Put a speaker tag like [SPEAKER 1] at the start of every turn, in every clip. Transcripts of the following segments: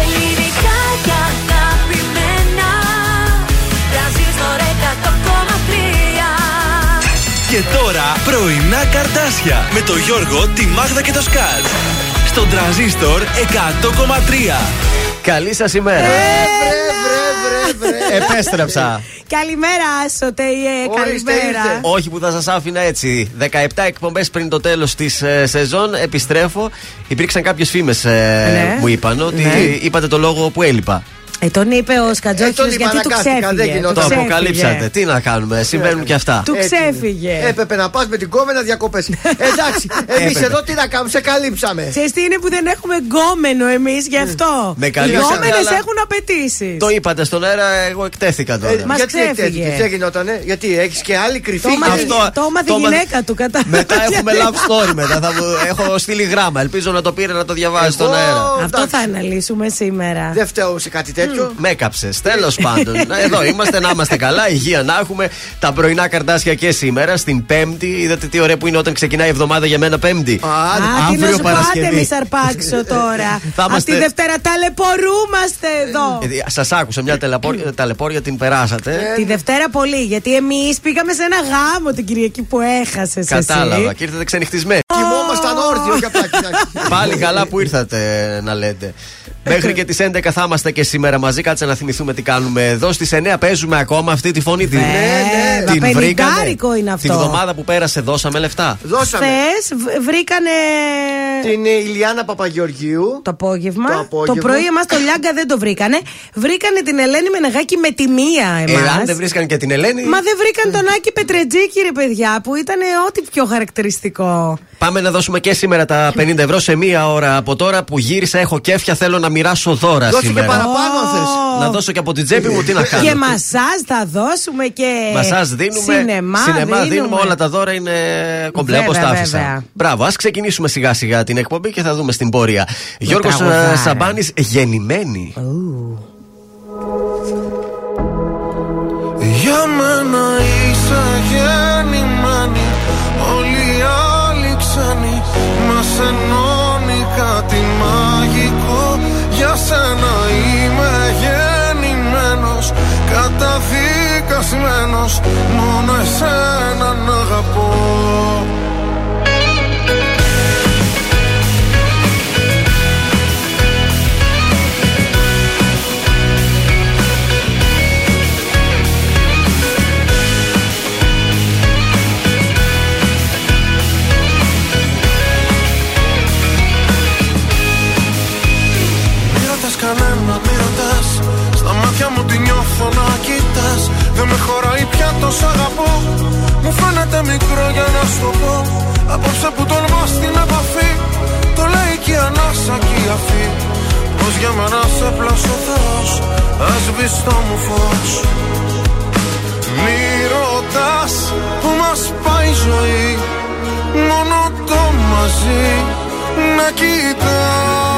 [SPEAKER 1] Ελληνικά και αγαπημένα Τρανζίστορ 100,3
[SPEAKER 2] Και τώρα πρωινά καρτάσια με το Γιώργο, τη Μάγδα και το Σκάτ. Στον τραζίστορ 100,3.
[SPEAKER 3] Καλή σας ημέρα. Επέστρεψα.
[SPEAKER 4] Καλημέρα, Σωτέιε. Καλημέρα.
[SPEAKER 3] Όχι που θα σας άφηνα έτσι. 17 εκπομπές πριν το τέλος της σεζόν επιστρέφω. Υπήρξαν κάποιες φήμες
[SPEAKER 4] Ναι.
[SPEAKER 3] μου είπαν ότι
[SPEAKER 4] Ναι.
[SPEAKER 3] είπατε το λόγο που έλειπα.
[SPEAKER 4] Ε, τον είπε ο Σκατζόκης
[SPEAKER 5] τον είπα,
[SPEAKER 4] γιατί του
[SPEAKER 5] αναγκάστηκα, δεν
[SPEAKER 4] ξέφυγε.
[SPEAKER 5] γινόταν.
[SPEAKER 4] Του
[SPEAKER 3] Το
[SPEAKER 4] ξέφυγε.
[SPEAKER 3] αποκαλύψατε. Τι να κάνουμε, συμβαίνουν και αυτά.
[SPEAKER 4] Του
[SPEAKER 5] Έτσι.
[SPEAKER 4] ξέφυγε.
[SPEAKER 5] Έπρεπε να πας με την κόμενα διακοπές. Εντάξει, εμείς
[SPEAKER 3] Έπρεπε.
[SPEAKER 5] εδώ τι να κάνουμε, σε καλύψαμε.
[SPEAKER 4] Ξέρεις τι είναι που δεν έχουμε γκόμενο εμείς γι' αυτό;
[SPEAKER 3] Με
[SPEAKER 4] Οι
[SPEAKER 3] καλύψατε,
[SPEAKER 4] γκόμενε
[SPEAKER 3] αλλά-
[SPEAKER 4] έχουν απαιτήσεις.
[SPEAKER 3] Το είπατε στον αέρα, εγώ εκτέθηκα τώρα.
[SPEAKER 4] Μας
[SPEAKER 5] γιατί
[SPEAKER 4] ξέφυγε.
[SPEAKER 5] εκτέθηκες, δεν γινότανε, γιατί έχεις και άλλη κρυφή;
[SPEAKER 4] Το έμαθε-
[SPEAKER 3] Αυτό-
[SPEAKER 4] το έμαθε
[SPEAKER 3] το
[SPEAKER 4] η
[SPEAKER 3] έμαθε-
[SPEAKER 4] γυναίκα του, κατάλαβα.
[SPEAKER 3] Μετά έχουμε love story μετά. Θα μου- έχω στείλει γράμμα. Ελπίζω να το πήρε να το διαβάσει στον
[SPEAKER 5] Εγώ-
[SPEAKER 3] αέρα.
[SPEAKER 4] Αυτό
[SPEAKER 5] εντάξει.
[SPEAKER 4] θα αναλύσουμε σήμερα.
[SPEAKER 5] Δεν φταίω σε κάτι τέτοιο.
[SPEAKER 3] Με έκαψες. Τέλος πάντων. Εδώ είμαστε να είμαστε καλά. Υγεία να έχουμε. Τα πρωινά καρτάσια και σήμερα στην Πέμπτη. Είδατε τι ωραία που είναι όταν ξεκινάει η εβδομάδα για μένα Πέμπτη.
[SPEAKER 5] Α,
[SPEAKER 4] Α, τι
[SPEAKER 3] αύριο
[SPEAKER 4] να σου πω, άντε
[SPEAKER 3] Παρασκευή.
[SPEAKER 4] μη σαρπάξω τώρα.
[SPEAKER 3] Θα
[SPEAKER 4] Αυτή
[SPEAKER 3] είμαστε-
[SPEAKER 4] τη Δευτέρα ταλαιπωρούμαστε εδώ.
[SPEAKER 3] Σας άκουσα μια τελεπόρια, ταλαιπώρια την περάσατε.
[SPEAKER 4] Τη Δευτέρα πολύ, γιατί εμείς πήγαμε σε ένα γάμο την Κυριακή που έχασες.
[SPEAKER 3] Κατάλαβα. Και ήρθατε ξενυχτισμένοι. Πάλι καλά που ήρθατε να λέτε. Μέχρι και τις 11 θα είμαστε και σήμερα μαζί. Κάτσε να θυμηθούμε τι κάνουμε εδώ. Στις 9 παίζουμε ακόμα αυτή τη φωνή. Την,
[SPEAKER 4] Βέβαια,
[SPEAKER 3] την βρήκανε.
[SPEAKER 4] πενηντάρικο είναι αυτό.
[SPEAKER 3] Την εβδομάδα που πέρασε δώσαμε λεφτά.
[SPEAKER 5] Δώσαμε
[SPEAKER 4] Χθες βρήκανε.
[SPEAKER 5] την ε, Ηλιάνα Παπαγεωργίου.
[SPEAKER 4] Το απόγευμα.
[SPEAKER 5] Το απόγευμα.
[SPEAKER 4] πρωί εμάς το Λιάγκα δεν το βρήκανε. Βρήκανε την Ελένη Μενεγάκη με τη μία εμάς.
[SPEAKER 3] Εάν δεν βρίσκαν και την Ελένη.
[SPEAKER 4] Μα δεν βρήκαν τον Άκη Πετρετζίκη, ρε παιδιά, που ήταν ό,τι πιο χαρακτηριστικό.
[SPEAKER 3] Πάμε να δώσουμε και σήμερα τα 50 ευρώ σε μία ώρα από τώρα που γύρισα. Έχω κέφια, θέλω να μοιράσω δώρα
[SPEAKER 5] Δώσε και
[SPEAKER 3] σήμερα.
[SPEAKER 5] παραπάνω αν θες.
[SPEAKER 3] Να δώσω και από την τσέπη μου, τι να κάνω.
[SPEAKER 4] Και μασάζ θα δώσουμε και.
[SPEAKER 3] Μασάζ δίνουμε.
[SPEAKER 4] Σινεμά,
[SPEAKER 3] δίνουμε. Όλα τα δώρα είναι κομπλέ
[SPEAKER 4] Βέβαια,
[SPEAKER 3] όπως τα άφησα.
[SPEAKER 4] βέβαια.
[SPEAKER 3] Μπράβο, ας ξεκινήσουμε σιγά σιγά την εκπομπή και θα δούμε στην πορεία. Γιώργος
[SPEAKER 4] τραγουδάρα.
[SPEAKER 3] Σαμπάνης, γεννημένη.
[SPEAKER 6] Για μένα είσαι γεννημένη Όλοι οι άλλοι ξένοι Μας ενώνει κάτι μαγικό. Για σένα είμαι γεννημένος Καταδικασμένος. Μόνο εσένα να αγαπώ με χωράει πια το σ' αγαπώ. Μου φαίνεται μικρό για να σου το πω. Απόψε που τολμάς την επαφή Το λέει και η ανάσα και η αφή. Πως για μένα σε πλάσω Θεός Ας βεις το μου φως. Μη ρωτάς που μας πάει η ζωή Μόνο το μαζί να κοιτάς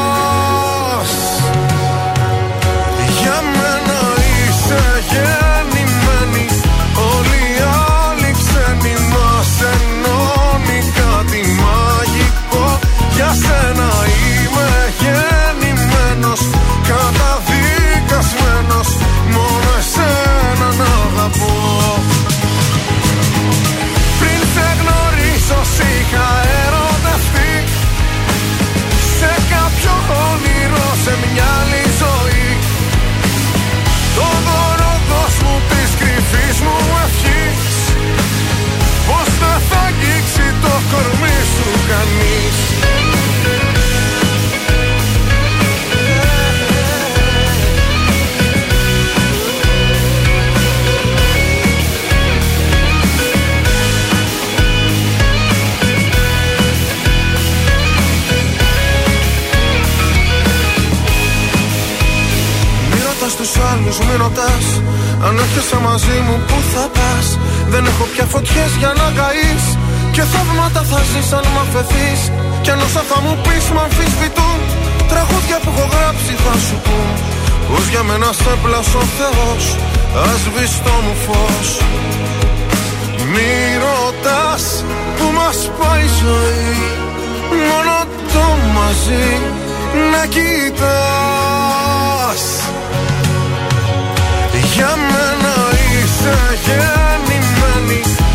[SPEAKER 6] τους άλλους, μη ρωτάς Αν έρχεσαι μαζί μου που θα πας; Δεν έχω πια φωτιές για να καείς Και θαύματα θα ζεις αν μ' αφαιθείς. Κι αν όσα θα μου πεις μ' αμφισβητούν Τραγούδια που έχω γράψει θα σου πούν. Πως για μένα σε πλάσω ο Θεός Ας το μου φως. Μη ρωτάς που μας πάει η ζωή Μόνο το μαζί να κοιτάς Για μένα είσαι γεννημένη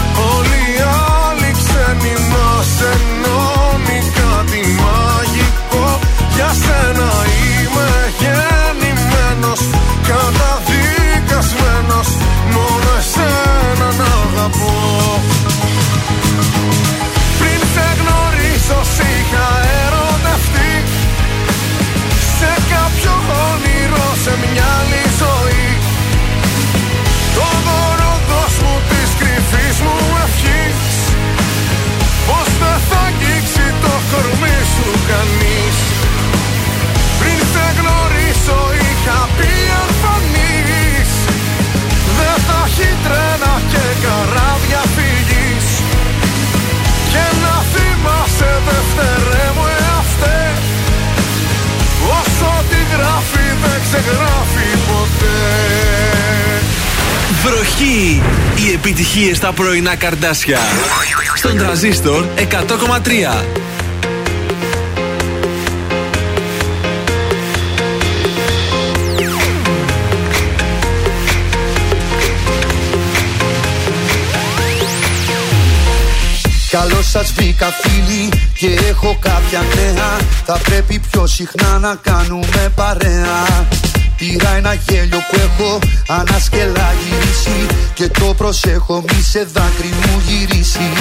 [SPEAKER 2] στα πρωινά καρδάσια. Στον τραζίστορ 100,3.
[SPEAKER 7] Καλώ σας βρήκα φίλοι και έχω κάποια νέα. Θα πρέπει πιο συχνά να κάνουμε παρέα. Πήρα ένα γέλιο που έχω ανασκελά γυρίσει Και το προσέχω μη σε δάκρυ μου γυρίσει.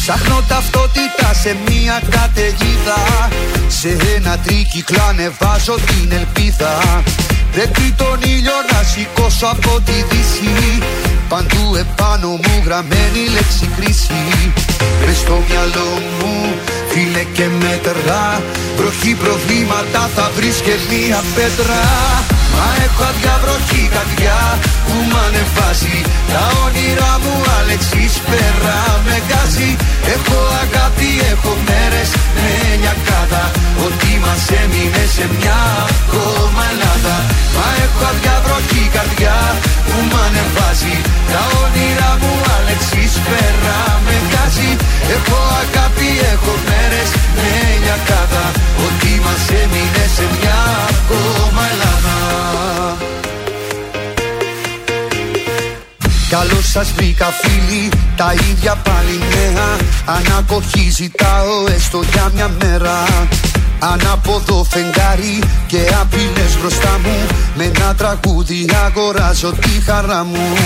[SPEAKER 7] Ψάχνω ταυτότητα σε μια καταιγίδα. Σε ένα τρίκυκλο ανεβάζω την ελπίδα. Πρέπει τον ήλιο να σηκώσω από τη δύση. Παντού επάνω μου γραμμένη λέξη κρίση. Μες στο μυαλό μου φίλε και μέτρα. Βροχή προβλήματα θα βρεις και μία πέτρα Μα έχω αδειά βροχή καρδιά που μ' ανεβάζει. Τα όνειρά μου Αλεξής πέρα με γκάζει. Έχω αγάπη, έχω μέρες με λιακάδα Ότι μας έμεινε σε μια ακόμα Ελλάδα. Μα έχω αδειά βροχή καρδιά που μ' ανεβάζει. Τα όνειρά μου Αλεξής πέρα με γκάζει. Έχω αγάπη, έχω μέρες με λιακάδα Ότι μας έμεινε σε μια ακόμα Ελλάδα Καλώς σας βρήκα φίλοι, τα ίδια πάλι νέα Ανακοχή ζητάω έστω για μια μέρα. Ανάποδο φεγγάρι και απειλές μπροστά μου. Με ένα τραγούδι αγοράζω τη χαρά μου.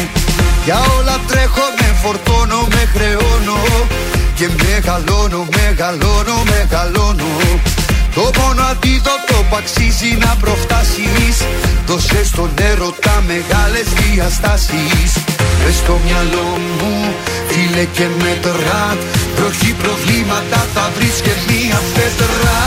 [SPEAKER 7] Για όλα τρέχω, με φορτώνω, με χρεώνω. Και μεγαλώνω, μεγαλώνω, μεγαλώνω. Το μόνο αντίδοτο που αξίζει να προφτάσεις. Δώσε στον έρωτα μεγάλες διαστάσεις Μες στο μυαλό μου φίλε και μέτρα Βροχή προβλήματα θα βρεις και μία πέτρα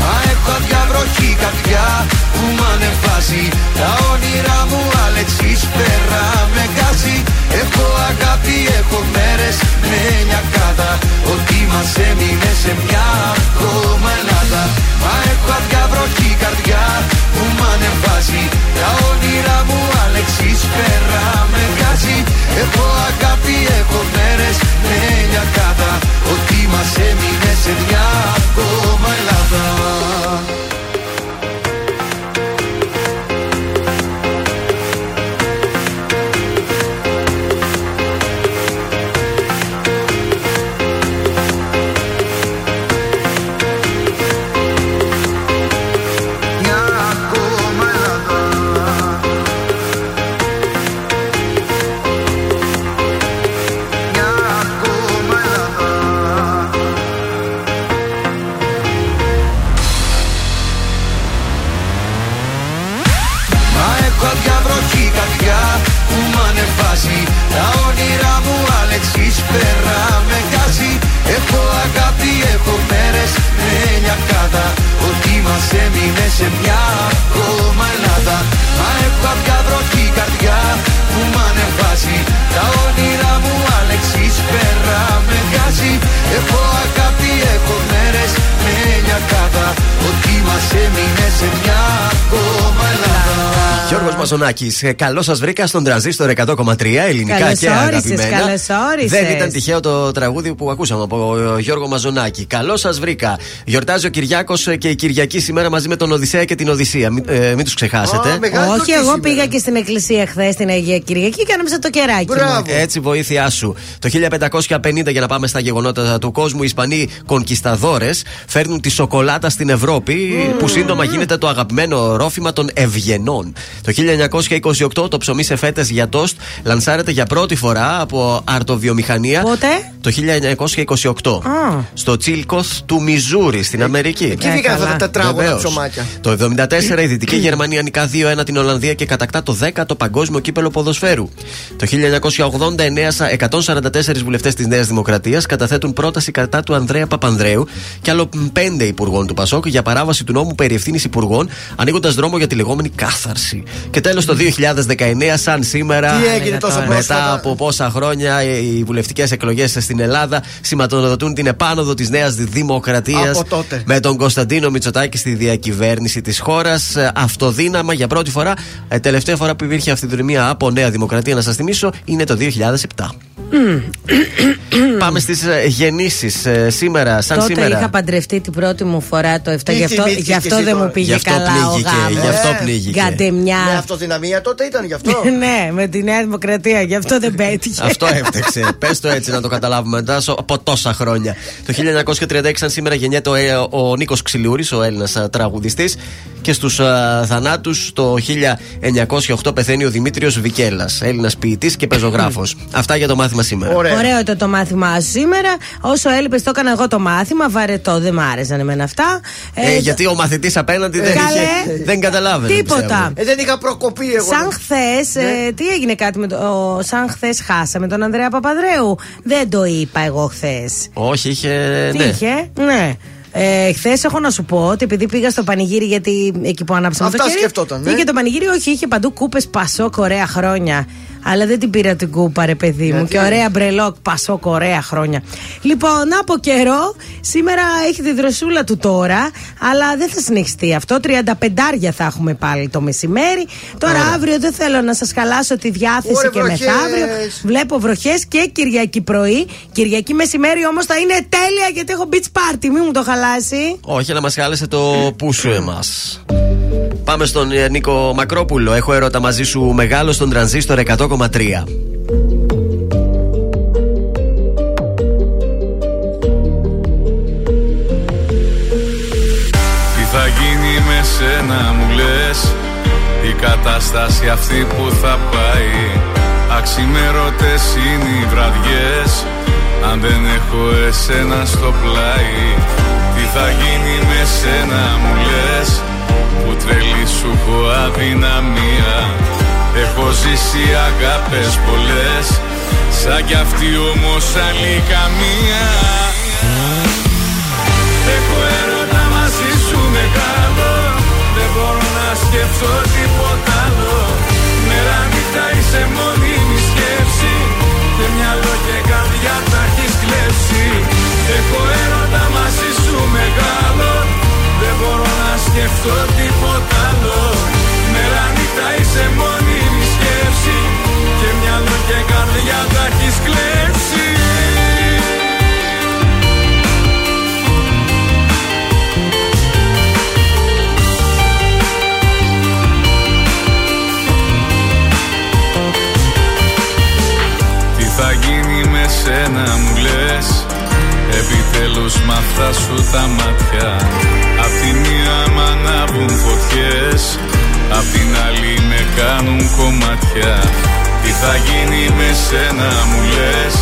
[SPEAKER 7] Μα έχω αδειά βροχή καρδιά που μ' ανεβάζει. Τα όνειρά μου Αλεξής πέρα με γκάζει Έχω αγάπη, έχω μέρες με λιακάδα Ότι μας έμεινε σε μια ακόμα Ελλάδα Μα έχω αδειά βροχή καρδιά που μ' ανεβάζει. Τα όνειρά μου Αλεξής πέρα με γκάζει Έχω αγάπη, έχω μέρες με λιακάδα Ότι μας έμεινε σε μια ακόμα Ελλάδα έμεινε σε μια ακόμα Ελλάδα. Μα έχω αδειά βροχή καρδιά που μ' ανεβάζει. Τα όνειρά μου Αλεξής πέρα με γκάζει Έχω αγάπη, έχω μέρες με λιακάδα Ότι μας έμεινε σε μια ακόμα Ελλάδα
[SPEAKER 3] Γιώργος Μαζονάκης. Καλώς σας βρήκα στον τραζίστορ 100,3 ελληνικά
[SPEAKER 4] Καλώς
[SPEAKER 3] και
[SPEAKER 4] όρισες,
[SPEAKER 3] αγαπημένα.
[SPEAKER 4] καλώς όρισες.
[SPEAKER 3] Δεν ήταν τυχαίο το τραγούδι που ακούσαμε από Γιώργο Μαζονάκη. Καλώς σας βρήκα. Γιορτάζει ο Κυριάκος και η Κυριακή σήμερα μαζί με τον Οδυσσέα και την Οδυσσία. Μην, ε, μην τους ξεχάσετε.
[SPEAKER 5] Α, μεγάλη
[SPEAKER 4] Όχι,
[SPEAKER 5] γιορτή
[SPEAKER 4] εγώ
[SPEAKER 5] σήμερα.
[SPEAKER 4] πήγα και στην εκκλησία χθες στην Αγία Κυριακή και κάναμε σαν το κεράκι. μου.
[SPEAKER 5] Μπράβο.
[SPEAKER 3] Έτσι, βοήθειά σου. Το 1550, για να πάμε στα γεγονότα του κόσμου, οι Ισπανοί κονκισταδόρες φέρνουν τη σοκολάτα στην Ευρώπη, που σύντομα γίνεται το αγαπημένο ρόφημα των ευγενών. Το 1928, το ψωμί σε φέτες για τόστ λανσάρεται για πρώτη φορά από αρτοβιομηχανία.
[SPEAKER 4] Πότε;
[SPEAKER 3] Το 1928.
[SPEAKER 4] Α.
[SPEAKER 3] Στο Τσίλκοθ του Μιζούρι, στην Αμερική.
[SPEAKER 5] Εκεί
[SPEAKER 4] Ε,
[SPEAKER 5] βγήκαν αυτά
[SPEAKER 4] καλά.
[SPEAKER 5] τα τετράγωνα
[SPEAKER 3] Βεβαίως.
[SPEAKER 5] ψωμάκια.
[SPEAKER 3] Το 1974 η Δυτική Γερμανία νικά 2-1 την Ολλανδία και κατακτά το 10ο Παγκόσμιο Κύπελο Ποδοσφαίρου. Το 1989 σα- 144 βουλευτές της Νέας Δημοκρατίας καταθέτουν πρόταση κατά του Ανδρέα Παπανδρέου και άλλο πέντε υπουργών του Πασόκ για παράβαση του νόμου περί ευθύνης υπουργών, ανοίγοντας δρόμο για τη λεγόμενη κάθαρση. Και τέλος το 2019, σαν σήμερα.
[SPEAKER 5] Τι έγινε τόσο
[SPEAKER 3] Μετά
[SPEAKER 5] πρόσφατα.
[SPEAKER 3] από πόσα χρόνια οι βουλευτικές εκλογές στην Ελλάδα σηματοδοτούν την επάνωδο της Νέας Δημοκρατίας
[SPEAKER 5] Από τότε.
[SPEAKER 3] με τον Κωνσταντίνο Μητσοτάκη στη διακυβέρνηση της χώρας. Αυτοδύναμα για πρώτη φορά. Ε, τελευταία φορά που υπήρχε αυτοδυναμία από Νέα Δημοκρατία, να σας θυμίσω, είναι το 2007. Πάμε στις γεννήσεις. Σήμερα, σαν
[SPEAKER 4] Τότε
[SPEAKER 3] σήμερα.
[SPEAKER 4] είχα παντρευτεί την πρώτη μου φορά το 7.
[SPEAKER 5] Τι
[SPEAKER 4] Γι' αυτό,
[SPEAKER 5] θυμήθηκες
[SPEAKER 4] γι' αυτό
[SPEAKER 5] εσύ
[SPEAKER 4] δεν
[SPEAKER 5] τώρα;
[SPEAKER 4] μου πήγε
[SPEAKER 3] Γι' αυτό
[SPEAKER 4] καλά ο
[SPEAKER 3] πνίγηκε,
[SPEAKER 4] γάμος.
[SPEAKER 3] γι' αυτό
[SPEAKER 5] Ε,
[SPEAKER 3] πνίγηκε.
[SPEAKER 4] Γκαντεμιά.
[SPEAKER 5] Με αυτοδυναμία τότε ήταν γι' αυτό.
[SPEAKER 4] ναι, με τη Νέα Δημοκρατία, γι' αυτό δεν πέτυχε.
[SPEAKER 3] Αυτό έφταξε. Πες το έτσι να το καταλάβουμε μετά σο- από τόσα χρόνια. Το 1936, σαν σήμερα, γεννιέται ο, ε, ο Νίκος Ξυλούρης, ο Έλληνας τραγουδιστής. Και στους θανάτους το 1908 πεθαίνει ο Δημήτριος Βικέλας, Έλληνας ποιητής και πεζογράφος. Αυτά για το μάθημα σήμερα.
[SPEAKER 5] Ωραία.
[SPEAKER 4] Ωραίο το, το μάθημά σου σήμερα. Όσο έλειπες, το έκανα εγώ το μάθημα. Βαρετό, δεν μ' άρεσαν εμένα αυτά.
[SPEAKER 3] Ε, γιατί ο μαθητής απέναντι δεν,
[SPEAKER 4] Καλέ.
[SPEAKER 3] είχε, δεν καταλάβαινε.
[SPEAKER 4] Τίποτα.
[SPEAKER 3] πιστεύω.
[SPEAKER 5] Ε, δεν είχα προκοπεί εγώ.
[SPEAKER 4] Σαν χθες,
[SPEAKER 5] Ναι.
[SPEAKER 4] τι έγινε κάτι με το. ο- σαν χθες χάσαμε τον Ανδρέα Παπαδρέου. Δεν το είπα εγώ χθες.
[SPEAKER 3] Όχι, είχε.
[SPEAKER 4] Τι
[SPEAKER 3] ναι.
[SPEAKER 4] είχε, ναι. Ε, Χθες έχω να σου πω ότι επειδή πήγα στο πανηγύρι, γιατί εκεί που ανάψαμε
[SPEAKER 5] Αυτά
[SPEAKER 4] το κερί.
[SPEAKER 5] σκεφτόταν, ναι.
[SPEAKER 4] Είχε το πανηγύρι, όχι, είχε παντού κούπες Πασόκ, ωραία χρόνια. Αλλά δεν την πήρα την κούπα, ρε παιδί μου.
[SPEAKER 5] Γιατί;
[SPEAKER 4] Και ωραία μπρελόκ, Πασόκ, ωραία χρόνια. Λοιπόν, από καιρό, σήμερα έχει τη δροσούλα του τώρα, αλλά δεν θα συνεχιστεί αυτό. 35 θα έχουμε πάλι το μεσημέρι. Τώρα αύριο δεν θέλω να σας χαλάσω τη διάθεση
[SPEAKER 5] Ωραία,
[SPEAKER 4] και
[SPEAKER 5] βροχές.
[SPEAKER 4] μεθαύριο. Βλέπω βροχές και Κυριακή πρωί. Κυριακή μεσημέρι όμως θα είναι τέλεια γιατί έχω beach party. Μην μου το χαλάσει.
[SPEAKER 3] Όχι, να μας χάλεσε το πούσου εμάς. Πάμε στον ε, Νίκο Μακρόπουλο. Έχω ερώτα μαζί σου μεγάλο στον τρανζίστορ 100,3.
[SPEAKER 8] Τι θα γίνει με σένα μου λες; Η κατάσταση αυτή που θα πάει. Αξιμέρωτες είναι οι βραδιές. Αν δεν έχω εσένα στο πλάι Τι θα γίνει με σένα μου λες; Που τρελή σου έχω αδυναμία Έχω ζήσει αγάπες πολλές Σαν κι αυτή όμως άλλη καμία. Έχω έρωτα μαζί σου μεγάλο Δεν μπορώ να σκεφτώ τίποτα άλλο. Μέρα νύχτα είσαι μόνιμη σκέψη Και μυαλό και καρδιά τα έχεις κλέψει. Έχω έρωτα μαζί σου μεγάλο Δεν μπορώ να σκεφτώ τίποτα άλλο. Μέρα νύχτα είσαι μόνιμη σκέψη Και μυαλό και καρδιά τα έχεις κλέψει. Τι θα γίνει με σένα μου λες; Επιτέλους μ' αυτά σου τα μάτια. Απ' τη μία μ' ανάβουν φωτιές Απ' την άλλη με κάνουν κομμάτια Τι θα γίνει με σένα μου λες;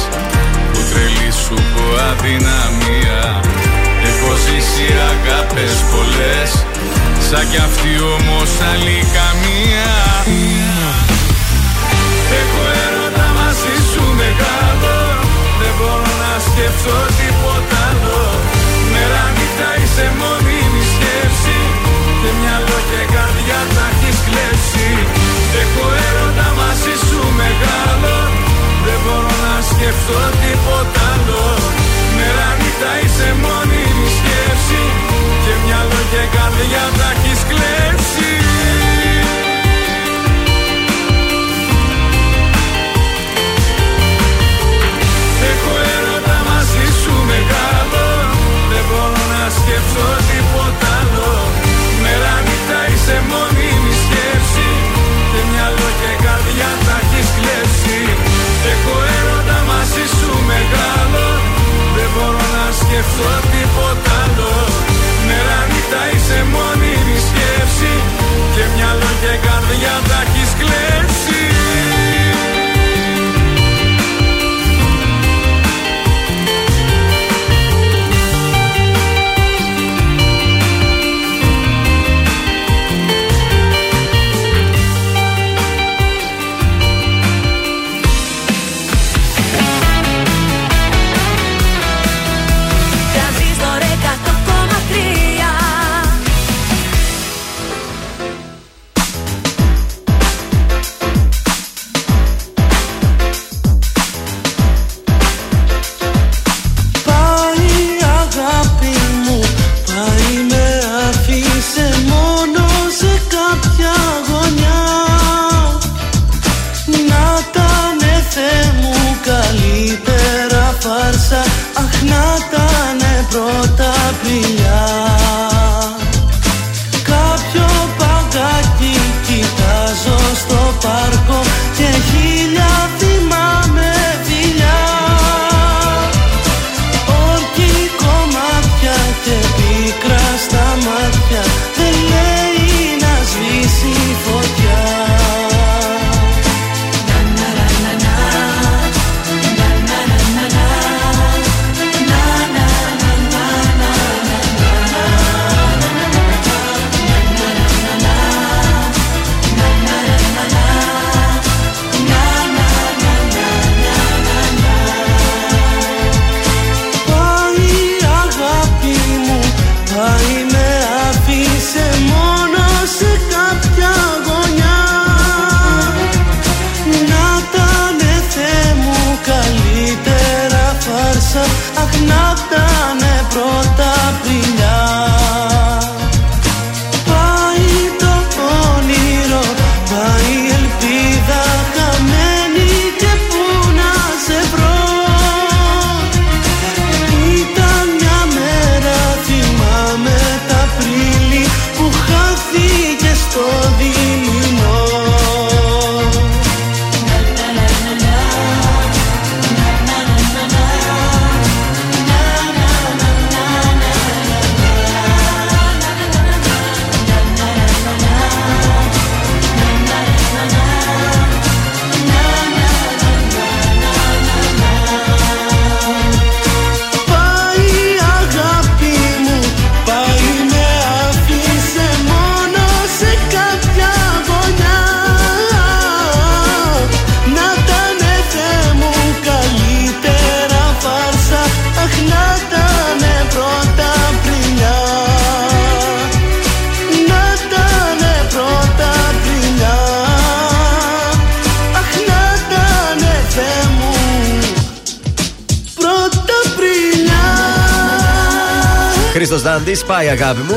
[SPEAKER 8] Που τρελή σου έχω αδυναμία. Έχω ζήσει αγάπες πολλές. Σαν κι αυτή όμως άλλη καμία. Έχω έρωτα μαζί σου μεγάλο Δεν μπορώ να σκεφτώ τίποτα άλλο. Μέρα νύχτα είσαι μόνιμη σκέψη. Και μυαλό και καρδιά τα μεγάλο. Δεν μπορώ να σκεφτώ τίποτα άλλο. Μέρα νύχτα είσαι μόνη η σκέψη. Και μυαλό και καρδιά τα έχεις κλέψει.
[SPEAKER 9] Έχω έρωτα μαζί σου μεγάλο. Δεν μπορώ να σκεφτώ τίποτα άλλο. Μέρα νύχτα είσαι μόνη σκέψω τίποτα άλλο. Ναι, Μέρα νύχτα είσαι μόνη η σκέψη. Και μια και καρδιά
[SPEAKER 3] τα έχεις κλέψει.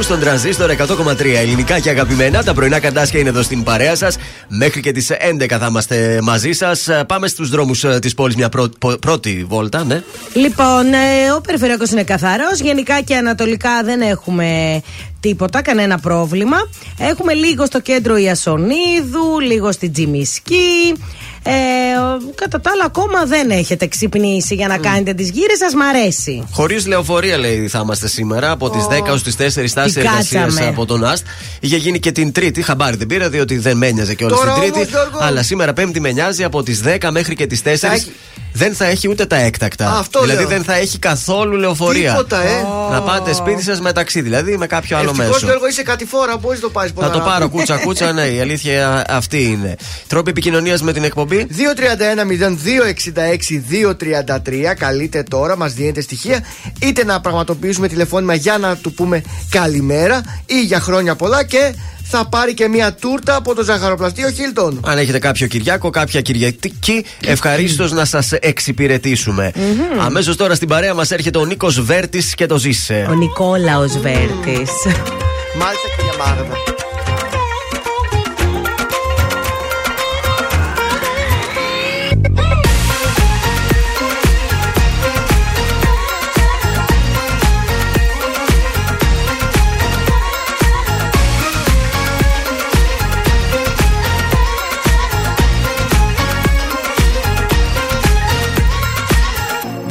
[SPEAKER 3] Πάει αγάπη μου στον τρανζίστορ 100,3 ελληνικά και αγαπημένα. Τα πρωινά καντάσια είναι εδώ στην παρέα σας. Μέχρι και τις 11 θα είμαστε μαζί σας. Πάμε στους δρόμους της πόλης μια πρω- πο- πρώτη βόλτα, ναι.
[SPEAKER 4] Λοιπόν, ε, ο περιφερειακός είναι καθαρός. Γενικά και ανατολικά δεν έχουμε τίποτα, κανένα πρόβλημα. Έχουμε λίγο στο κέντρο Ιασονίδου, λίγο στη Τζιμισκή. Ε, κατά τα άλλα, ακόμα δεν έχετε ξυπνήσει για να κάνετε τις γύρες σας. Μ' αρέσει.
[SPEAKER 3] Χωρίς λεωφορεία, λέει, θα είμαστε σήμερα. Από τις 10 ως τις 4 στάσεις
[SPEAKER 4] Τι
[SPEAKER 3] εργασίας
[SPEAKER 4] κάτσαμε.
[SPEAKER 3] από τον ΑΣΤ. Είχε γίνει και την Τρίτη. Χαμπάρι δεν πήρα, διότι δεν με ένοιαζε και όλα
[SPEAKER 5] Τώρα
[SPEAKER 3] την
[SPEAKER 5] όμως,
[SPEAKER 3] Τρίτη.
[SPEAKER 5] Γιώργο.
[SPEAKER 3] Αλλά σήμερα Πέμπτη με νοιάζει από τις 10 μέχρι και τις 4.
[SPEAKER 5] έχει-
[SPEAKER 3] Δεν θα έχει ούτε τα έκτακτα.
[SPEAKER 5] Αυτό
[SPEAKER 3] δηλαδή
[SPEAKER 5] λέω.
[SPEAKER 3] δεν θα έχει καθόλου λεωφορεία.
[SPEAKER 5] Τίποτα, ε.
[SPEAKER 3] Να πάτε σπίτι σας με ταξί, δηλαδή με κάποιο άλλο
[SPEAKER 5] Ευτυχώς
[SPEAKER 3] μέσο.
[SPEAKER 5] Γιώργο είσαι κάτι φόρα, μπορείς να το πάρεις
[SPEAKER 3] Θα το πάρω κούτσα κούτσα, ναι, η αλήθεια αυτή είναι. Τρόποι επικοινωνίας με την εκπομπή;
[SPEAKER 5] 231-0266-233. Καλείτε τώρα, μας δίνετε στοιχεία. Είτε να πραγματοποιήσουμε τηλεφώνημα για να του πούμε καλημέρα ή για χρόνια πολλά και θα πάρει και μια τούρτα από το ζαχαροπλαστείο Χίλτον.
[SPEAKER 3] Αν έχετε κάποιο Κυριάκο, κάποια Κυριακή, ευχαρίστως να σας εξυπηρετήσουμε. Αμέσως τώρα στην παρέα μας έρχεται ο Νίκος Βέρτης και το ζήσε.
[SPEAKER 4] Ο Νικόλαος Βέρτης.
[SPEAKER 5] Μάλιστα, κυρία Μάγδα.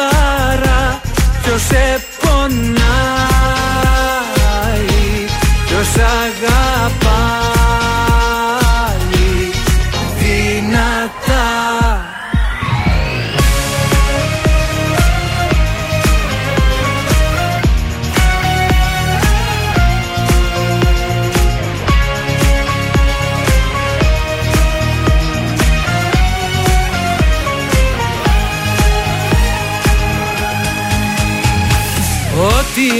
[SPEAKER 9] καθαρά ποιος σε πονάει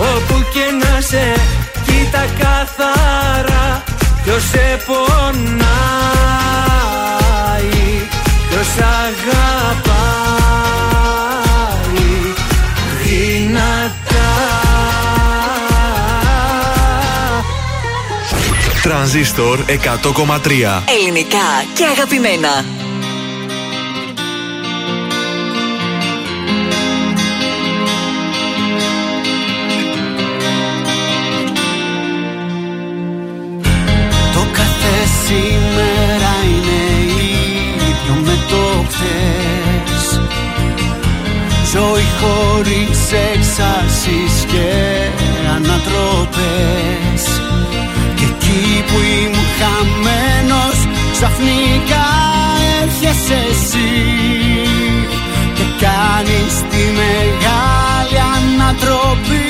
[SPEAKER 9] όπου και να σε Κοίτα καθαρά ποιος σε πονάει Ποιος αγαπάει. Δυνατά.
[SPEAKER 2] Τρανζίστορ 100,3
[SPEAKER 10] Ελληνικά και αγαπημένα.
[SPEAKER 11] Ζωή χωρίς εξάσεις και ανατροπές. Και εκεί που ήμουν χαμένος ξαφνικά έρχεσαι εσύ. Και κάνεις τη μεγάλη ανατροπή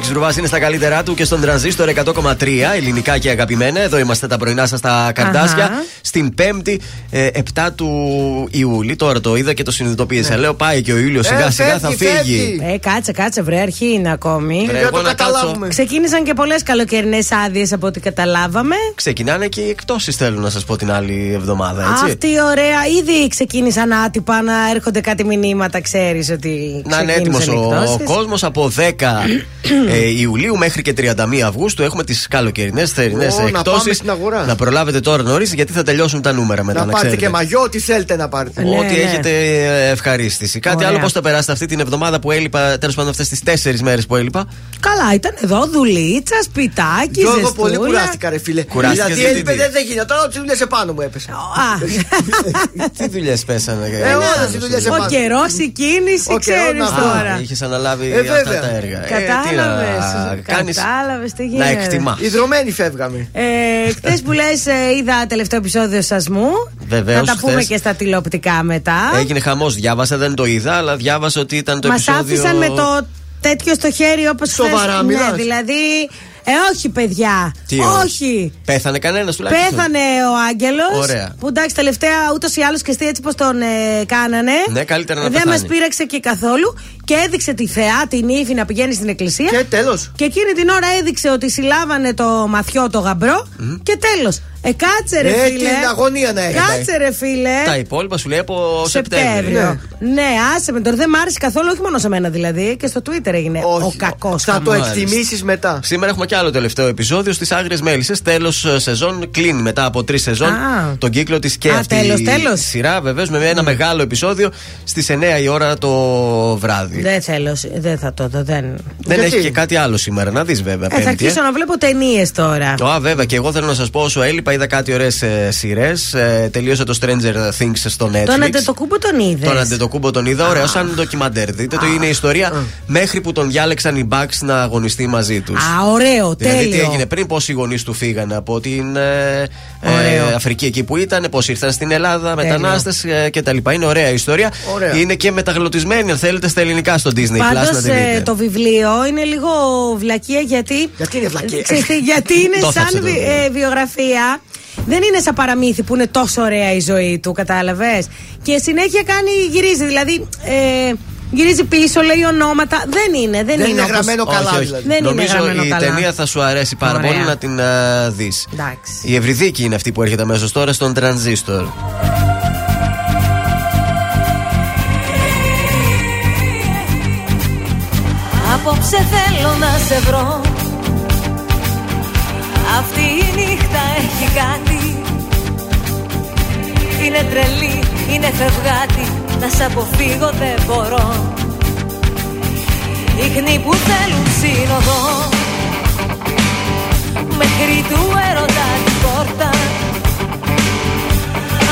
[SPEAKER 3] Ο Σάκη Ρουβά είναι στα καλύτερά του και στον τρανζίστορ 100,3 ελληνικά και αγαπημένα. Εδώ είμαστε τα πρωινά σας στα καρτάσια.
[SPEAKER 4] Αχα.
[SPEAKER 3] Στην 5η ε, 7 του Ιούλη. Τώρα το είδα και το συνειδητοποίησα. Λέω πάει και ο Ιούλιος σιγά σιγά θα
[SPEAKER 5] Ναι. φεύγει,
[SPEAKER 3] φύγει.
[SPEAKER 5] φεύγει.
[SPEAKER 4] Ε, κάτσε, κάτσε, βρε, αρχή είναι ακόμη.
[SPEAKER 3] Βρε,
[SPEAKER 5] Για
[SPEAKER 3] εγώ
[SPEAKER 5] το
[SPEAKER 3] να κάτσω.
[SPEAKER 5] καταλάβουμε.
[SPEAKER 4] Ξεκίνησαν και πολλές καλοκαιρινές άδειες από ό,τι καταλάβαμε.
[SPEAKER 3] Ξεκινάνε και οι εκτόσει θέλω να σας πω την άλλη εβδομάδα, έτσι.
[SPEAKER 4] Αυτή ωραία. Ήδη ξεκίνησαν άτυπα να έρχονται κάτι μηνύματα, ξέρεις ότι.
[SPEAKER 3] Να είναι έτοιμος
[SPEAKER 4] ξεκίνησαν
[SPEAKER 3] ο,
[SPEAKER 4] εκτόσεις.
[SPEAKER 3] κόσμος από 10 ε, Ιουλίου μέχρι και 31 Αυγούστου έχουμε τις καλοκαιρινές θερινές
[SPEAKER 5] Ω, να πάμε
[SPEAKER 3] εκτόσει.
[SPEAKER 5] στην αγορά.
[SPEAKER 3] Να προλάβετε τώρα νωρίς γιατί θα τελειώσουν τα νούμερα μετά.
[SPEAKER 5] Να
[SPEAKER 3] Να,
[SPEAKER 5] πάρετε
[SPEAKER 3] ξέρετε.
[SPEAKER 5] και μαγιό, τι θέλετε να πάρετε.
[SPEAKER 4] Ναι,
[SPEAKER 3] Ό,τι
[SPEAKER 4] ναι.
[SPEAKER 3] έχετε ε, ευχαρίστηση. Κάτι
[SPEAKER 4] Ωραία.
[SPEAKER 3] άλλο πώς θα περάσετε αυτή την εβδομάδα που έλειπα, τέλος πάντων αυτές τις τέσσερις μέρες που έλειπα;
[SPEAKER 4] Καλά, ήταν εδώ δουλίτσας, σπιτάκι,
[SPEAKER 5] Γιώργο,
[SPEAKER 4] ζεστούλα.
[SPEAKER 5] πολύ κουράστηκα, ρε φίλε.
[SPEAKER 3] Κουράστηκες
[SPEAKER 5] δηλαδή
[SPEAKER 3] γιατί
[SPEAKER 5] έλειπε,
[SPEAKER 3] τι;
[SPEAKER 5] δεν, δεν γίνεται. Τώρα τις δουλειές επάνω μου έπεσε.
[SPEAKER 4] Α,
[SPEAKER 3] Τι δουλειές πέσανε.
[SPEAKER 5] Ε, όλες οι δουλειές
[SPEAKER 4] ο
[SPEAKER 5] επάνω.
[SPEAKER 4] καιρός, η κίνηση,
[SPEAKER 5] Ο καιρός
[SPEAKER 4] ξέρεις
[SPEAKER 5] να-
[SPEAKER 4] τώρα.
[SPEAKER 3] Είχε αναλάβει
[SPEAKER 5] Ε,
[SPEAKER 3] αυτά
[SPEAKER 5] βέβαια.
[SPEAKER 3] τα έργα.
[SPEAKER 4] Κατάλαβε.
[SPEAKER 3] Κάνει
[SPEAKER 4] Κατάλαβες τι
[SPEAKER 3] να
[SPEAKER 4] γίνεται.
[SPEAKER 3] εκτιμάς.
[SPEAKER 5] Ιδρωμένοι φεύγαμε.
[SPEAKER 4] Ε, Χθε που λες, είδα τελευταίο επεισόδιο σασμού.
[SPEAKER 3] Βεβαίως,
[SPEAKER 4] Θα τα πούμε
[SPEAKER 3] χθες.
[SPEAKER 4] και στα τηλεοπτικά μετά.
[SPEAKER 3] Έγινε χαμός. Διάβασα, δεν το είδα, αλλά διάβασα ότι ήταν το
[SPEAKER 4] Μας
[SPEAKER 3] επεισόδιο.
[SPEAKER 4] άφησαν με το τέτοιο στο χέρι όπως
[SPEAKER 5] Σοβαρά μιλάς;
[SPEAKER 4] Ναι, δηλαδή. Ε, όχι, παιδιά.
[SPEAKER 3] Τι,
[SPEAKER 4] όχι.
[SPEAKER 3] Πέθανε κανένας τουλάχιστον.
[SPEAKER 4] Πέθανε ο Άγγελος.
[SPEAKER 3] Ωραία.
[SPEAKER 4] Που εντάξει, τελευταία ούτως ή άλλως και εσύ έτσι πως τον ε, κάνανε.
[SPEAKER 3] Ναι, καλύτερα να
[SPEAKER 4] Δεν
[SPEAKER 3] πεθάνει.
[SPEAKER 4] μα πήραξε και καθόλου. Και έδειξε τη θεά, την ύφη να πηγαίνει στην εκκλησία.
[SPEAKER 5] Και τέλος.
[SPEAKER 4] Και εκείνη την ώρα έδειξε ότι συλλάβανε το μαθιό, το γαμπρό. Και τέλος. Ε, κάτσε ρε
[SPEAKER 5] Ε,
[SPEAKER 4] φίλε.
[SPEAKER 5] την αγωνία να έχετε.
[SPEAKER 4] Κάτσε ρε φίλε.
[SPEAKER 3] Τα υπόλοιπα σου λέει από Σεπτέμβριο.
[SPEAKER 4] Σεπτέμβριο. Ναι. άσε με τώρα. Δεν μ' άρεσε καθόλου, όχι μόνο σε μένα δηλαδή. Και στο Twitter έγινε ο κακός.
[SPEAKER 5] Θα το
[SPEAKER 3] Μάλιστα.
[SPEAKER 5] εκτιμήσεις μετά.
[SPEAKER 3] Σήμερα έχουμε και άλλο τελευταίο επεισόδιο στις Άγριες Μέλισσες. Τέλος σεζόν κλείνει μετά από τρεις σεζόν
[SPEAKER 4] Α.
[SPEAKER 3] τον κύκλο της και
[SPEAKER 4] Α,
[SPEAKER 3] αυτή
[SPEAKER 4] τέλος,
[SPEAKER 3] η
[SPEAKER 4] τέλος.
[SPEAKER 3] σειρά. Βεβαίως με ένα μεγάλο επεισόδιο στις 9 η ώρα το βράδυ.
[SPEAKER 4] Δεν θέλω, δεν θα το δω. Δεν,
[SPEAKER 3] Δεν
[SPEAKER 5] Γιατί;
[SPEAKER 3] έχει και κάτι άλλο σήμερα, να δεις βέβαια.
[SPEAKER 4] ε, θα
[SPEAKER 3] Πέμπτη, ε.
[SPEAKER 4] αρχίσω να βλέπω ταινίες τώρα.
[SPEAKER 3] Α, βέβαια, και εγώ θέλω να σας πω όσο έλειπα, είδα κάτι ωραίες σειρές. Ε, τελείωσα το Stranger Things στο Netflix.
[SPEAKER 4] Τον Αντετοκούμπο τον είδες;
[SPEAKER 3] Τον Αντετοκούμπο τον είδα, ωραίο, σαν ντοκιμαντέρ. Δείτε το, είναι η ιστορία μέχρι που τον διάλεξαν οι Bucks να αγωνιστεί μαζί τους.
[SPEAKER 4] Α, ωραίο,
[SPEAKER 3] Δηλαδή, τι
[SPEAKER 4] τέλειο.
[SPEAKER 3] έγινε πριν, πόσοι γονείς του φύγανε από την ε, ε,
[SPEAKER 4] Ωραίο.
[SPEAKER 3] Αφρική εκεί που ήταν, πώς ήρθαν στην Ελλάδα,
[SPEAKER 4] Τέλειο.
[SPEAKER 3] μετανάστες ε, κτλ. Είναι ωραία η ιστορία.
[SPEAKER 5] Ωραία.
[SPEAKER 3] Είναι και μεταγλωτισμένη, αν θέλετε, στα ελληνικά στο Disney Plus να
[SPEAKER 4] Πάντως
[SPEAKER 3] τη δείτε.
[SPEAKER 4] το βιβλίο είναι λίγο βλακεία γιατί.
[SPEAKER 5] Γιατί είναι βλακεία;
[SPEAKER 4] Ξέρεις τι, γιατί είναι
[SPEAKER 3] Το
[SPEAKER 4] σαν
[SPEAKER 3] έφτιαξε το
[SPEAKER 4] βι-
[SPEAKER 3] βιβλίο.
[SPEAKER 4] ε, βιογραφία. Δεν είναι σαν παραμύθι που είναι τόσο ωραία η ζωή του, κατάλαβες; Και συνέχεια κάνει, γυρίζει. Δηλαδή, ε, γυρίζει πίσω, λέει ονόματα. Δεν είναι, δεν,
[SPEAKER 5] Δεν είναι
[SPEAKER 4] όπως-
[SPEAKER 5] γραμμένο καλά,
[SPEAKER 3] όχι, όχι.
[SPEAKER 5] δηλαδή.
[SPEAKER 4] Δεν είναι
[SPEAKER 3] Νομίζω
[SPEAKER 4] γραμμένο
[SPEAKER 3] η
[SPEAKER 4] καλά.
[SPEAKER 3] ταινία θα σου αρέσει πάρα
[SPEAKER 4] Ωραία.
[SPEAKER 3] πολύ να την uh, δεις.
[SPEAKER 4] Εντάξει.
[SPEAKER 3] Η Ευρυδίκη είναι αυτή που έρχεται αμέσως τώρα στον Τρανζίστορ.
[SPEAKER 1] Απόψε θέλω να σε βρω. Αυτή η νύχτα έχει κάτι. Είναι τρελή, είναι φευγάτη. Να σ' αποφύγω δεν μπορώ. Ίχνη που θέλουν σύνοδο. Μέχρι του έρωτα την πόρτα.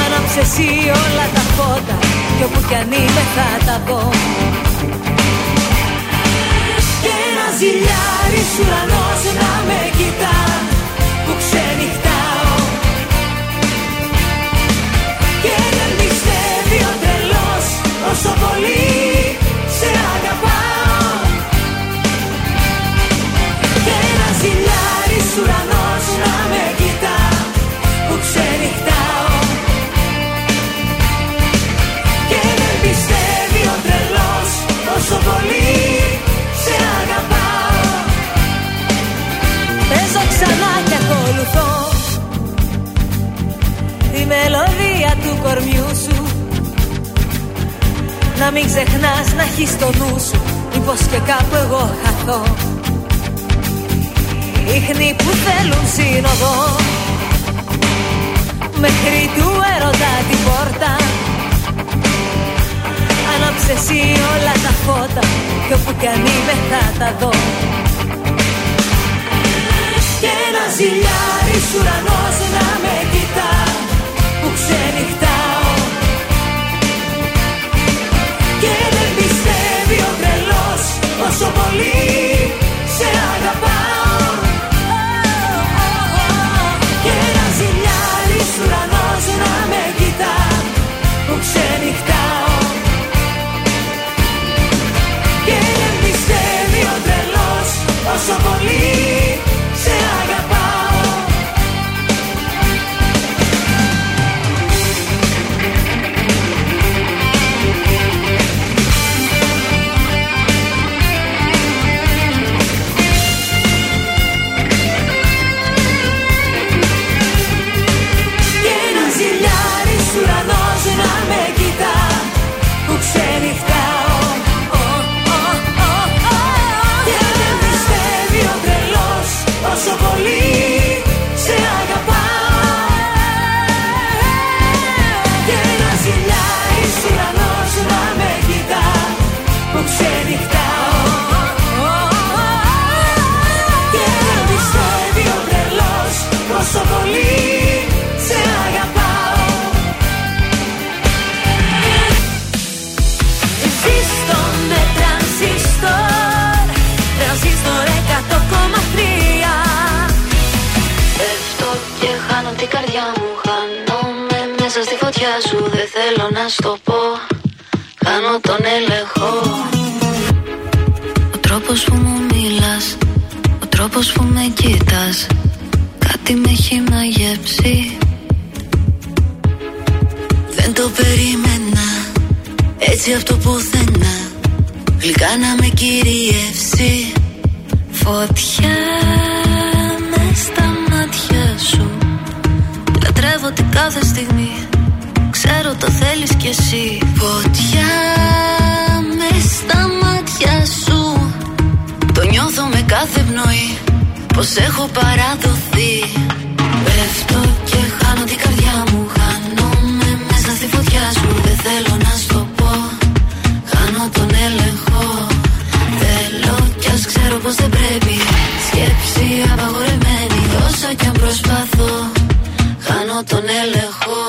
[SPEAKER 1] Άναψε εσύ όλα τα φώτα. Κι όπου κι αν είμαι θα τα δω. και ένα ζηλιάρης ουρανός να με κοιτά που ξενυχτάω. Και δεν πιστεύει ο τρελός όσο πολύ Να μην ξεχνάς να έχεις το νου σου Μήπως και κάπου εγώ χαθώ. Ίχνη που θέλουν σύνοδο Μέχρι του έρωτα την πόρτα. Άναψε εσύ όλα τα φώτα Κι όπου κι αν είμαι θα τα δω. Και ένα ζηλιάρης ουρανός να με κοιτά Που ξενυχτάω Και δεν πιστεύει ο τρελός Όσο πολύ σε αγαπάω. Και ένα ζηλιάρης ουρανός να με κοιτά Που ξενυχτάω. Και δεν πιστεύει ο τρελός όσο πολύ
[SPEAKER 12] φωτιά σου δεν θέλω να στο πω. Κάνω τον έλεγχο. Ο τρόπος που μου μιλάς Ο τρόπος που με κοίτας Κάτι με έχει μαγεύσει Δεν το περίμενα Έτσι αυτό πουθενά. Γλυκά να με κυριεύσει. Φωτιά μες στα μάτια σου. Λατρεύω την κάθε στιγμή Ξέρω το θέλεις κι εσύ. Φωτιά με στα μάτια σου. Το νιώθω με κάθε πνοή. Πως έχω παραδοθεί. Πέφτω και χάνω την καρδιά μου. Χάνομαι μέσα στη φωτιά σου. Δεν θέλω να στο πω. Χάνω τον έλεγχο. Θέλω κι ας ξέρω πως δεν πρέπει. Σκέψη απαγορεμένη Όσο κι αν προσπαθώ Χάνω τον έλεγχο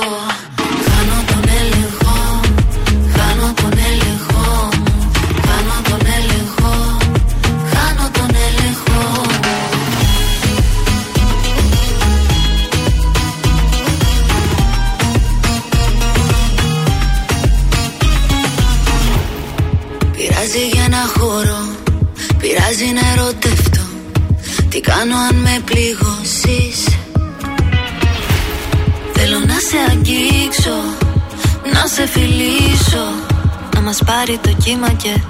[SPEAKER 12] my jet.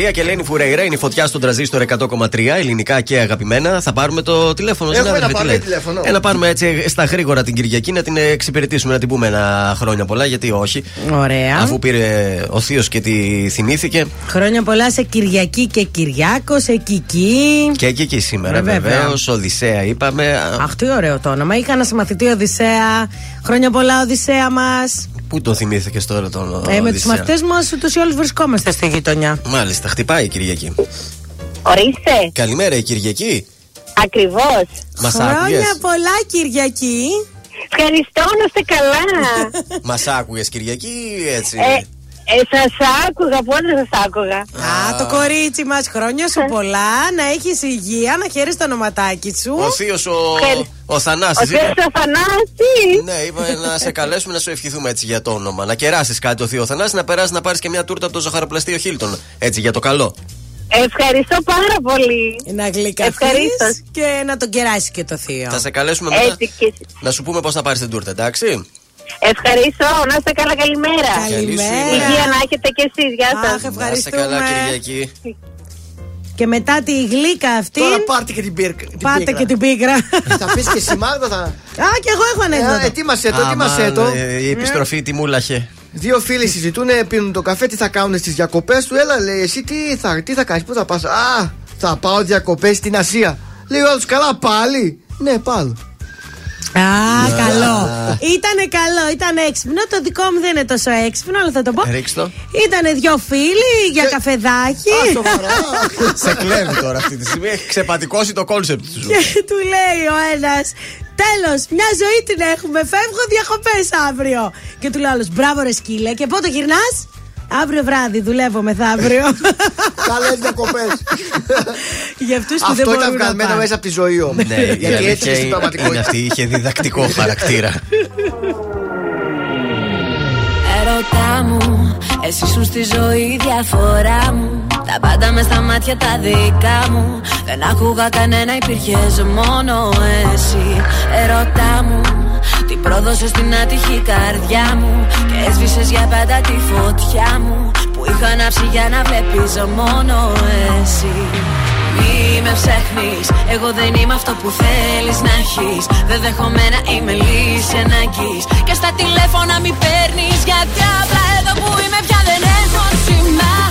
[SPEAKER 12] Πω
[SPEAKER 3] Ευαγγελία και Ελένη Φουρέιρα είναι η φωτιά στον τραζίστορ 100,3 ελληνικά και αγαπημένα. Θα πάρουμε το τηλέφωνο.
[SPEAKER 5] Έχουμε
[SPEAKER 3] συνάδελφε,
[SPEAKER 5] ένα
[SPEAKER 3] τι
[SPEAKER 5] πάρει
[SPEAKER 3] λέτε;
[SPEAKER 5] τηλέφωνο.
[SPEAKER 3] Ε, να πάρουμε έτσι στα γρήγορα την Κυριακή να την εξυπηρετήσουμε, να την πούμε ένα χρόνια πολλά. Γιατί όχι.
[SPEAKER 4] Ωραία.
[SPEAKER 3] Αφού πήρε ο Θείος και τη θυμήθηκε.
[SPEAKER 4] Χρόνια πολλά σε Κυριακή και Κυριάκος, σε Κική.
[SPEAKER 3] Και εκεί και σήμερα
[SPEAKER 4] Ε, βέβαια.
[SPEAKER 3] βεβαίως. Οδυσσέα είπαμε. Α,
[SPEAKER 4] Αχ, τι ωραίο το όνομα. Είχα ένα συμμαθητή Οδυσσέα. Χρόνια πολλά, Οδυσσέα μας.
[SPEAKER 3] Πού τον θυμήθηκες τώρα τον
[SPEAKER 4] Ε, με τους
[SPEAKER 3] Οδυσσέα;
[SPEAKER 4] μαθητές μας ούτως ή άλλως βρισκόμαστε στη γειτονιά.
[SPEAKER 3] Μάλιστα, χτυπάει η Κυριακή.
[SPEAKER 13] Ορίστε,
[SPEAKER 3] Καλημέρα η Κυριακή.
[SPEAKER 13] ακριβώς.
[SPEAKER 3] Μας άκουγες;
[SPEAKER 4] Χρόνια πολλά, Κυριακή.
[SPEAKER 13] Ευχαριστώ, να είστε καλά.
[SPEAKER 3] Μας άκουγες Κυριακή ή έτσι;
[SPEAKER 13] ε, ε, σα άκουγα, πότε σα άκουγα.
[SPEAKER 4] Α, το κορίτσι μας, χρόνια σου πολλά, να έχεις υγεία, να χαίρεις το ονοματάκι σου.
[SPEAKER 3] Ο Θείος ο,
[SPEAKER 13] Ευχαριστώ.
[SPEAKER 3] ο Θανάσης
[SPEAKER 13] Ο
[SPEAKER 3] είπε-
[SPEAKER 13] Θεός Αθανάση.
[SPEAKER 3] Ναι, είπα να σε καλέσουμε να σου ευχηθούμε έτσι για το όνομα. Να κεράσεις κάτι ο Θείος Θανάσης, να περάσεις να πάρεις και μια τούρτα από το ζαχαροπλαστείο Χίλτον. Έτσι για το καλό.
[SPEAKER 13] Ευχαριστώ πάρα πολύ.
[SPEAKER 4] Να γλυκαθείς
[SPEAKER 13] Ευχαρίστω.
[SPEAKER 4] και να τον κεράσει και το θείο.
[SPEAKER 3] Θα σε καλέσουμε μετά
[SPEAKER 13] Έτσι και εσείς.
[SPEAKER 3] να σου πούμε πώς θα πάρεις την τούρτα, εντάξει;
[SPEAKER 13] Ευχαριστώ, να είστε καλά, καλημέρα.
[SPEAKER 4] Καλημέρα.
[SPEAKER 13] Υγεία να έχετε κι εσείς, γεια
[SPEAKER 4] Αχ,
[SPEAKER 13] σας.
[SPEAKER 3] Να είστε
[SPEAKER 4] ευχαριστούμε.
[SPEAKER 3] καλά, Κυριακή.
[SPEAKER 4] Και μετά τη γλύκα αυτή.
[SPEAKER 5] Τώρα πάρτε και την πίρκα. την
[SPEAKER 4] Πάτε
[SPEAKER 5] πίκρα.
[SPEAKER 4] και την πίκρα.
[SPEAKER 5] Θα πεις και εσύ, Μάγδα, θα.
[SPEAKER 4] Α, και εγώ έχω
[SPEAKER 5] Ε,
[SPEAKER 4] ανέκδοτο.
[SPEAKER 5] ετοίμασέ το, ετοίμασέ
[SPEAKER 3] Αμάν,
[SPEAKER 5] το.
[SPEAKER 3] ε, Η επιστροφή τι μούλαχε.
[SPEAKER 5] Δύο φίλοι συζητούν, πίνουν το καφέ, τι θα κάνουν στις διακοπές του. Έλα, λέει, εσύ τι θα, τι θα κάνεις, πού θα πας; Α, θα πάω διακοπές στην Ασία. Λέει ο άλλος, καλά πάλι. Ναι, πάλι.
[SPEAKER 4] Α, καλό. Ήτανε καλό, ήταν έξυπνο. Το δικό μου δεν είναι τόσο έξυπνο, αλλά θα το πω.
[SPEAKER 3] Ρίξ το.
[SPEAKER 4] Ήτανε δυο φίλοι για
[SPEAKER 5] Και-
[SPEAKER 4] καφεδάκι.
[SPEAKER 5] Α, σοβαρά.
[SPEAKER 3] Σε κλέβει τώρα αυτή τη στιγμή. Έχει ξεπατικώσει το concept σου.
[SPEAKER 4] Και του λέει ο ένας, Τέλος, μια ζωή την έχουμε. Φεύγω διακοπές αύριο. Και του λέει άλλος, Μπράβο, ρε σκύλε. Και πότε γυρνάς, Αύριο βράδυ δουλεύω μεθαύριο.
[SPEAKER 5] Καλές διακοπές.
[SPEAKER 4] Για αυτούς που δεν
[SPEAKER 5] Αυτό
[SPEAKER 4] μπορούν
[SPEAKER 5] ήταν
[SPEAKER 4] να
[SPEAKER 5] βγαλμένο
[SPEAKER 4] πάνε.
[SPEAKER 5] μέσα από τη ζωή όμως.
[SPEAKER 3] Ναι, η
[SPEAKER 5] Γιατί
[SPEAKER 3] αλήθεια
[SPEAKER 5] έτσι και στην
[SPEAKER 3] είναι- είναι
[SPEAKER 5] πραγματικότητα.
[SPEAKER 3] αυτή. Είχε διδακτικό χαρακτήρα.
[SPEAKER 12] Έρωτά μου,
[SPEAKER 14] Εσύ σου στη ζωή διαφορά μου Τα πάντα μες στα μάτια τα δικά μου Δεν άκουγα κανένα υπήρχες μόνο εσύ Ερωτά μου τι πρόδωσε στην άτυχη καρδιά μου Και έσβησες για πάντα τη φωτιά μου Που είχα ανάψει για να βλέπεις μόνο εσύ μη με ψάχνει, εγώ δεν είμαι αυτό που θέλεις να έχεις. Δεν δέχομαι να είμαι λύση ανάγκης. Και στα τηλέφωνα μη παίρνεις, γιατί απλά εδώ που είμαι πια δεν έχω σήμα.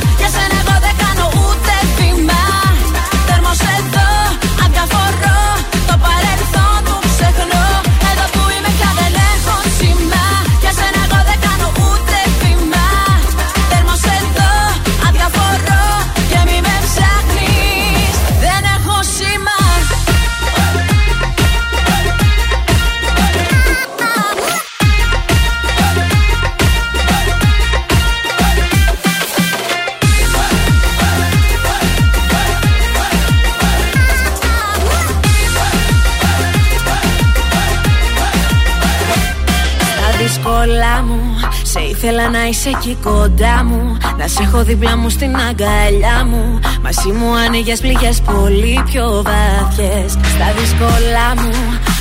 [SPEAKER 14] Στα δύσκολα μου. Σε ήθελα να είσαι εκεί κοντά μου Να σε έχω δίπλα μου στην αγκαλιά μου. Μαζί μου άνοιγες πληγές πολύ πιο βαθιές. Στα δύσκολα μου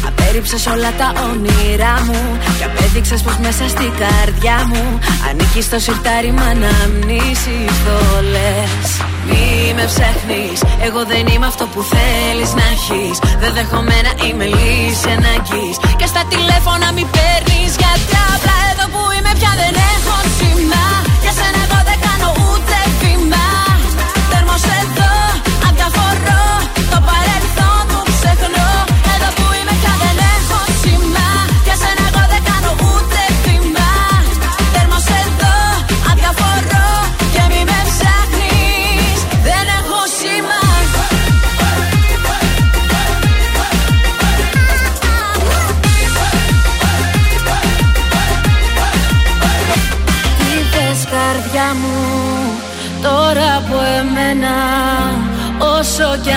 [SPEAKER 14] Απέριψες όλα τα όνειρά μου. Και απέδειξες πως μέσα στην καρδιά μου Ανήκεις στο σιρτάρι μα να μνήσεις το λες Μη με ψάχνεις Εγώ δεν είμαι αυτό που θέλεις να έχεις. Δεν δέχομαι να είμαι λύση ανάγκης. Και στα τηλέφωνα μη παίρνεις Γιατί απλά εδώ που είμαι πια δεν έχω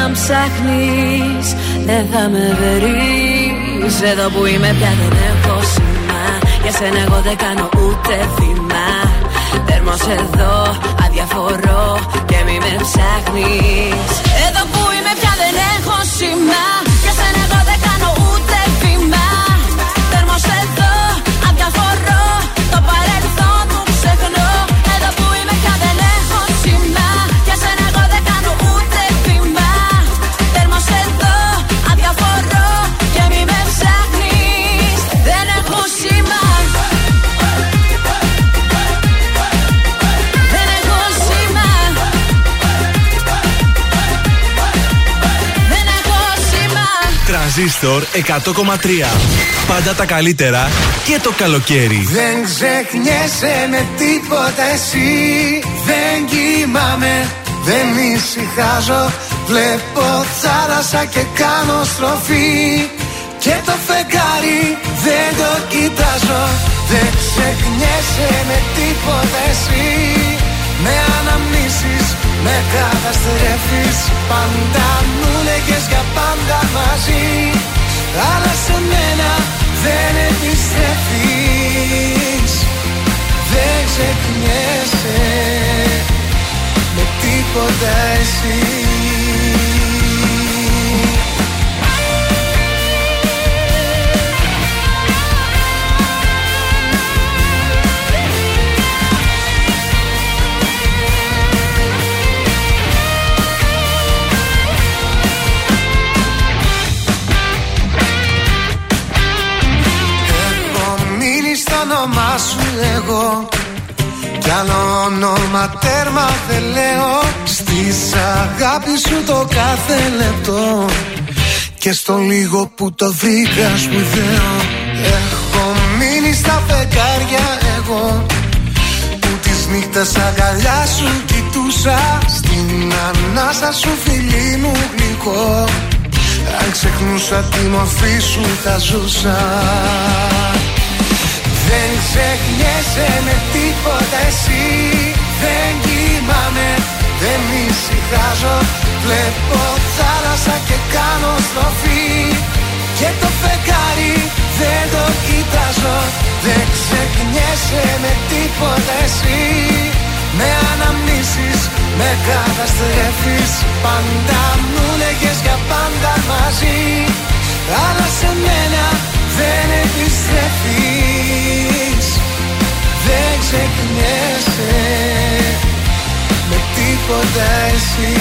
[SPEAKER 14] κι αν ψάχνεις δεν θα με βρεις. Εδώ που είμαι πια δεν έχω σήμα. Για σένα εγώ δεν κάνω ούτε βήμα. Τέρμος εδώ αδιαφορώ και μη με ψάχνεις. Εδώ που είμαι πια δεν έχω σήμα
[SPEAKER 2] Τρανζίστορ 100,3. Πάντα τα καλύτερα και το καλοκαίρι.
[SPEAKER 15] Δεν ξεχνιέσαι με τίποτα εσύ. Δεν κοιμάμαι, δεν ησυχάζω. Βλέπω θάλασσα και κάνω στροφή. Και το φεγγάρι δεν το κοιτάζω. Δεν ξεχνιέσαι με τίποτα εσύ. Με αναμνήσεις, με καταστρέφεις Πάντα μου λέγες για πάντα μαζί. Αλλά σε μένα δεν επιστρέφεις. Δεν ξεχνιέσαι με τίποτα εσύ όνομά σου εγώ Κι άλλο όνομα τέρμα δεν λέω. Στις αγάπη σου το κάθε λεπτό. Και στο λίγο που το βρήκα σπουδαίο Έχω μείνει στα φεγγάρια εγώ. Που τις νύχτες αγκαλιά σου κοιτούσα. Στην ανάσα σου φιλί μου γλυκό. Αν ξεχνούσα τη μορφή σου θα ζούσα Δεν ξεχνιέσαι με τίποτα εσύ. Δεν κοιμάμαι, δεν ησυχάζω. Βλέπω θάλασσα και κάνω στροφή. Και το φεγγάρι δεν το κοιτάζω. Δεν ξεχνιέσαι με τίποτα εσύ. Με αναμνήσεις με καταστρέφεις. Πάντα μου λέγες για πάντα μαζί. Αλλά σε μένα δεν επιστρέφεις. Δεν ξεχνιέσαι με τίποτα εσύ.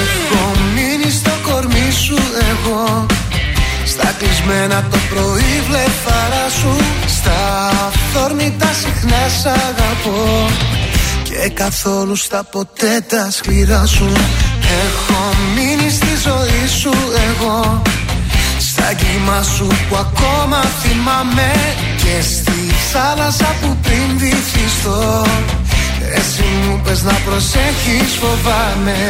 [SPEAKER 15] Έχω μείνει στο κορμί σου εγώ. Στα κλεισμένα το πρωί βλεφαρά σου. Στα αυθόρμητα συχνά σ' αγαπώ Και καθόλου στα ποτέ τα σκληρά σου. Έχω μείνει στη ζωή σου εγώ. Στα κύμα σου που ακόμα θυμάμαι. Και στη θάλασσα που πριν βυθιστώ. Εσύ μου πες να προσέχεις φοβάμαι.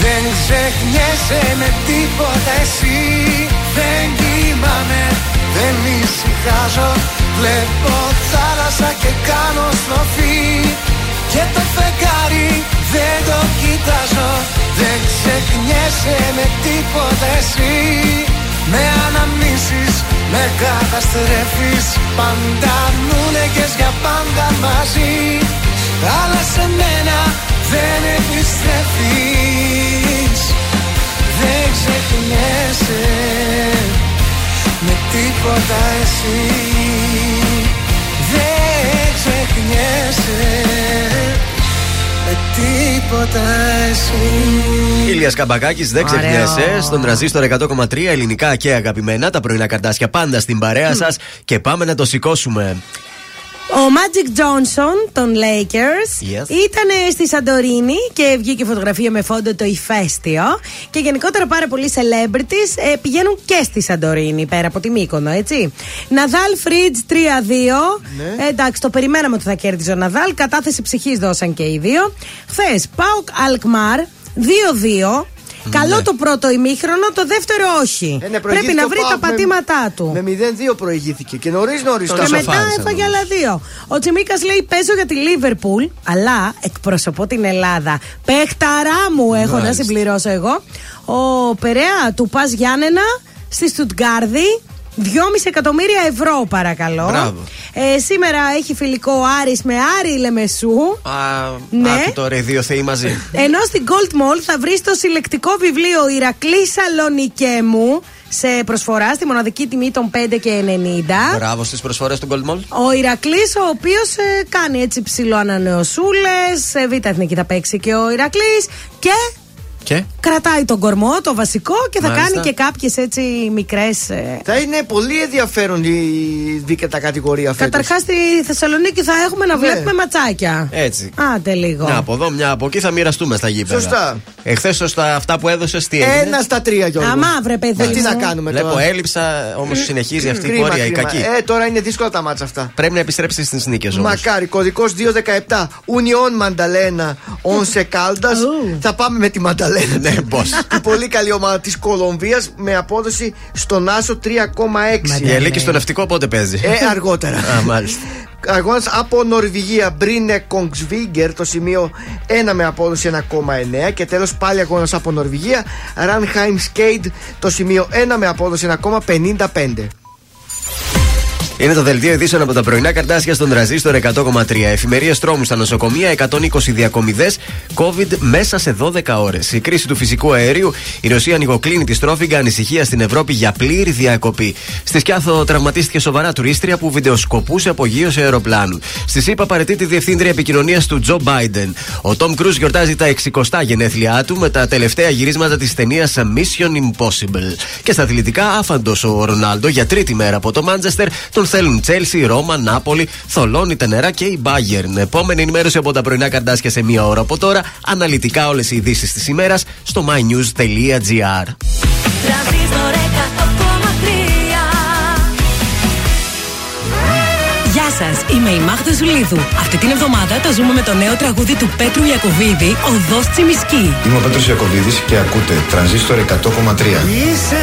[SPEAKER 15] Δεν ξεχνιέσαι με τίποτα εσύ. Δεν κοιμάμαι, δεν ησυχάζω Βλέπω θάλασσα και κάνω στροφή. Και το φεγγάρι δεν το κοιτάζω. Δεν ξεχνιέσαι με τίποτα εσύ. Με αναμνήσεις, με καταστρέφεις. Πάντα μου λέγες για πάντα μαζί. Αλλά σε μένα δεν επιστρέφεις. Δεν ξεχνιέσαι. με τίποτα εσύ Δεν ξεχνιέσαι με τίποτα εσύ
[SPEAKER 3] Ηλίας Καμπακάκης, δεν
[SPEAKER 4] Ωραίο.
[SPEAKER 3] ξεχνιέσαι. Στον τραζίστορ 100,3 ελληνικά και αγαπημένα. Τα πρωινά καρτάσια πάντα στην παρέα σας. Και πάμε να το σηκώσουμε.
[SPEAKER 4] Ο Magic Johnson των Lakers
[SPEAKER 3] Yes.
[SPEAKER 4] ήταν στη Σαντορίνη και βγήκε φωτογραφία με φόντο το ηφαίστειο. Και γενικότερα πάρα πολλοί celebrities ε, πηγαίνουν και στη Σαντορίνη, πέρα από τη Μύκονο, έτσι. Ναδάλ Φρίτζ 3-2.
[SPEAKER 5] Ναι.
[SPEAKER 4] Ε, εντάξει, το περιμέναμε ότι θα κέρδιζε ο Ναδάλ. Κατάθεση ψυχής δώσαν και οι δύο. Χθες, Πάοκ Αλκμάρ 2-2. Καλό το πρώτο ημίχρονο, το δεύτερο όχι.
[SPEAKER 5] Ε, ναι,
[SPEAKER 4] Πρέπει
[SPEAKER 5] προηγήθηκε
[SPEAKER 4] να
[SPEAKER 5] ο
[SPEAKER 4] βρει τα
[SPEAKER 5] Πάοκ με-
[SPEAKER 4] πατήματά του.
[SPEAKER 5] Με 0-2 προηγήθηκε και νωρίς νωρίς
[SPEAKER 3] Τον
[SPEAKER 5] τα
[SPEAKER 4] Και
[SPEAKER 3] Τόσο
[SPEAKER 4] μετά
[SPEAKER 3] φάρισαν
[SPEAKER 4] έφαγε
[SPEAKER 3] όμως.
[SPEAKER 4] άλλα δύο. Ο Τσιμίκας λέει: Παίζω για τη Λίβερπουλ, αλλά εκπροσωπώ την Ελλάδα. Παιχταρά μου έχω να
[SPEAKER 3] Μάλιστα.
[SPEAKER 4] συμπληρώσω εγώ. Ο Περέα του Πας Γιάννενα στη Στουτγκάρδη. 2,5 εκατομμύρια ευρώ παρακαλώ.
[SPEAKER 3] Μπράβο.
[SPEAKER 4] Ε, σήμερα έχει φιλικό ο Άρης με Άρη Λεμεσού.
[SPEAKER 3] Α,
[SPEAKER 4] Ναι.
[SPEAKER 3] Άκου τώρα οι δύο θεοί μαζί.
[SPEAKER 4] Ενώ στην Gold Mall θα βρεις το συλλεκτικό βιβλίο Ηρακλή Σαλονικέ μου σε προσφορά στη μοναδική τιμή των 5 και 90.
[SPEAKER 3] Μπράβο στις προσφορές του Gold Mall.
[SPEAKER 4] Ο Ηρακλής, ο οποίος κάνει έτσι ψηλό ανανεωσούλε. Σε β' εθνική θα παίξει και ο Ηρακλής. Και
[SPEAKER 3] Και;
[SPEAKER 4] κρατάει τον κορμό, το βασικό, και θα
[SPEAKER 3] Μάλιστα.
[SPEAKER 4] κάνει και κάποιες έτσι μικρές.
[SPEAKER 5] Θα είναι πολύ ενδιαφέρον η δίκαιτα κατηγορία φέτος.
[SPEAKER 4] Καταρχάς στη Θεσσαλονίκη θα έχουμε να
[SPEAKER 5] Ναι.
[SPEAKER 4] βλέπουμε ματσάκια.
[SPEAKER 3] Έτσι.
[SPEAKER 4] Άντε λίγο.
[SPEAKER 3] Μια από εδώ, μια από εκεί θα μοιραστούμε στα γήπεδα.
[SPEAKER 5] Σωστά.
[SPEAKER 3] Εχθές στα αυτά που έδωσες, τι έγινε;
[SPEAKER 5] Ένα στα τρία, Γιώργο.
[SPEAKER 4] Αμά, βρε, παιδί
[SPEAKER 5] Ε, τι
[SPEAKER 4] μου.
[SPEAKER 5] να κάνουμε
[SPEAKER 3] Βλέπω
[SPEAKER 5] τώρα.
[SPEAKER 3] έλειψα, όμως συνεχίζει αυτή η
[SPEAKER 5] Κρίμα,
[SPEAKER 3] πορεία η
[SPEAKER 5] κρίμα.
[SPEAKER 3] κακή.
[SPEAKER 5] Ε, τώρα είναι δύσκολα τα μάτσα αυτά.
[SPEAKER 3] Πρέπει να επιστρέψει στις νίκες όμως.
[SPEAKER 5] Μακάρι, κωδικός 217. Union Μανταλένα, Once Caldas. Θα πάμε με τη Μανταλένα.
[SPEAKER 3] Ναι, πώς.
[SPEAKER 5] Η πολύ καλή ομάδα της Κολομβίας με απόδοση στον Άσο 3,6.
[SPEAKER 3] Η Ελίκη στο ναυτικό πότε παίζει;
[SPEAKER 5] Ε, αργότερα.
[SPEAKER 3] Α, μάλιστα.
[SPEAKER 5] Αγώνας από Νορβηγία, Μπρίνε Κογκσβίγκερ, το σημείο 1 με απόδοση 1,9. Και τέλος πάλι αγώνας από Νορβηγία, Ρανχάιμ Σκέιντ, το σημείο 1 με απόδοση 1,55.
[SPEAKER 3] Είναι το δελτίο ειδήσεων από τα πρωινά καρτάσια στον τραζίστορ 100,3. Εφημερίες τρόμου στα νοσοκομεία, 120 διακομιδές, COVID μέσα σε 12 ώρες. Η κρίση του φυσικού αερίου, η Ρωσία ανοιγοκλίνει τη στρόφιγγα, ανησυχία στην Ευρώπη για πλήρη διακοπή. Στη Σκιάθο τραυματίστηκε σοβαρά τουρίστρια που βιντεοσκοπούσε απογείωση αεροπλάνου. Στη ΣΥΠΑ παρετεί τη διευθύντρια επικοινωνίας του Τζο Μπάιντεν. Ο Τόμ Κρούζ γιορτάζει τα 60 γενέθλιά του με τα τελευταία γυρίσματα της ταινίας Mission Impossible. Και στα αθλητικά, άφαντος ο Ρονάλντο για τρίτη μέρα από το Μάντσεστερ τον θέλουν Τσέλσι, Ρώμα, Νάπολη, θολώνει τα νερά και η Bayern. Επόμενη ενημέρωση από τα πρωινά καρτάσια σε μία ώρα από τώρα. Αναλυτικά όλες οι ειδήσεις της ημέρας στο mynews.gr.
[SPEAKER 16] Τρανζίστορ 100,3
[SPEAKER 17] Γεια σας, είμαι η Μάγδα Ζουλίδου. Αυτή την εβδομάδα τα ζούμε με το νέο τραγούδι του Πέτρου Ιακοβίδη, Οδό Τσιμισκή.
[SPEAKER 18] Είμαι ο Πέτρος Ιακωβίδης και ακούτε Τρανζίστορ 100,3.
[SPEAKER 15] Είσαι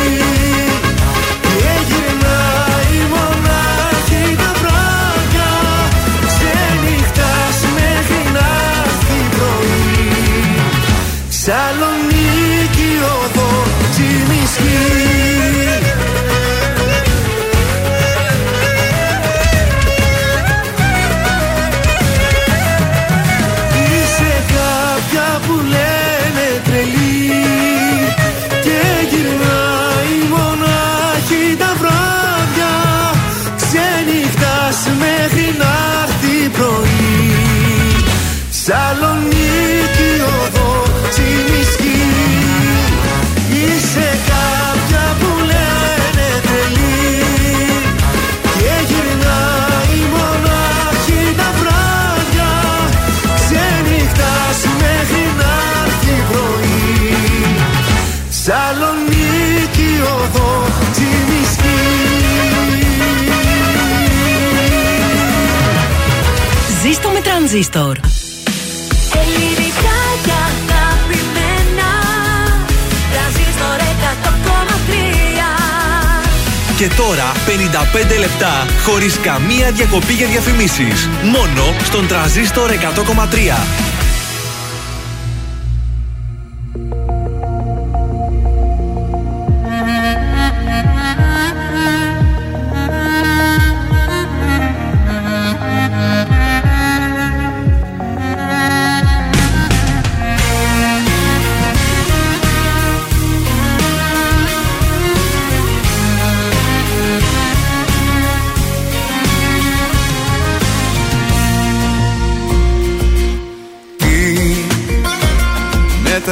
[SPEAKER 19] με τρανζίστορ.
[SPEAKER 1] Ελληνικά και αγαπημένα Τρανζίστορ 100,3
[SPEAKER 2] Και τώρα 55 λεπτά χωρίς καμία διακοπή για διαφημίσεις. Μόνο στον τραζίστορ 100,3.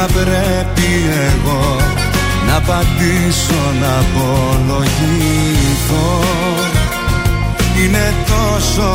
[SPEAKER 7] θα πρέπει εγώ να πατήσω να απολογηθώ. Είναι τόσο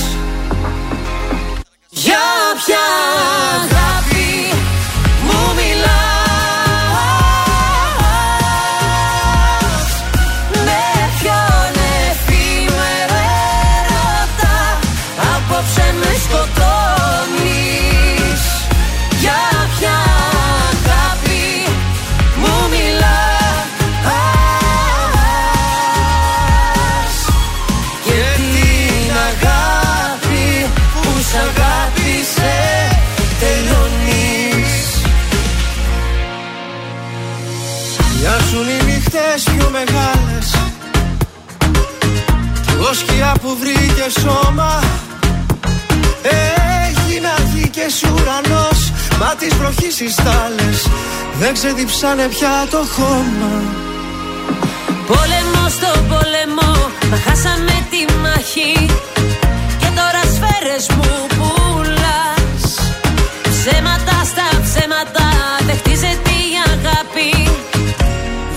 [SPEAKER 16] Για
[SPEAKER 9] οι νύχτες πιο μεγάλες. Κι εγώ σκιά που βρήκε σώμα. Έγινα γη και ουρανός. Μα τις βροχής οι στάλες Δεν ξεδιψάνε πια το χώμα.
[SPEAKER 16] Πόλεμο στο πόλεμο, μα χάσαμε τη μάχη. Και τώρα σφαίρες μου πουλάς. Ψέματα στα ψέματα, δεν χτίζεται η αγάπη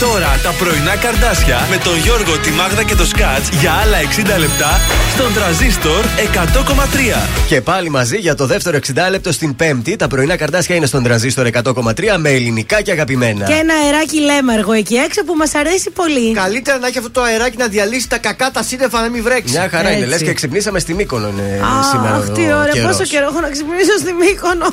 [SPEAKER 2] τώρα τα πρωινά καρδάσια με τον Γιώργο, τη Μάγδα και το Σκάτς για άλλα 60 λεπτά στον τραζίστορ 100,3.
[SPEAKER 3] Και πάλι μαζί για το δεύτερο 60 λεπτό στην Πέμπτη. Τα πρωινά καρδάσια είναι στον τραζίστορ 100,3 με ελληνικά και αγαπημένα.
[SPEAKER 4] Και ένα αεράκι λέμαργο εκεί έξω που μας αρέσει πολύ.
[SPEAKER 5] Καλύτερα να έχει αυτό το αεράκι να διαλύσει τα κακά τα σύννεφα να μην βρέξει.
[SPEAKER 3] Μια χαρά είναι,
[SPEAKER 4] Έτσι.
[SPEAKER 3] λε και ξυπνήσαμε στη Μύκονο είναι σήμερα.
[SPEAKER 4] Αχ, τι
[SPEAKER 3] ο
[SPEAKER 4] ωραία.
[SPEAKER 3] καιρός.
[SPEAKER 4] Πόσο καιρό έχω να ξυπνήσω στη Μύκονο.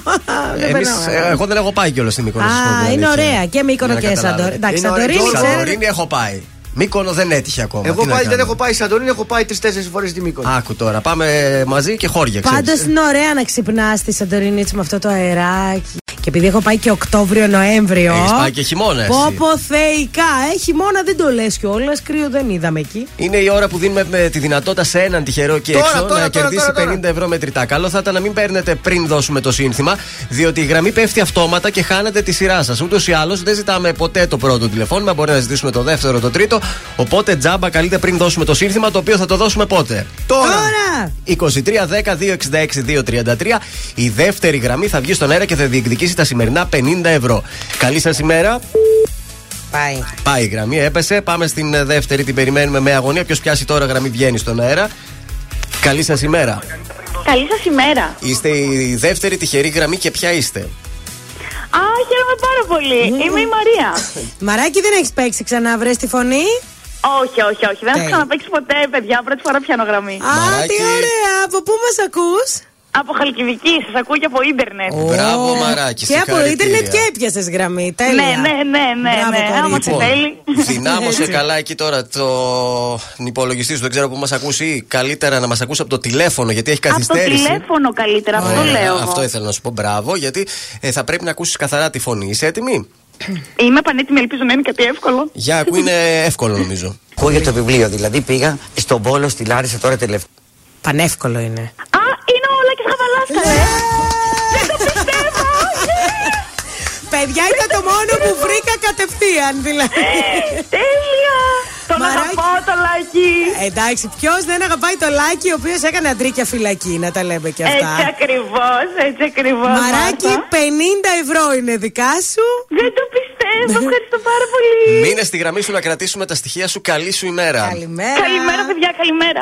[SPEAKER 4] Δεν
[SPEAKER 3] Εμείς,
[SPEAKER 4] περνάω.
[SPEAKER 3] ε, εγώ δεν έχω πάει κιόλας στη Μύκονο. να σας πω την
[SPEAKER 4] Α, είναι
[SPEAKER 3] αλήθεια.
[SPEAKER 4] ωραία. Και Μύκονο
[SPEAKER 3] Για να
[SPEAKER 4] και
[SPEAKER 3] καταλάβετε.
[SPEAKER 4] Σαντορίνη. Εντάξει,
[SPEAKER 5] Είναι ωραία.
[SPEAKER 4] Σαντορίνη,
[SPEAKER 5] Τώρα,
[SPEAKER 4] ξέρετε.
[SPEAKER 3] Σαντορίνη έχω πάει. Μύκονο δεν έτυχε ακόμα.
[SPEAKER 5] Εγώ
[SPEAKER 3] Τι να
[SPEAKER 5] πάλι δεν
[SPEAKER 3] κάνω.
[SPEAKER 5] έχω πάει Σαντορίνη, έχω πάει τρει-τέσσερι φορές στη Μύκονο.
[SPEAKER 3] Άκου τώρα, πάμε μαζί και χώρια.
[SPEAKER 4] Πάντως
[SPEAKER 3] ξέρεις.
[SPEAKER 4] είναι ωραία να ξυπνάς στη Σαντορίνη έτσι με αυτό το αεράκι. Και επειδή έχω πάει και Οκτώβριο-Νοέμβριο.
[SPEAKER 3] Έχεις πάει και χειμώνα, εσύ.
[SPEAKER 4] Πω πω θεϊκά. Ε, χειμώνα δεν το λες κιόλας. Κρύο δεν είδαμε εκεί.
[SPEAKER 3] Είναι η ώρα που δίνουμε με τη δυνατότητα σε έναν τυχερό εκεί
[SPEAKER 5] Τώρα,
[SPEAKER 3] έξω
[SPEAKER 5] τώρα,
[SPEAKER 3] να
[SPEAKER 5] τώρα,
[SPEAKER 3] κερδίσει
[SPEAKER 5] τώρα, τώρα.
[SPEAKER 3] 50 ευρώ μετρητά. Καλό θα ήταν να μην παίρνετε πριν δώσουμε το σύνθημα, διότι η γραμμή πέφτει αυτόματα και χάνετε τη σειρά σας. Ούτως ή άλλως δεν ζητάμε ποτέ το πρώτο τηλεφώνημα, μπορεί να ζητήσουμε το δεύτερο, το τρίτο. Οπότε τζάμπα καλείτε πριν δώσουμε το σύνθημα, το οποίο θα το δώσουμε πότε;
[SPEAKER 5] Τώρα!
[SPEAKER 4] Τώρα!
[SPEAKER 3] 2310-266-233. Η δεύτερη γραμμή θα βγει στον αέρα και θα διεκδικήσει τα σημερινά 50 ευρώ. Καλή σας ημέρα.
[SPEAKER 4] Πάει.
[SPEAKER 3] Πάει η γραμμή, έπεσε. Πάμε στην ε, δεύτερη, την περιμένουμε με αγωνία. Ποιος πιάσει τώρα γραμμή βγαίνει στον αέρα. Καλή σας ημέρα.
[SPEAKER 20] Καλή σας ημέρα.
[SPEAKER 3] Είστε η δεύτερη τυχερή γραμμή και ποια είστε;
[SPEAKER 20] Α, χαίρομαι πάρα πολύ. Είμαι η Μαρία.
[SPEAKER 4] Μαράκι, δεν έχεις παίξει ξανά, βρες τη φωνή;
[SPEAKER 20] όχι, όχι, όχι. Δεν έχω
[SPEAKER 4] Τέλεια.
[SPEAKER 20] ξαναπέξει ποτέ, παιδιά. Πρώτη φορά πιάνω γραμμή.
[SPEAKER 4] Α, τι ωραία. Από πού μας ακούς;
[SPEAKER 20] Από Χαλκιδική, σας ακούω και από ίντερνετ.
[SPEAKER 3] Μπράβο, Μαράκι.
[SPEAKER 4] Και από
[SPEAKER 3] συγχαρητήρια.
[SPEAKER 4] ίντερνετ και έπιασες γραμμή. Τέλεια.
[SPEAKER 20] Ναι, ναι, ναι, ναι.
[SPEAKER 4] Μπράβο,
[SPEAKER 20] ναι. Άμα
[SPEAKER 4] κορίτσι.
[SPEAKER 20] σε θέλει.
[SPEAKER 3] Δυνάμωσε
[SPEAKER 4] Έτσι.
[SPEAKER 3] καλά εκεί τώρα τον υπολογιστή σου. Δεν ξέρω που μας ακούσει. ή Καλύτερα να μας ακούσει από το τηλέφωνο γιατί έχει
[SPEAKER 20] Από το
[SPEAKER 3] καθυστέρηση.
[SPEAKER 20] τηλέφωνο καλύτερα, αυτό
[SPEAKER 3] Ωραία,
[SPEAKER 20] λέω. εγώ.
[SPEAKER 3] Αυτό ήθελα να σου πω. Μπράβο, γιατί ε, θα πρέπει να ακούσεις καθαρά τη φωνή. Είσαι έτοιμη;
[SPEAKER 20] Είμαι πανέτοιμη, ελπίζω να είναι κάτι εύκολο.
[SPEAKER 3] Για ακού είναι εύκολο νομίζω.
[SPEAKER 21] Ακούγεται το βιβλίο, δηλαδή πήγα στον Πόλο στη Λάρισα τώρα τελευταία.
[SPEAKER 4] Πανεύκολο είναι.
[SPEAKER 20] Α, είναι όλα και χαβαλάσκα, ε!
[SPEAKER 4] Παιδιά ήταν το μόνο που βρήκα κατευθείαν δηλαδή.
[SPEAKER 20] Τέλεια! Τον αγαπάω το λάκι.
[SPEAKER 4] Εντάξει, ποιος δεν αγαπάει το λάκι ο οποίος έκανε αντρίκια φυλακή, να τα λέμε και αυτά.
[SPEAKER 20] Έτσι ακριβώς, έτσι ακριβώς.
[SPEAKER 4] Μαράκι, 50 ευρώ είναι δικά σου.
[SPEAKER 20] Δεν το πιστεύω, ευχαριστώ πάρα πολύ.
[SPEAKER 3] Μείνε στη γραμμή σου να κρατήσουμε τα στοιχεία σου. Καλή σου ημέρα.
[SPEAKER 4] Καλημέρα.
[SPEAKER 20] Καλημέρα, παιδιά, καλημέρα.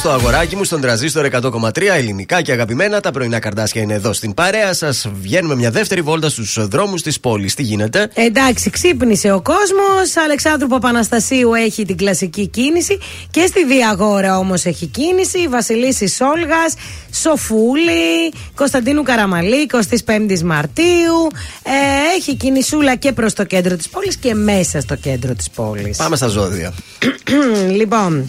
[SPEAKER 16] Στο αγοράκι μου
[SPEAKER 3] στον τραζίστορ 100,3 ελληνικά και αγαπημένα. Τα πρωινά καρδάσια είναι εδώ στην παρέα σας. Βγαίνουμε μια δεύτερη βόλτα στους δρόμους της πόλης. Τι γίνεται;
[SPEAKER 4] Εντάξει, ξύπνησε ο κόσμος. Αλεξάνδρου Παπαναστασίου έχει την κλασική κίνηση. Και στη Διαγόρα όμως έχει κίνηση. Βασιλίσης Σόλγα, Σοφούλη, Κωνσταντίνου Καραμαλή, 25η Μαρτίου. Ε, έχει κινησούλα και προς το κέντρο της πόλης και μέσα στο κέντρο της πόλης.
[SPEAKER 3] Πάμε στα ζώδια.
[SPEAKER 4] λοιπόν.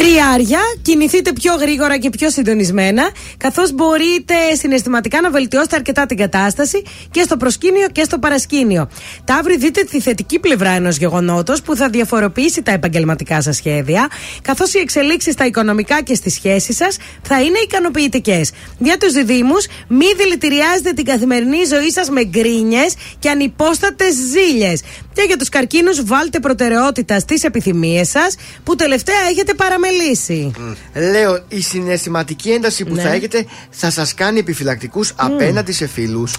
[SPEAKER 4] Κρυάρια, κινηθείτε πιο γρήγορα και πιο συντονισμένα, καθώς μπορείτε συναισθηματικά να βελτιώσετε αρκετά την κατάσταση και στο προσκήνιο και στο παρασκήνιο. Ταύρι, δείτε τη θετική πλευρά ενός γεγονότος που θα διαφοροποιήσει τα επαγγελματικά σας σχέδια, καθώς οι εξελίξεις στα οικονομικά και στις σχέσεις σας θα είναι ικανοποιητικές. Για τους διδήμου, μη δηλητηριάζετε την καθημερινή ζωή σας με γκρίνιες και ανυπόστατες ζήλιες. Και για τους καρκίνους, βάλτε προτεραιότητα στις επιθυμίες σας που τελευταία έχετε παραμελήσει.
[SPEAKER 5] Λέω, η συναισθηματική ένταση που
[SPEAKER 4] Ναι.
[SPEAKER 5] θα έχετε θα σας κάνει επιφυλακτικούς απέναντι σε φίλους.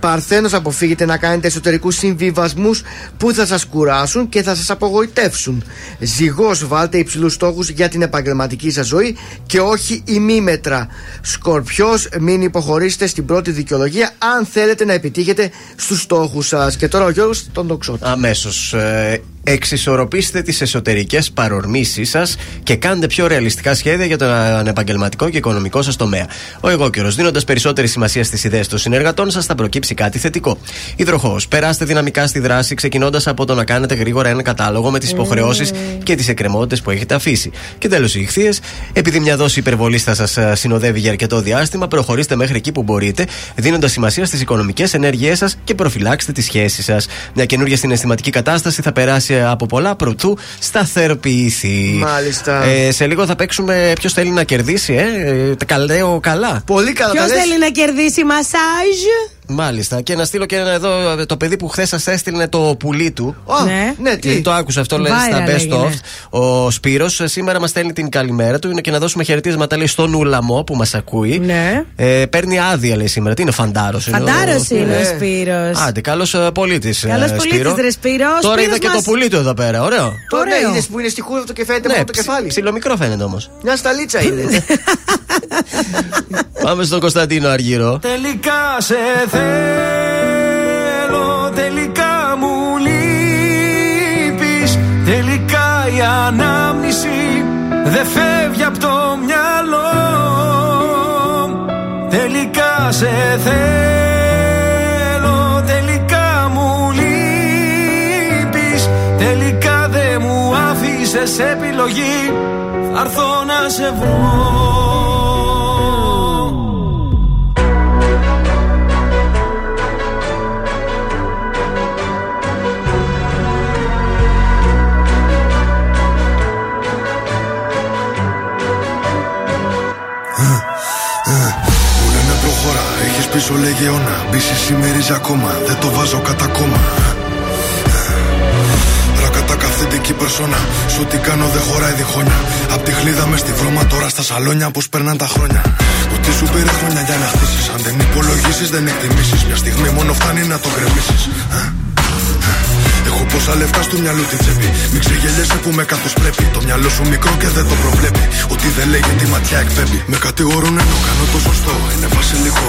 [SPEAKER 5] Παρθένος, αποφύγετε να κάνετε εσωτερικούς συμβιβασμούς που θα σας κουράσουν και θα σας απογοητεύσουν. Ζυγός, βάλτε υψηλούς στόχους για την επαγγελματική σας ζωή και όχι ημίμετρα. Σκορπιός, μην υποχωρήσετε στην πρώτη δικαιολογία αν θέλετε να επιτύχετε στους στόχους σας. Και τώρα ο Γιώργος τον τοξότη.
[SPEAKER 3] Αμέσως. Ε, εξισορροπήστε τις εσωτερικές παρορμήσεις σας και κάντε πιο ρεαλιστικά σχέδια για τον επαγγελματικό και οικονομικό σας τομέα. Ο εγώ καιρο, δίνοντας περισσότερη σημασία στις ιδέες των συνεργατών σας, θα προκύψει κάτι θετικό. Υδροχός, περάστε δυναμικά στη δράση, ξεκινώντας από το να κάνετε γρήγορα ένα κατάλογο με τις υποχρεώσεις και τις εκκρεμότητες που έχετε αφήσει. Και τέλος, οι ηχθείες, επειδή μια δόση υπερβολής θα σας συνοδεύει για αρκετό διάστημα, προχωρήστε μέχρι εκεί που μπορείτε, δίνοντας σημασία στις οικονομικές ενέργειές σας και προφυλάξτε τις σχέσεις σας. Μια καινούργια συναισθηματική κατάσταση θα περάσει από πολλά προτού σταθεροποιηθεί.
[SPEAKER 5] Μάλιστα.
[SPEAKER 3] Ε, σε λίγο θα παίξουμε ποιος θέλει να κερδίσει, ε. ε τα καλέω καλά.
[SPEAKER 5] Πολύ καλά
[SPEAKER 4] Ποιος θέλει να κερδίσει μασάζ;
[SPEAKER 3] Μάλιστα. Και να στείλω και ένα εδώ ε, το παιδί που χθες σας έστειλε το πουλί του.
[SPEAKER 5] Α, Ναι. ναι, τι;
[SPEAKER 3] Γιατί Το άκουσα αυτό λέει στα
[SPEAKER 4] Viral
[SPEAKER 3] best
[SPEAKER 4] έγινε.
[SPEAKER 3] of. Ο Σπύρος σήμερα μας στέλνει την καλημέρα του και να δώσουμε χαιρετίσματα λέει στον Ουλαμό που μας ακούει.
[SPEAKER 4] Ναι.
[SPEAKER 3] Ε, παίρνει άδεια λέει σήμερα. Τι είναι φαντάρος.
[SPEAKER 4] Φαντάρος είναι ο Σπύρος.
[SPEAKER 3] Άντε, καλός πολίτης.
[SPEAKER 4] Καλός πολίτης, ρε Σπύρο. Ο
[SPEAKER 3] Τώρα
[SPEAKER 4] Σπύρος
[SPEAKER 3] είδα και
[SPEAKER 4] μας-
[SPEAKER 3] το πουλί του εδώ πέρα. Ωραίο.
[SPEAKER 5] Το ναι,
[SPEAKER 4] Ωραίο.
[SPEAKER 5] είδες που είναι στη χούδα του και φαίνεται
[SPEAKER 3] Ναι,
[SPEAKER 5] μόνο το
[SPEAKER 3] ψι-
[SPEAKER 5] κεφάλι.
[SPEAKER 3] Ψιλομικρό φαίνεται όμως.
[SPEAKER 5] Μια σταλίτσα είναι.
[SPEAKER 3] Πάμε στον Κωνσταντίνο Αργύρο.
[SPEAKER 22] Τελικά σε θέλω, τελικά μου λείπεις. Τελικά η ανάμνηση δεν φεύγει από το μυαλό. Τελικά σε θέλω, τελικά μου λείπεις. Τελικά δεν μου άφησες επιλογή. Θα έρθω να σε βρω
[SPEAKER 23] έχεις πίσω λεγεώνα Μπίση σημερίζει ακόμα, δεν το βάζω κατά κόμμα Ρακατά καθεντική περσόνα Σου τι κάνω δεν χωράει διχόνια Απ' τη χλίδα μες στη βρώμα τώρα στα σαλόνια Πως περνάνε τα χρόνια Ότι σου πήρε χρόνια για να χτίσεις Αν δεν υπολογίσεις δεν εκτιμήσεις Μια στιγμή μόνο φτάνει να το γκρεμίσεις Έχω πόσα λεφτά στο μυαλό τη τσέπη. Μην ξεγελιέσαι που με καθώ πρέπει. Το μυαλό σου μικρό και δεν το προβλέπει. Ότι δεν λέει τη ματιά εκπέμπει. Με κατηγορούν ενώ κάνω το σωστό. Είναι βασιλικό.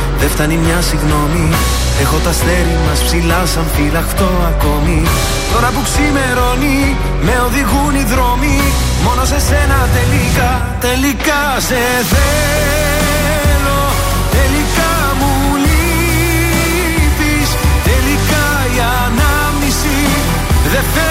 [SPEAKER 22] δεν φτάνει μια συγγνώμη. Έχω τα αστέρι μας ψηλά σαν φυλαχτό ακόμη. Τώρα που ξημερώνει, με οδηγούν οι δρόμοι. Μόνο σε σένα τελικά, τελικά σε θέλω. Τελικά μου λείπεις. Τελικά η ανάμνηση. Δεν φεύγει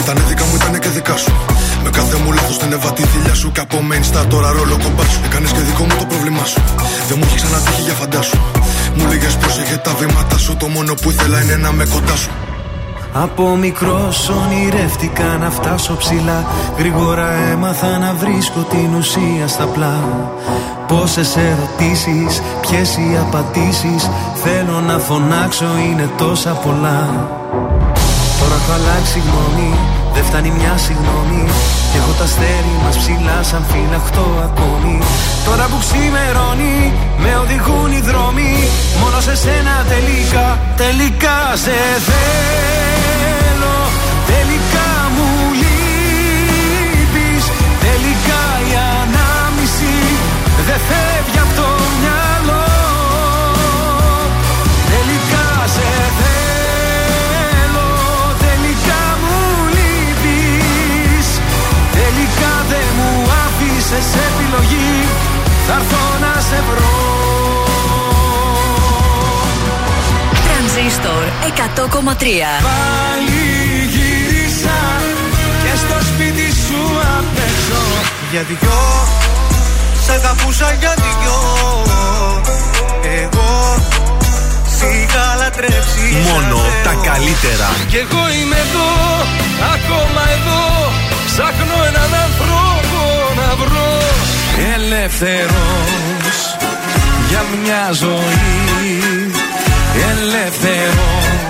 [SPEAKER 23] Ήτανε δικά μου, ήτανε και δικά σου. Με κάθε μου λάθος την εβατή θηλιά σου. Και από main star τώρα ρόλο κομπά σου. Έκανες και δικό μου το πρόβλημά σου. Δεν μου έχει ξανατύχει για φαντάσου. Μου λέγες πρόσεχε τα βήματα σου. Το μόνο που ήθελα είναι να με κοντά σου.
[SPEAKER 22] Από μικρός ονειρεύτηκα να φτάσω ψηλά Γρήγορα έμαθα να βρίσκω την ουσία στα πλά Πόσες ερωτήσεις, ποιες οι απαντήσεις Θέλω να φωνάξω είναι τόσα πολλά Τώρα έχω αλλάξει γνώμη, δεν φτάνει μια συγγνώμη. Έχω τα αστέρι μας ψηλά σαν φυλαχτό ακόμη. Τώρα που ξημερώνει, με οδηγούν οι δρόμοι. Μόνο σε σένα τελικά, τελικά σε θέλω Πάλι γύρισα και στο σπίτι σου απ' έξω Για δυο, σ' αγαπούσα για δυο Εγώ. Σ' είχα λατρέψει
[SPEAKER 2] Μόνο
[SPEAKER 22] σαν
[SPEAKER 2] τα
[SPEAKER 22] Θεό.
[SPEAKER 2] καλύτερα.
[SPEAKER 22] Κι εγώ είμαι εδώ, ακόμα εδώ. Ψάχνω έναν άνθρωπο να βρω. Ελεύθερος για μια ζωή. Ελεύθερος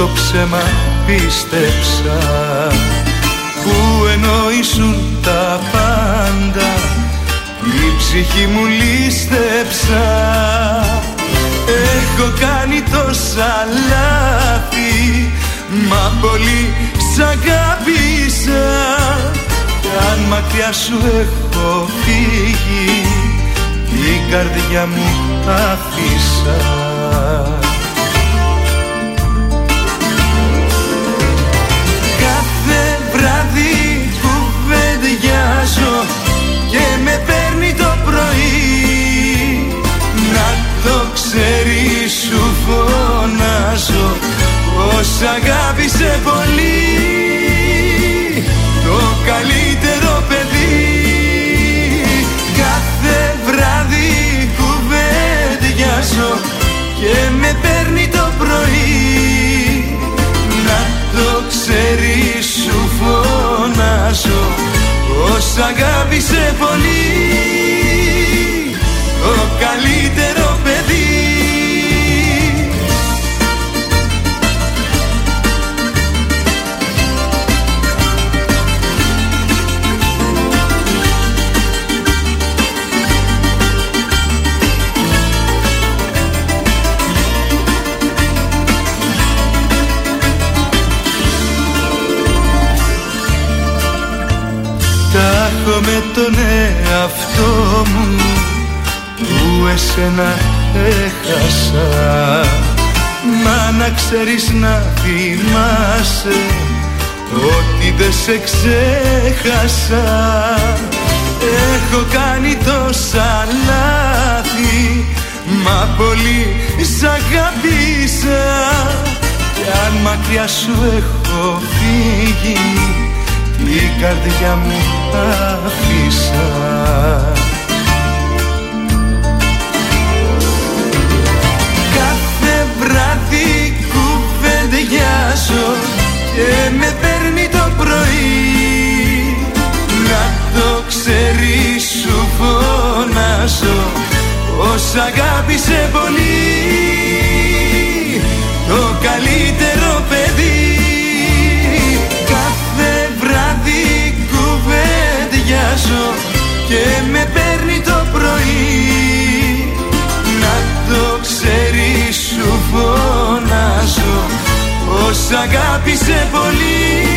[SPEAKER 22] Στο ψέμα πίστεψα. Που εννοήσουν τα πάντα Η ψυχή μου λίστεψα Έχω κάνει τόσα λάθη Μα πολύ σ' αγάπησα. Κι αν μακριά σου έχω φύγει Την καρδιά μου άφησα κουβεντιάζω Και με παίρνει το πρωί. Να το ξέρεις σου φωνάζω Πως αγάπησε πολύ Το καλύτερο παιδί Κάθε βράδυ κουβεντιάζω Και με παίρνει αγάπησε πολύ. Το καλύτερος εαυτό μου που εσένα έχασα. Μα να ξέρεις να θυμάσαι ότι δεν σε ξέχασα. Έχω κάνει τόσα λάθη μα πολύ σ' αγάπησα Κι αν μακριά σου έχω φύγει την καρδιά μου άφησα κουβεντιάζω και με παίρνει το πρωί. Να το ξέρεις σου φωνάζω πως αγάπησε πολύ Το καλύτερο παιδί Κάθε βράδυ κουβεντιάζω και με παίρνει το πρωί πως αγάπησε πολύ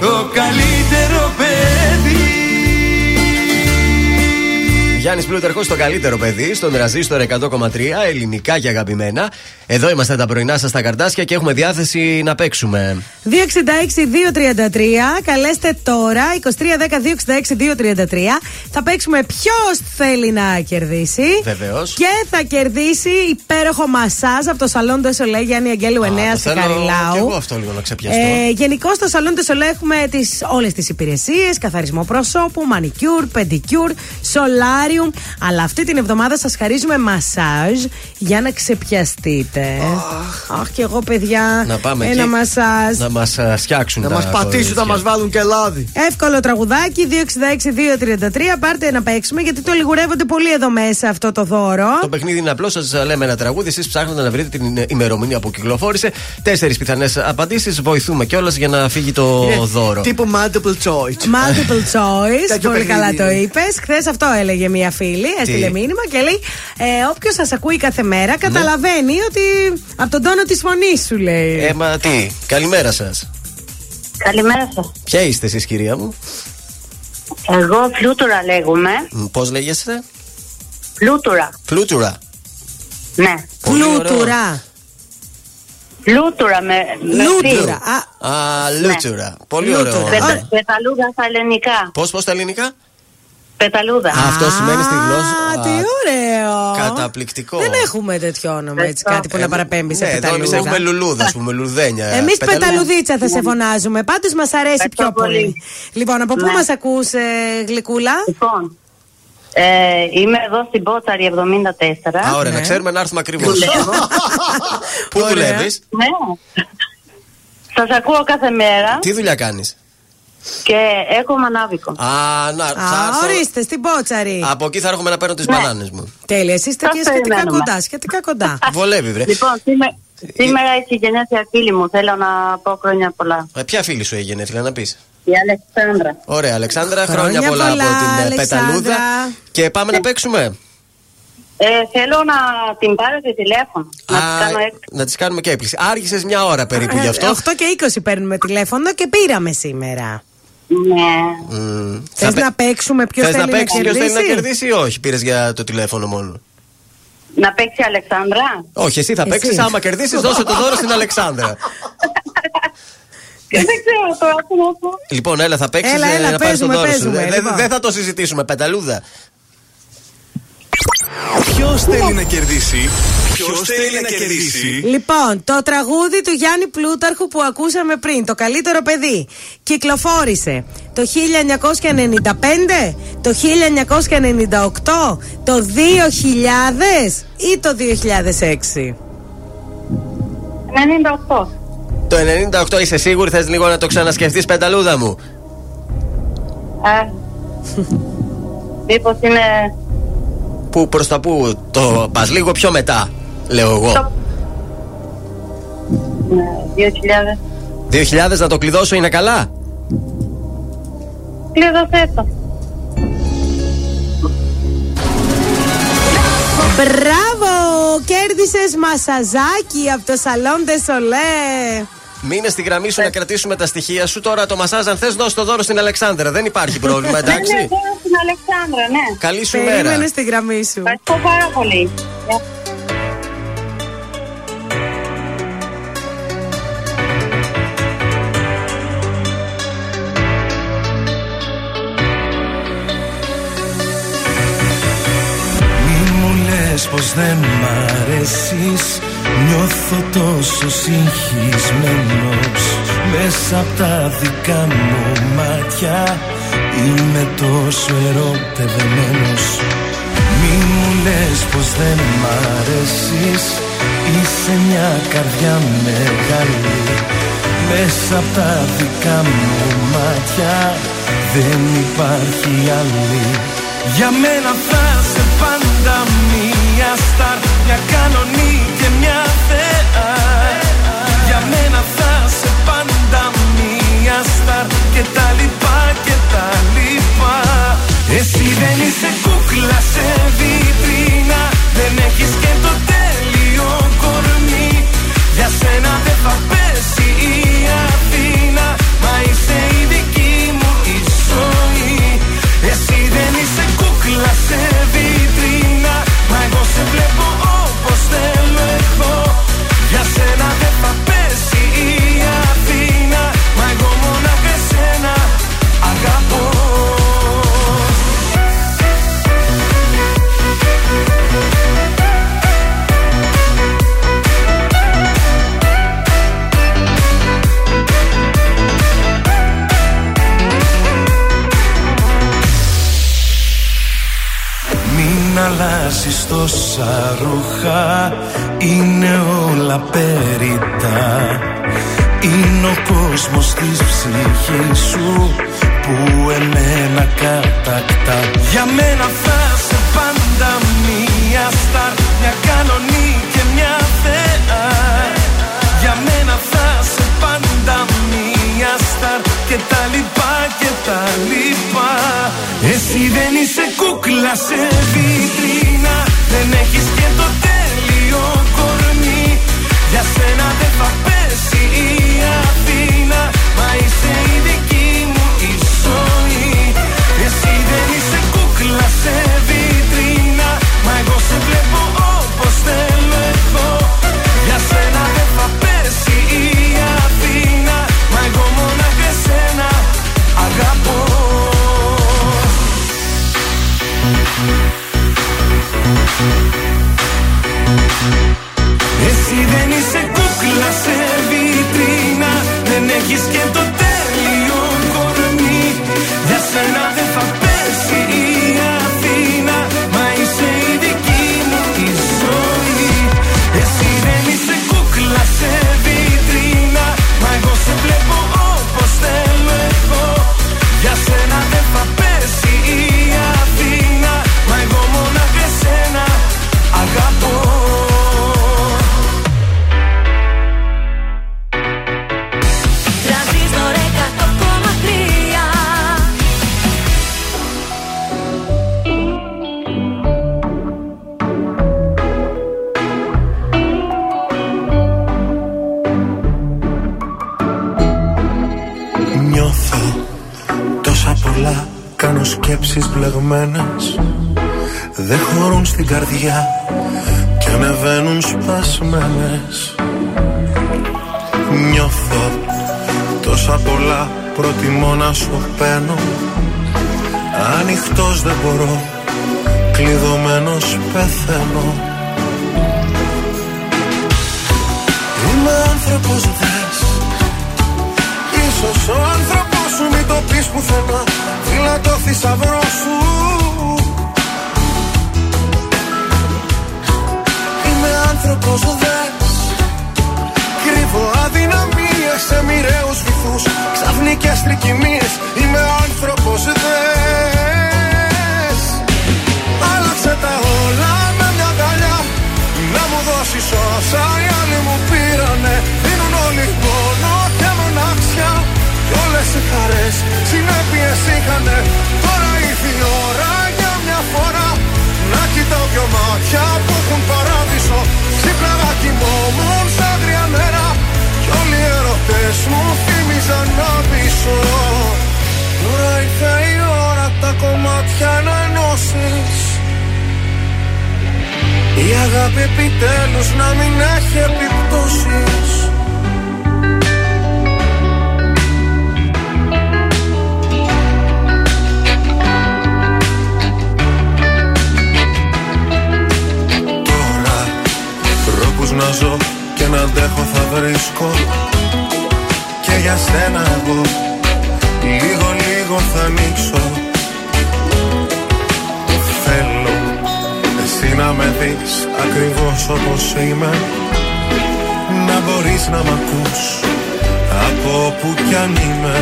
[SPEAKER 22] Το καλύτερο παιδί
[SPEAKER 3] Γιάννης Πλούταρχος, το καλύτερο παιδί, στον Τρανζίστορ 100,3, ελληνικά και αγαπημένα. Εδώ είμαστε τα πρωινά σας στα καρντάσια και έχουμε διάθεση να παίξουμε.
[SPEAKER 4] 266-233. Καλέστε τώρα. 2310-266-233. Θα παίξουμε ποιος θέλει να κερδίσει.
[SPEAKER 3] Βεβαίως.
[SPEAKER 4] Και θα κερδίσει υπέροχο μασάζ από το Salon du Soleil Γιάννη Αγγέλου 9 στη
[SPEAKER 3] Και
[SPEAKER 4] Χαριλάου.
[SPEAKER 3] εγώ αυτό λίγο να ξεπιαστώ.
[SPEAKER 4] Ε, Γενικώς στο Salon du Soleil έχουμε τις, όλες τις υπηρεσίες Καθαρισμό προσώπου, μανικιούρ, πεντικιούρ, σολάριουμ Αλλά αυτή την εβδομάδα σας χαρίζουμε μασάζ Για να ξεπιαστείτε Αχ και εγώ παιδιά
[SPEAKER 3] να πάμε
[SPEAKER 4] Ένα
[SPEAKER 3] εκεί,
[SPEAKER 4] μασάζ
[SPEAKER 3] Να μας φτιάξουν
[SPEAKER 5] Να
[SPEAKER 3] τα
[SPEAKER 5] μας πατήσουν,
[SPEAKER 3] κορίτσια.
[SPEAKER 5] να μας βάλουν και λάδι.
[SPEAKER 4] Εύκολο τραγουδάκι 266-233 Πάρτε να παίξουμε γιατί το λιγουρεύονται πολύ εδώ μέσα αυτό το δώρο
[SPEAKER 3] Το παιχνίδι είναι απλό, σας λέμε ένα τραγούδι. Εσείς ψάχνετε να βρείτε την ημερομηνία που κυκλοφόρησε. Τέσσερις πιθανές απαντήσεις. Βοηθούμε κιόλας για να φύγει το
[SPEAKER 5] Είναι
[SPEAKER 3] δώρο.
[SPEAKER 5] Τύπου multiple choice.
[SPEAKER 4] Multiple choice.
[SPEAKER 5] Τέτοιο
[SPEAKER 4] Πολύ
[SPEAKER 5] παιχνίδι
[SPEAKER 4] καλά το
[SPEAKER 5] είναι.
[SPEAKER 4] είπες. Χθες αυτό έλεγε μία φίλη. Έστειλε μήνυμα και λέει: ε, Όποιος σας ακούει κάθε μέρα καταλαβαίνει ότι από τον τόνο της φωνής σου λέει.
[SPEAKER 3] Ε, μα τι, καλημέρα σας.
[SPEAKER 13] Καλημέρα σας.
[SPEAKER 3] Ποια είστε εσείς, κυρία μου,
[SPEAKER 13] Εγώ Φλούτουρα λέγομαι.
[SPEAKER 3] πώς λέγεστε,
[SPEAKER 13] Φλούτουρα.
[SPEAKER 3] Φλούτουρα.
[SPEAKER 13] Ναι.
[SPEAKER 3] Πολύ ωραίο.
[SPEAKER 4] Φλούτουρα.
[SPEAKER 13] Φλούτουρα με. με
[SPEAKER 4] Λούτουρα.
[SPEAKER 13] φι.
[SPEAKER 4] Α,
[SPEAKER 3] Α, Λούτσουρα. Πολύ
[SPEAKER 4] Λούτσουρα.
[SPEAKER 3] ωραίο.
[SPEAKER 13] Πετα- Πεταλούδα στα ελληνικά.
[SPEAKER 3] Πώς, πώς τα ελληνικά;
[SPEAKER 13] Πεταλούδα.
[SPEAKER 3] Αυτό σημαίνει στη γλώσσα.
[SPEAKER 4] Α, τι ωραίο.
[SPEAKER 3] Καταπληκτικό.
[SPEAKER 4] Δεν έχουμε τέτοιο όνομα έτσι, κάτι που να παραπέμπει σε
[SPEAKER 3] Ναι, εδώ εμείς
[SPEAKER 4] πεταλούδα.
[SPEAKER 3] έχουμε λουλούδα, ας πούμε, λουλουδένια.
[SPEAKER 4] Εμείς
[SPEAKER 3] Πεταλούδα.
[SPEAKER 4] πεταλουδίτσα θα σε φωνάζουμε. Πάντως μας αρέσει
[SPEAKER 13] Ευχαριστώ
[SPEAKER 4] πιο πολύ.
[SPEAKER 13] πολύ.
[SPEAKER 4] Λοιπόν, από πού
[SPEAKER 13] Ναι.
[SPEAKER 4] μας ακούς, Γλυκούλα;
[SPEAKER 13] Λοιπόν. Ε, είμαι εδώ στην Πότσαρη 74.
[SPEAKER 3] Α, ωραία,
[SPEAKER 4] Ναι.
[SPEAKER 3] να ξέρουμε να έρθουμε ακριβώς.
[SPEAKER 13] Δουλεύω.
[SPEAKER 3] Πού
[SPEAKER 4] Ωραία.
[SPEAKER 3] δουλεύεις,
[SPEAKER 13] Ναι. Σας ακούω κάθε μέρα.
[SPEAKER 3] τι δουλειά κάνεις;
[SPEAKER 13] Και έχω μανάβικο.
[SPEAKER 3] Α, να,
[SPEAKER 4] Α,
[SPEAKER 3] θα έρθω-
[SPEAKER 4] ορίστε, στην Πότσαρη.
[SPEAKER 3] Από εκεί θα έρχομαι να παίρνω τις
[SPEAKER 13] Ναι.
[SPEAKER 3] μπανάνες μου.
[SPEAKER 4] Τέλεια, εσεί είστε
[SPEAKER 13] Σας
[SPEAKER 4] και σχετικά
[SPEAKER 13] περιμένουμε.
[SPEAKER 4] κοντά. Σχετικά κοντά.
[SPEAKER 3] Βολεύει, βρε.
[SPEAKER 13] Λοιπόν, σήμερα, σήμερα έχει γενέθλια φίλη μου. Θέλω να πω χρόνια πολλά.
[SPEAKER 3] Ε, ποια φίλη σου έγινε, φίλε, να πεις;
[SPEAKER 13] Η Αλεξάνδρα.
[SPEAKER 3] Ωραία, Αλεξάνδρα, χρόνια,
[SPEAKER 13] Χρόνια
[SPEAKER 3] πολλά,
[SPEAKER 13] πολλά,
[SPEAKER 3] από την ε,
[SPEAKER 13] Αλεξάνδρα.
[SPEAKER 3] πεταλούδα. Και πάμε να παίξουμε;
[SPEAKER 13] Ε, θέλω να την πάρετε τηλέφωνο. Να της κάνω έκπληξη.
[SPEAKER 3] Να τι κάνουμε και έκπληξη. Άργησε μια ώρα περίπου γι' αυτό.
[SPEAKER 4] 8 και 20 παίρνουμε τηλέφωνο και πήραμε σήμερα.
[SPEAKER 13] Ναι.
[SPEAKER 3] Μμμ.
[SPEAKER 4] Θες
[SPEAKER 3] Θα πε-
[SPEAKER 4] να παίξουμε ποιος
[SPEAKER 3] Θες
[SPEAKER 4] θέλει
[SPEAKER 3] να παίξει, ποιος
[SPEAKER 4] κερδίσει.
[SPEAKER 3] θέλει να κερδίσει; ή όχι. Πήρες για το τηλέφωνο μόνο;
[SPEAKER 13] Να παίξει η Αλεξάνδρα.
[SPEAKER 3] Όχι, εσύ θα
[SPEAKER 13] Εσύ.
[SPEAKER 3] παίξει. Άμα κερδίσεις, δώσε το δώρο στην Αλεξάνδρα.
[SPEAKER 13] Δεν ξέρω τώρα τι να πω.
[SPEAKER 3] Λοιπόν, έλα, θα παίξεις
[SPEAKER 4] Έλα, έλα,
[SPEAKER 3] να πάρεις το
[SPEAKER 4] παίζουμε,
[SPEAKER 3] δώρο σου.
[SPEAKER 4] παίζουμε,
[SPEAKER 3] Δεν
[SPEAKER 4] λοιπόν.
[SPEAKER 3] δεν θα το συζητήσουμε. Πεταλούδα.
[SPEAKER 2] Ποιος θέλει να κερδίσει; Ποιος θέλει να κερδίσει;
[SPEAKER 4] Λοιπόν, το τραγούδι του Γιάννη Πλούταρχου που ακούσαμε πριν, το καλύτερο παιδί, κυκλοφόρησε το 1995, το 1998, το 2000 ή το 2006.
[SPEAKER 13] 98.
[SPEAKER 3] Το 98 είσαι σίγουρη, θες λίγο να το ξανασκεφτείς, πενταλούδα μου;
[SPEAKER 13] Α, Μήπως είναι
[SPEAKER 3] Πού προς τα πού το πας λίγο πιο μετά, λέω εγώ.
[SPEAKER 13] ναι, 2000.
[SPEAKER 3] 2000 να το κλειδώσω είναι καλά;
[SPEAKER 13] Κλείδωσέ το.
[SPEAKER 4] Μπράβο! Κέρδισες μασαζάκι από το Σαλόν Σολέ.
[SPEAKER 3] Μείνε στη γραμμή σου να κρατήσουμε τα στοιχεία σου. Τώρα το μασάζ, αν θες, δώσ' το δώρο στην Αλεξάνδρα. Δεν υπάρχει πρόβλημα,
[SPEAKER 13] Ναι, ναι,
[SPEAKER 3] εντάξει.
[SPEAKER 13] θέλω στην Αλεξάνδρα, ναι.
[SPEAKER 3] Καλή σου
[SPEAKER 4] Περίμενε
[SPEAKER 3] μέρα.
[SPEAKER 4] στη γραμμή σου.
[SPEAKER 13] Ευχαριστώ πάρα πολύ.
[SPEAKER 22] Μη μου λες πως δεν μ' αρέσεις Νιώθω τόσο συγχυσμένος Μέσα απ' τα δικά μου μάτια. Είμαι τόσο ερωτευμένος. Μη μου λες πως δεν μ' αρέσεις. Είσαι μια καρδιά μεγάλη. Μέσα απ' τα δικά μου μάτια Δεν υπάρχει άλλη. Για μένα θα σε πάντα μια στάρ Μια κανονή και μια θεά. Για μένα θα σε πάντα μια στάρ Και τα λοιπά και τα λοιπά. Εσύ δεν είσαι κούκλα σε βιτρίνα Δεν έχεις και το τέλειο κορμί. Για σένα δεν θα πέσει η Αθήνα Μα είσαι η δική μου η ζωή. Εσύ δεν είσαι κούκλα σε βιτρίνα τόσα ρούχα Είναι όλα περιτά Είναι ο κόσμος της ψυχής σου Που εμένα κατακτά. Για μένα θα σε πάντα μία στάρ Μια κανονή και μια θεά. Για μένα θα σε πάντα μία στάρ Και τα λοιπά και τα λοιπά. Εσύ δεν είσαι κούκλα σε βιτρίνα. Δεν έχεις και το τέλειο κορμί. Για σένα δεν θα πέσει η Αθήνα. Μα είσαι η δική
[SPEAKER 6] στην καρδιά Και ανεβαίνουν σπασμένες Νιώθω τόσα πολλά Προτιμώ να σου παίρνω. Ανοιχτός δεν μπορώ Κλειδωμένος πεθαίνω. Είμαι άνθρωπος δες Ίσως ο άνθρωπος σου μην το πεις πουθενά. Φύλλα το θησαυρό σου άνθρωπος δες Κρύβω αδυναμίες σε μοιραίους βυθούς. Ξαφνικές τρικυμίες Είμαι άνθρωπος δες. Άλλαξε τα όλα με μια αγκαλιά Να μου δώσεις όσα οι άλλοι μου πήρανε. Δίνουν όλοι μόνο και μοναξιά Κι όλες οι χαρές συνέπειες είχανε. Τώρα ήρθε η ώρα για μια φορά Να κοιτάω δυο μάτια που έχουν παράδεισο ερωτές μου θύμιζαν να πείσω. Τώρα ήρθε η ώρα τα κομμάτια να ενώσεις Η αγάπη επιτέλους να μην έχει επιπτώσεις. Τώρα τρόπους να ζω και να αντέχω θα βρίσκω Και για σένα εγώ. Λίγο λίγο θα ανοίξω. Θέλω εσύ να με δεις ακριβώς όπως είμαι. Να μπορείς να μ' ακούς από όπου κι αν είμαι.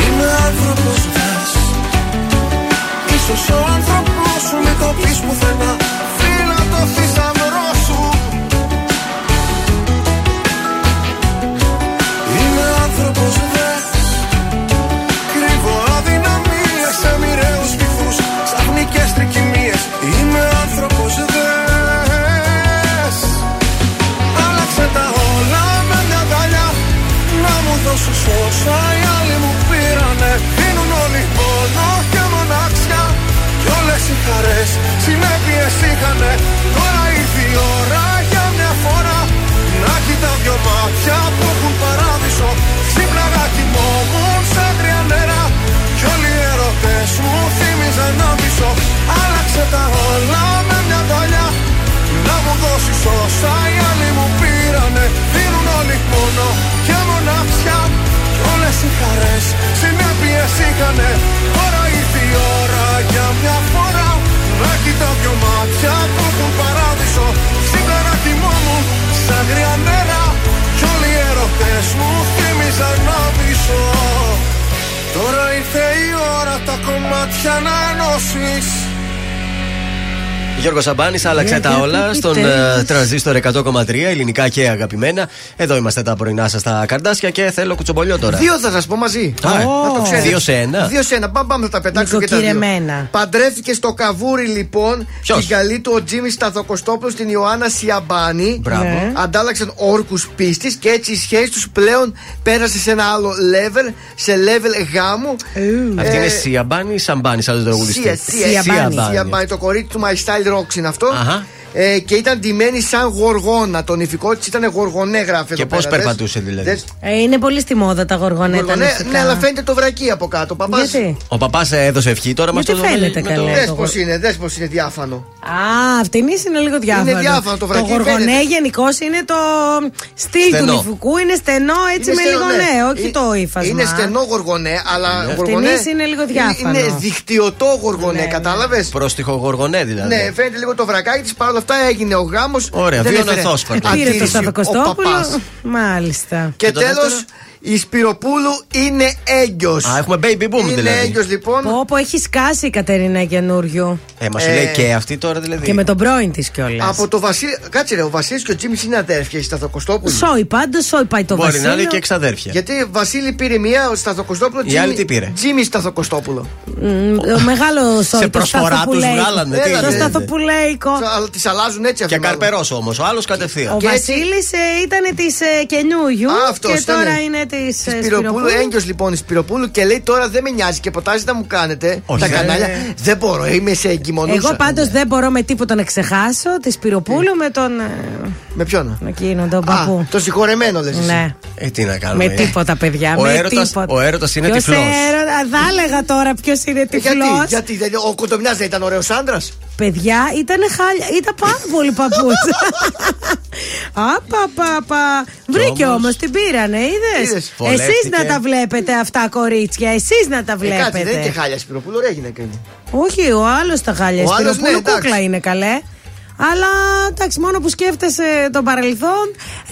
[SPEAKER 6] Είμαι άνθρωπος δες. Ίσως ο άνθρωπος σου μην το πεις πουθενά. Φύλλα το θησαυρό όσα οι άλλοι μου πήρανε Δίνουν όλοι πόνο και μοναξιά. Κι όλες οι χαρές συνέπειες είχανε. Τώρα ήρθε η ώρα για μια φορά. Να κοιτάω δυο μάτια που έχουν παράδεισο. Ξύπναγα κοιμόμουν σαν τρία νερά. Κι όλοι οι ερωτές μου θύμιζαν να πείσω Άλλαξε τα όλα με μια αγκαλιά. Να μου δώσεις όσα συνέπειες είχανε Τώρα ήρθε η ώρα για μια φορά Να κοιτάω δυο μάτια που έχουν παράδεισο. Σήμερα κοιμόμουν σαν γριά νερά. Κι όλοι οι ερωτές μου θύμιζαν να πείσω. Τώρα ήρθε η ώρα τα κομμάτια να ενώσεις
[SPEAKER 3] Γιώργος Σαμπάνης, άλλαξε
[SPEAKER 6] Για
[SPEAKER 3] τα
[SPEAKER 6] γιατί
[SPEAKER 3] όλα στον
[SPEAKER 6] επιτέλους.
[SPEAKER 3] ε, τρανζίστορ 100,3 ελληνικά και αγαπημένα. Εδώ είμαστε τα πρωινά σας στα καρδάσια και θέλω κουτσομπολιό τώρα.
[SPEAKER 5] Δύο θα σας πω μαζί.
[SPEAKER 3] Α,
[SPEAKER 5] Να το ξέρετε.
[SPEAKER 3] δύο σε ένα.
[SPEAKER 5] Δύο σε ένα. Πάμε, πάμε να τα πετάξουμε και τα δύο.
[SPEAKER 4] Νοικοκυρεμένα.
[SPEAKER 5] Παντρεύτηκε στο Καβούρι λοιπόν
[SPEAKER 3] Ποιος;
[SPEAKER 5] την καλή του ο Τζίμι Σταθοκοστόπουλος στην Ιωάννα Σιαμπάνη.
[SPEAKER 3] Μπράβο. Ναι.
[SPEAKER 5] Αντάλλαξαν όρκους πίστης και έτσι η σχέση τους πλέον πέρασε σε ένα άλλο level, σε level γάμου.
[SPEAKER 3] Αυτή
[SPEAKER 5] Ε,
[SPEAKER 3] είναι Σιαμπάνη ή Σαμπάνης, σαν το τραγουδιστής;
[SPEAKER 5] Σία, Σία,
[SPEAKER 3] Σιαμπάνη.
[SPEAKER 5] Σιαμπάνη. Το κορίτσι του My Style Rocks είναι αυτό.
[SPEAKER 3] Αχα.
[SPEAKER 5] Ε, και ήταν ντυμένη σαν γοργόνα. Το νυφικό της ήταν γοργονέ, γράφει
[SPEAKER 3] Και
[SPEAKER 5] εδώ
[SPEAKER 3] πώς
[SPEAKER 5] πέρα, δες.
[SPEAKER 3] περπατούσε δηλαδή.
[SPEAKER 5] Δες.
[SPEAKER 4] Ε, είναι πολύ στη μόδα τα γοργονέτα.
[SPEAKER 5] Γοργονέ,
[SPEAKER 4] νηφικά.
[SPEAKER 5] ναι, αλλά φαίνεται το βρακί από κάτω. Παπάς.
[SPEAKER 4] Γιατί;
[SPEAKER 3] Ο παπάς έδωσε ευχή τώρα μας
[SPEAKER 4] Γιατί
[SPEAKER 3] το
[SPEAKER 4] φαίνεται
[SPEAKER 3] με το-
[SPEAKER 4] καλά.
[SPEAKER 5] Δες
[SPEAKER 4] το
[SPEAKER 5] πώς
[SPEAKER 4] γο-
[SPEAKER 5] είναι, δες πώς είναι διάφανο.
[SPEAKER 4] Α, αυτήν είναι λίγο διάφανο.
[SPEAKER 5] Είναι διάφανο το βρακί,
[SPEAKER 4] γοργονέ
[SPEAKER 5] φαίνεται.
[SPEAKER 4] γενικώς είναι το στυλ του
[SPEAKER 3] Στενό.
[SPEAKER 4] νηφικού, είναι στενό έτσι
[SPEAKER 5] Είναι
[SPEAKER 4] με
[SPEAKER 5] στενό,
[SPEAKER 4] λίγο
[SPEAKER 5] ναι.
[SPEAKER 4] ναι, όχι
[SPEAKER 5] Ε,
[SPEAKER 4] το ύφασμα.
[SPEAKER 5] Είναι στενό γοργονέ, αλλά
[SPEAKER 3] Ναι.
[SPEAKER 5] γοργονέ.
[SPEAKER 4] Φτηνής είναι λίγο διάφανο.
[SPEAKER 5] Είναι δικτυωτό γοργονέ,
[SPEAKER 4] Ναι,
[SPEAKER 5] κατάλαβες;
[SPEAKER 3] Πρόστιχο γοργονέ δηλαδή.
[SPEAKER 5] Ναι, φαίνεται λίγο το βρακάκι της. Παρ' όλα αυτά έγινε ο γάμος.
[SPEAKER 3] Ωραία, δύο ναθόσπαρτα.
[SPEAKER 4] Πήρε το
[SPEAKER 5] Αντίρρηση ο
[SPEAKER 4] Σαββακοστόπουλο.
[SPEAKER 5] παπάς.
[SPEAKER 4] Μάλιστα.
[SPEAKER 5] Και,
[SPEAKER 3] Και το
[SPEAKER 5] τέλος,
[SPEAKER 3] δεύτερο;
[SPEAKER 5] Η Σπυροπούλου είναι έγκυος.
[SPEAKER 3] Α, έχουμε baby boom
[SPEAKER 5] είναι
[SPEAKER 3] δηλαδή.
[SPEAKER 5] έγκυος λοιπόν.
[SPEAKER 4] Πω, πω, έχεις σκάσει η Κατερίνα καινούριου.
[SPEAKER 3] Ε, μας σου
[SPEAKER 5] Ε,
[SPEAKER 3] λέει και αυτή τώρα δηλαδή.
[SPEAKER 4] Και με τον πρώην της κιόλας.
[SPEAKER 5] Από το Βασίλη. Κάτσε ρε, ο Βασίλης και ο Τζίμι είναι αδέρφια, η Σταθοκοστόπουλη.
[SPEAKER 4] Σόι πάντως, σόι πάει το
[SPEAKER 3] Μπορεί να
[SPEAKER 4] Βασίλειο.
[SPEAKER 3] είναι και εξαδέρφια.
[SPEAKER 5] Γιατί Βασίλη πήρε μία, ο Σταθοκοστόπουλο.
[SPEAKER 3] Η άλλη τι πήρε;
[SPEAKER 5] Τζίμι Σταθοκοστόπουλο.
[SPEAKER 4] Μ, Ο μεγάλο σόι. το
[SPEAKER 3] προσφορά τους
[SPEAKER 4] σταθοπουλέικο.
[SPEAKER 3] βγάλανε,
[SPEAKER 5] τι
[SPEAKER 4] Το
[SPEAKER 5] γίνεται.
[SPEAKER 4] σταθοπουλέικο.
[SPEAKER 5] Τις αλλάζουν έτσι
[SPEAKER 3] Και
[SPEAKER 5] αυτό. μάλλον.
[SPEAKER 3] καρπερός όμως, ο άλλος κατευθείαν.
[SPEAKER 4] Ο
[SPEAKER 5] Και έτσι-
[SPEAKER 4] Βασίλης ήταν της ε, καινούριου
[SPEAKER 5] Α, αυτός
[SPEAKER 4] και
[SPEAKER 5] ήτανε.
[SPEAKER 4] τώρα είναι της
[SPEAKER 5] Σπυροπούλου, έγκυος λοιπόν η Σπυροπούλου και λέει τώρα δεν με νοιάζει και ποτάζι να μου κάνετε
[SPEAKER 3] Όχι,
[SPEAKER 5] τα
[SPEAKER 3] δεν-
[SPEAKER 5] κανάλια. Δεν μπορώ, είμαι σε εγκυμονούσα.
[SPEAKER 4] Εγώ πάντως δεν μπορώ με τίποτα να ξεχάσω τη Σπυροπούλου με τον. ε,
[SPEAKER 5] Με ποιον;
[SPEAKER 4] Εκείνον τον
[SPEAKER 5] Α,
[SPEAKER 4] παππού.
[SPEAKER 5] το συγχωρεμένο λες εσύ.
[SPEAKER 4] Ναι.
[SPEAKER 3] Ε, τι να κάνουμε.
[SPEAKER 4] Με τίποτα, παιδιά.
[SPEAKER 3] Ο
[SPEAKER 4] με
[SPEAKER 3] έρωτας-
[SPEAKER 4] τίποτα.
[SPEAKER 3] ο έρωτας είναι
[SPEAKER 4] Ποιος
[SPEAKER 3] τυφλός.
[SPEAKER 4] έρωτα- Θα έλεγα τώρα ποιος είναι
[SPEAKER 5] Ε,
[SPEAKER 4] τυφλός.
[SPEAKER 5] Γιατί, γιατί δεν- ο Κοντομιάς δεν ήταν ωραίος άντρας;
[SPEAKER 4] Παιδιά, ήταν χάλια. Ήταν πάρα πολύ παππούτσα. Απαπαπα. Βρήκε
[SPEAKER 5] όμως-
[SPEAKER 4] όμως, την πήρανε, είδες.
[SPEAKER 5] Είδες,
[SPEAKER 4] Εσείς
[SPEAKER 5] βολεύτηκε.
[SPEAKER 4] να τα βλέπετε αυτά, κορίτσια. Εσείς να τα
[SPEAKER 5] Ε, κάτσε, δεν είναι και
[SPEAKER 4] βλέπετε.
[SPEAKER 5] χάλια Σπυροπούλου, ωραία γυναίκα είναι.
[SPEAKER 4] Όχι, ο άλλος τα χάλια.
[SPEAKER 5] Ο
[SPEAKER 4] Η
[SPEAKER 5] άλλος,
[SPEAKER 4] Σπυροπούλου
[SPEAKER 5] ναι, εντάξει.
[SPEAKER 4] κούκλα είναι καλέ. Αλλά εντάξει, μόνο που σκέφτεσαι τον παρελθόν,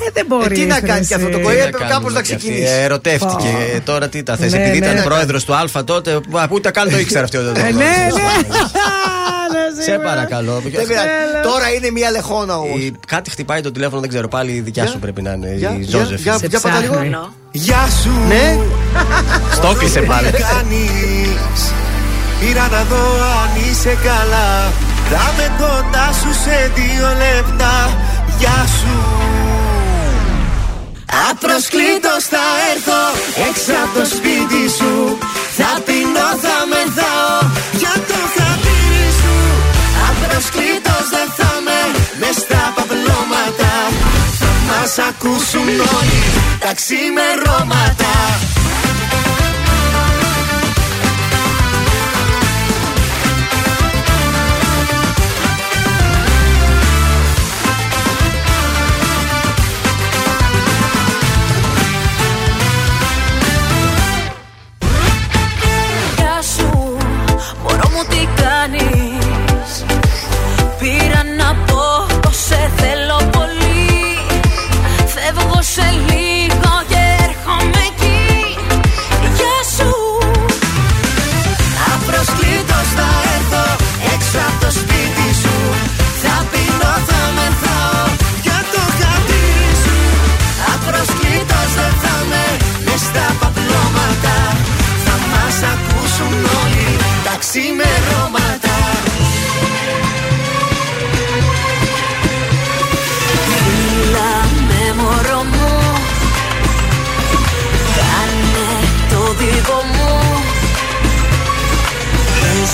[SPEAKER 4] ε, δεν μπορείς.
[SPEAKER 5] τι να κάνεις και αυτό το κορίτσι, έπρεπε κάπως να ξεκινήσει.
[SPEAKER 3] Ερωτεύτηκε. Ε, Τώρα τι τα θες,
[SPEAKER 4] Ναι,
[SPEAKER 3] επειδή
[SPEAKER 4] ναι.
[SPEAKER 3] ήταν πρόεδρος του Α τότε, α, ούτε καν το ήξερε αυτό.
[SPEAKER 4] Ε, ναι, ναι.
[SPEAKER 3] Σε παρακαλώ.
[SPEAKER 5] Δεν πειράζει. Τώρα είναι μια λεχόνα όμως.
[SPEAKER 3] Η- Κάτι χτυπάει το τηλέφωνο, δεν ξέρω πάλι η δικιά
[SPEAKER 5] Για.
[SPEAKER 3] σου πρέπει να είναι.
[SPEAKER 5] Για,
[SPEAKER 3] Η
[SPEAKER 5] για,
[SPEAKER 3] Ζώζεφ.
[SPEAKER 5] για, για πάτα λίγο.
[SPEAKER 22] Γεια σου.
[SPEAKER 5] Ναι.
[SPEAKER 3] Στο κλείσε πάλι.
[SPEAKER 22] Τι κάνεις Πήρα να δω αν είσαι καλά Θα με κοντά σου σε δύο λεπτά Γεια σου Απροσκλήτως θα έρθω έξω από το σπίτι σου Θα πεινώ, θα μεθάω για το Θα μας ακούσουν όλοι τα ξημερώματα
[SPEAKER 16] σε λίγο και έρχομαι εκεί. Γεια σου.
[SPEAKER 22] Απροσκλήτως θα έρθω έξω από το σπίτι σου. Θα πεινώ, θα μεθάω για το χατήρι σου. Απροσκλήτως δεν θα με μες στα παπλώματα. Θα μας ακούσουν όλοι. Τα ξημερώματα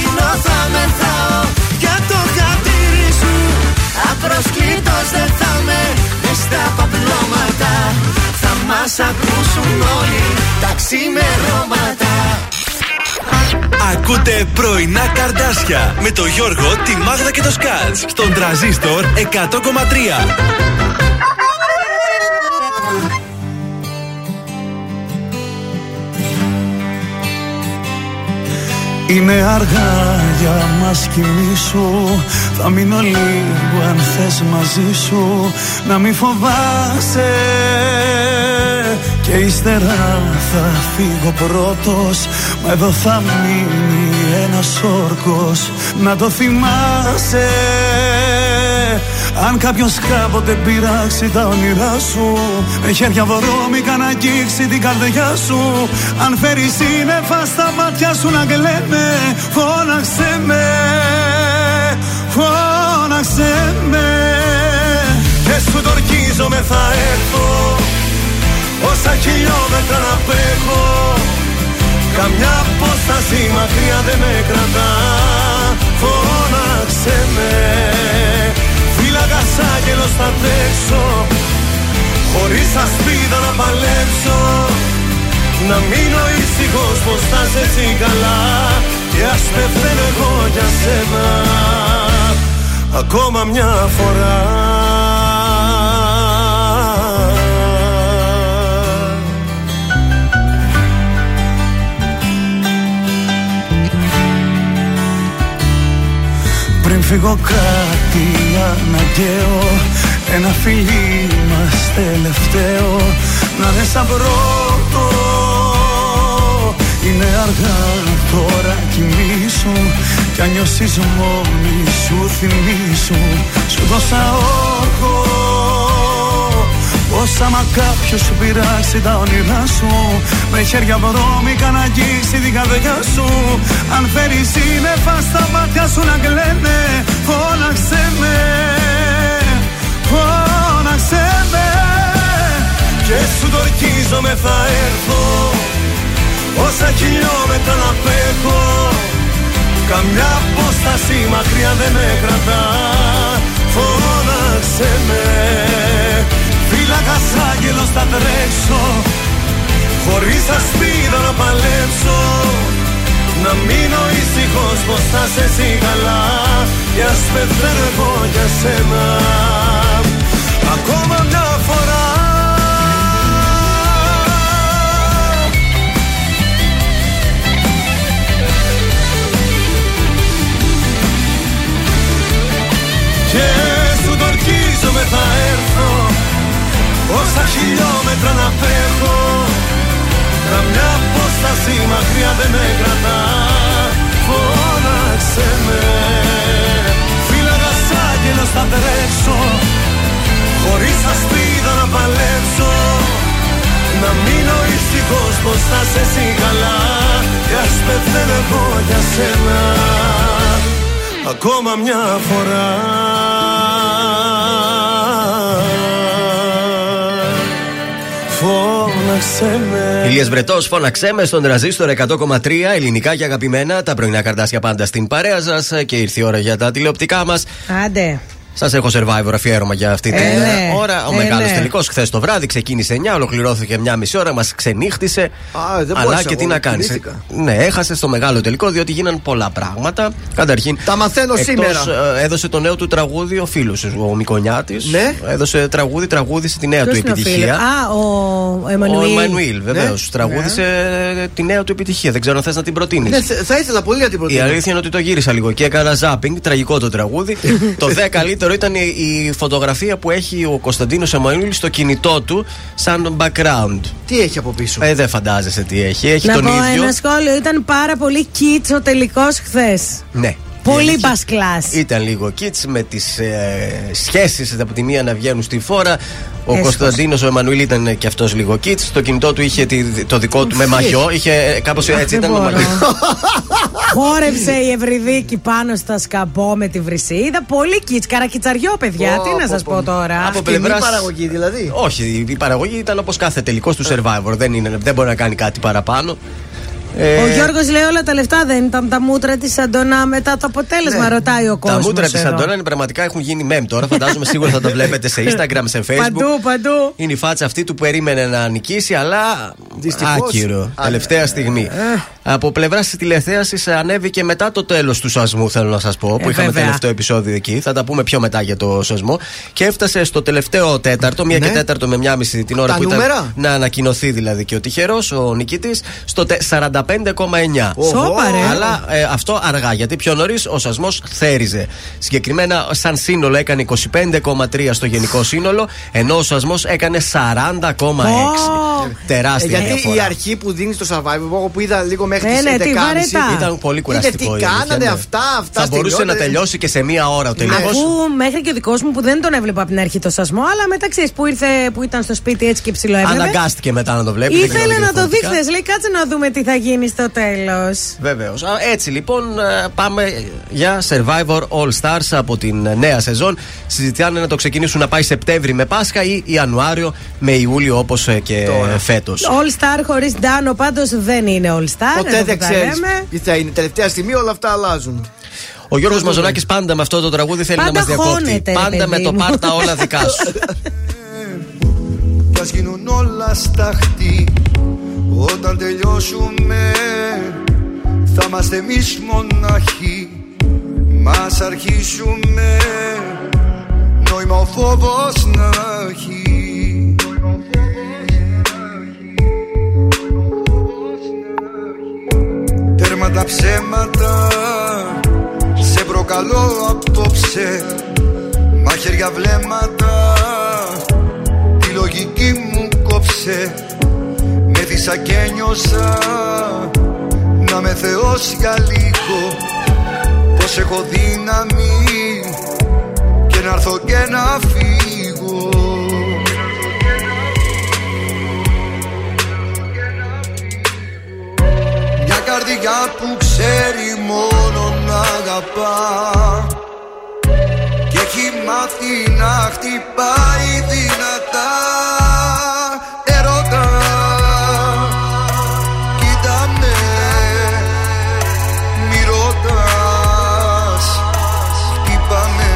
[SPEAKER 22] σου Θα πεινώ, θα μεθάω για το χατήρι σου. Απροσκλήτως δεν θα με μες στα παπλώματα. Θα μας ακούσουν όλοι τα ξημερώματα.
[SPEAKER 2] Ακούτε πρωινά καρδάσια με το Γιώργο, τη Μάγδα και το Σκάτς στον τραζίστορ 100,3.
[SPEAKER 22] Είναι αργά για μας κοιμήσου Θα μείνω λίγο αν θες μαζί σου. Να μην φοβάσαι. Και ύστερα θα φύγω πρώτος. Μα εδώ θα μείνει ένας όρκος Να το θυμάσαι αν κάποιος κάποτε πειράξει τα όνειρά σου Με χέρια βρώμικα να αγγίξει την καρδιά σου. Αν φέρει σύννεφα στα μάτια σου να κλαίνε Φώναξε με, φώναξε με. Και σου το ορκίζομαι θα έρθω Όσα χιλιόμετρα να απέχω. Καμιά απόσταση μακριά δεν με κρατά Φώναξε με Φύλακα σ' άγγελος θα τρέξω Χωρίς ασπίδα να παλέψω. Να μείνω ήσυχος πως θα σε έτσι καλά Και ας πεθαίνω εγώ για σένα. Ακόμα μια φορά. Πριν φύγω κάτι αναγκαίο. Ένα φιλί μας τελευταίο. Να είναι σαν πρώτο Είναι αργά τώρα κοιμήσου. Κι αν νιώσεις μόνη σου θυμίσου Σου δώσα όργο Πως άμα κάποιος σου πειράξει τα όνειρά σου Με χέρια βρώμικα να αγγίσει την καρδιά σου. Αν φέρει σύννεφα στα μάτια σου να κλαίνε Φώναξε με Φώναξε με. Και σου το ορκίζομαι θα έρθω Όσα χιλιόμετρα να πέχω. Καμιά απόσταση μακριά δεν με κρατά Φώναξε με Φύλακας άγγελος θα τρέξω Χωρίς ασπίδα να παλέψω. Να μείνω ήσυχος πως θα σε εσύ καλά Κι ας πεθαίνω εγώ για σένα. Ακόμα μια φορά. Και σου το ορκίζομαι θα έρθω Όσα χιλιόμετρα να τρέχω Καμιά απόσταση μακριά δεν με κρατά. Φώναξε με. Φύλαγα άγγελος θα τρέξω Χωρίς ασπίδα να παλέψω. Να μείνω ήσυχος πως θα σε εσύ καλά Κι ας πεθαίνω εγώ για σένα. Ακόμα μια φορά Φώναξε με
[SPEAKER 3] Ηλίας Βρετός, φώναξέ με στον τραζίστορ 100,3 ελληνικά και αγαπημένα. Τα πρωινά καρτάσια πάντα στην παρέα σας και ήρθε η ώρα για τα τηλεοπτικά μας.
[SPEAKER 4] Άντε.
[SPEAKER 3] Σας έχω survivor αφιέρωμα για αυτή την
[SPEAKER 4] Ε, ναι.
[SPEAKER 3] ώρα. Ο
[SPEAKER 4] Ε,
[SPEAKER 3] μεγάλος
[SPEAKER 4] ναι.
[SPEAKER 3] τελικός χθες το βράδυ ξεκίνησε 9, ολοκληρώθηκε μια μισή ώρα, μας ξενύχτησε.
[SPEAKER 5] Α, δεν
[SPEAKER 3] Αλλά
[SPEAKER 5] μπόρεσα
[SPEAKER 3] και τι
[SPEAKER 5] εγώ,
[SPEAKER 3] να κάνεις.
[SPEAKER 5] κοιμήθηκα.
[SPEAKER 3] Ναι, έχασες στο μεγάλο τελικό διότι γίναν πολλά πράγματα. Καταρχήν.
[SPEAKER 5] Τα μαθαίνω
[SPEAKER 3] εκτός,
[SPEAKER 5] σήμερα.
[SPEAKER 3] ε, έδωσε το νέο του τραγούδι ο φίλος ο Μικονιάτη.
[SPEAKER 5] Ναι.
[SPEAKER 3] Έδωσε τραγούδι, τραγούδισε τη νέα
[SPEAKER 4] Ποιος
[SPEAKER 3] του
[SPEAKER 4] είναι ο φίλος;
[SPEAKER 3] επιτυχία.
[SPEAKER 4] Α, ο
[SPEAKER 3] Ο
[SPEAKER 4] Εμμανουήλ.
[SPEAKER 3] Εμμανουήλ, βεβαίως.
[SPEAKER 5] Ναι.
[SPEAKER 3] Τραγούδισε τη νέα του επιτυχία. Δεν ξέρω αν θες να την προτείνεις.
[SPEAKER 5] Ναι, θε- θα ήθελα πολύ να την
[SPEAKER 3] Η
[SPEAKER 5] προτείνω.
[SPEAKER 3] αλήθεια είναι ότι το γύρισα λίγο και έκανα ζάπινγκ, τραγικό το τραγούδι. το δε καλύτερο ήταν η, η φωτογραφία που έχει ο Κωνσταντίνος Εμμανουήλ στο κινητό του σαν background.
[SPEAKER 5] Τι έχει από πίσω;
[SPEAKER 3] Ε, δεν φαντάζεσαι τι έχει. Έχει
[SPEAKER 4] Να
[SPEAKER 3] τον
[SPEAKER 4] πω
[SPEAKER 3] ίδιο.
[SPEAKER 4] ένα σχόλιο. Ήταν πάρα πολύ κίτσο ο τελικός χθες.
[SPEAKER 3] Ναι.
[SPEAKER 4] Πολύ
[SPEAKER 3] Η αλήθεια-
[SPEAKER 4] μπας κλάς.
[SPEAKER 3] Ήταν λίγο kids με τις ε, σχέσεις από τη μία να βγαίνουν στη φόρα. Ο
[SPEAKER 4] Έσχος.
[SPEAKER 3] Κωνσταντίνος ο Εμμανουήλ ήταν και αυτός λίγο kids. Το κινητό του είχε τη- το δικό του με
[SPEAKER 4] Τι
[SPEAKER 3] μαγιό. Είχε κάπως έτσι
[SPEAKER 4] δεν
[SPEAKER 3] ήταν με
[SPEAKER 4] μπορώ.
[SPEAKER 3] μαγιό.
[SPEAKER 4] Χόρεψε η Ευρυδίκη πάνω στα σκαμπό με τη βρυσίδα. Πολύ κίτς, καρακιτσαριό, παιδιά.
[SPEAKER 5] Πω,
[SPEAKER 4] Τι να
[SPEAKER 5] πω,
[SPEAKER 4] σας
[SPEAKER 5] πω.
[SPEAKER 4] πω τώρα.
[SPEAKER 3] Από
[SPEAKER 5] Σκηνή
[SPEAKER 3] πλευράς-
[SPEAKER 5] παραγωγή δηλαδή.
[SPEAKER 3] Όχι, η παραγωγή ήταν όπως κάθε τελικό του survivor. Δεν, είναι, δεν μπορεί να κάνει κάτι παραπάνω. Ε,
[SPEAKER 4] Ο Γιώργος λέει όλα τα λεφτά δεν ήταν τα μούτρα της Αντωνά μετά το αποτέλεσμα, ρωτάει ο κόσμο.
[SPEAKER 3] τα μούτρα της Αντώνα είναι πραγματικά έχουν γίνει meme τώρα. Φαντάζομαι σίγουρα θα το βλέπετε σε Instagram, σε Facebook.
[SPEAKER 4] Παντού, παντού.
[SPEAKER 3] Είναι η φάτσα αυτή του που περίμενε να νικήσει, αλλά
[SPEAKER 5] Δυστυχώς.
[SPEAKER 3] άκυρο.
[SPEAKER 5] Α,
[SPEAKER 3] Τελευταία στιγμή. Από πλευράς της τηλεθέασης ανέβηκε μετά το τέλος του σασμού, θέλω να σας πω, που
[SPEAKER 4] Ε,
[SPEAKER 3] είχαμε
[SPEAKER 4] βέβαια.
[SPEAKER 3] τελευταίο επεισόδιο εκεί. Θα τα πούμε πιο μετά για το σασμό. Και έφτασε στο τελευταίο τέταρτο, μία
[SPEAKER 5] Ναι.
[SPEAKER 3] και τέταρτο με μία μισή την ώρα
[SPEAKER 5] Τα
[SPEAKER 3] που ήταν
[SPEAKER 5] νούμερα;
[SPEAKER 3] να ανακοινωθεί δηλαδή και ο τυχερός, ο νικητής, στο τε- 45,9.
[SPEAKER 4] Σόπα, ρε.
[SPEAKER 3] Αλλά ε, αυτό αργά, γιατί πιο νωρίς ο σασμό θέριζε. Συγκεκριμένα, σαν σύνολο έκανε 25,3 στο γενικό σύνολο, ενώ ο σασμό έκανε 40,6.
[SPEAKER 5] Ε,
[SPEAKER 3] Τεράστια
[SPEAKER 5] γιατί
[SPEAKER 3] διαφορά.
[SPEAKER 5] η αρχή που δίνει στο survivor, εγώ που είδα λίγο μέχρι
[SPEAKER 4] Ναι,
[SPEAKER 5] τις
[SPEAKER 4] ναι, τη
[SPEAKER 5] 11.30,
[SPEAKER 4] βαρετά.
[SPEAKER 3] Ήταν πολύ κουραστικό.
[SPEAKER 5] τι
[SPEAKER 3] η αλήθεια,
[SPEAKER 5] κάνανε
[SPEAKER 3] ναι.
[SPEAKER 5] αυτά, αυτά
[SPEAKER 3] Θα μπορούσε
[SPEAKER 5] στυλιώνε.
[SPEAKER 3] να τελειώσει και σε μία ώρα ο τελικός.
[SPEAKER 4] Αφού μέχρι και ο δικός μου που δεν τον έβλεπα από την αρχή το σασμό, αλλά μετά ξέρεις που ήρθε, που ήταν στο σπίτι έτσι και ψηλό έβλεπε.
[SPEAKER 3] Αναγκάστηκε μετά να το βλέπει. δεν ξέρω
[SPEAKER 4] Ήθελε να το δει
[SPEAKER 3] διαφορετικά.
[SPEAKER 4] χθε. Λέει, κάτσε να δούμε τι θα γίνει στο τέλος.
[SPEAKER 3] Βεβαίως. Έτσι λοιπόν ε, πάμε για Survivor All Stars από την νέα σεζόν. Συζητάνε να το ξεκινήσουν να πάει Σεπτέμβρη με Πάσχα ή Ιανουάριο με Ιούλιο όπως και
[SPEAKER 5] Τώρα.
[SPEAKER 3] φέτος.
[SPEAKER 4] All Star χωρίς Ντάνο πάντως δεν είναι All Star.
[SPEAKER 5] Ποτέ
[SPEAKER 4] εδώ
[SPEAKER 5] δεν
[SPEAKER 4] που τα
[SPEAKER 5] ξέρεις
[SPEAKER 4] λέμε.
[SPEAKER 5] τι θα είναι. Τελευταία στιγμή όλα αυτά αλλάζουν.
[SPEAKER 3] Ο Γιώργος Μαζονάκης πάντα με αυτό το τραγούδι θέλει
[SPEAKER 4] Πάντα
[SPEAKER 3] να μας διακόπτει.
[SPEAKER 4] χώνεται, ρε
[SPEAKER 3] Πάντα με
[SPEAKER 4] παιδί
[SPEAKER 3] το
[SPEAKER 4] μου.
[SPEAKER 3] πάρτα όλα δικά σου.
[SPEAKER 7] Κι ας γίνουν όλα σταχτή Όταν τελειώσουμε Θα είμαστε εμείς μοναχοί Μας αρχίσουμε Νόημα ο φόβος να έχει Τέρμα τα ψέματα. Σε προκαλώ απόψε Μαχαίρια βλέμματα. Λογική μου κόψε Με δίσα και νιώσα. Να με θεώσει για λίγο Πως έχω δύναμη. Και να έρθω και να φύγω καρδιά που ξέρει μόνο να αγαπά. Και έχει μάθει να χτυπάει δυνατά. Ερώτα Κοίτα με Μη ρωτάς Χτύπα με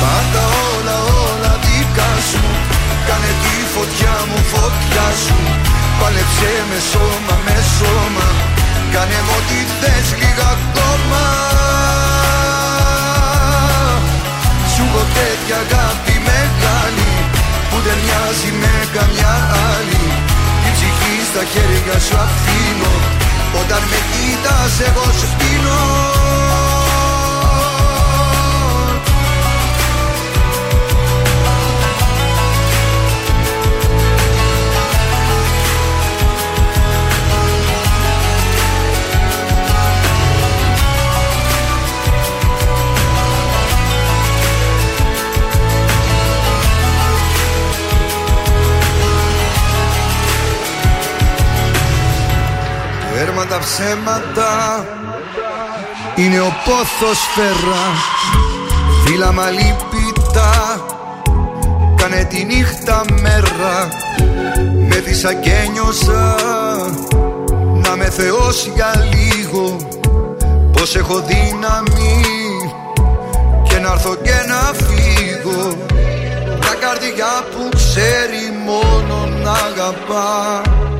[SPEAKER 7] Πάντα όλα όλα δικά σου Κάνε τη φωτιά μου φωτιά σου Πάλεψε με σώμα με σώμα. Κάνε μου ό,τι θες λίγα ακόμα. Σου έχω τέτοια αγάπη μεγάλη Που δεν μοιάζει με καμιά άλλη. Την ψυχή στα χέρια σου αφήνω. Όταν με κοίτας εγώ σου πίνω Τέρμα τα ψέματα. Είναι ο πόθος φέρα. Φύλλα μαλλίπητα Κάνε τη νύχτα μέρα. Με δίσα και νιώσα. Να με θεώσει για λίγο. Πως έχω δύναμη. Και να έρθω και να φύγω. Μια καρδιά που ξέρει μόνο να αγαπά. και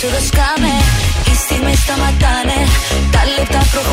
[SPEAKER 16] Σαν διέξοδο σκάμε Οι στιγμές σταματάνε Τα λεπτά προχωράνε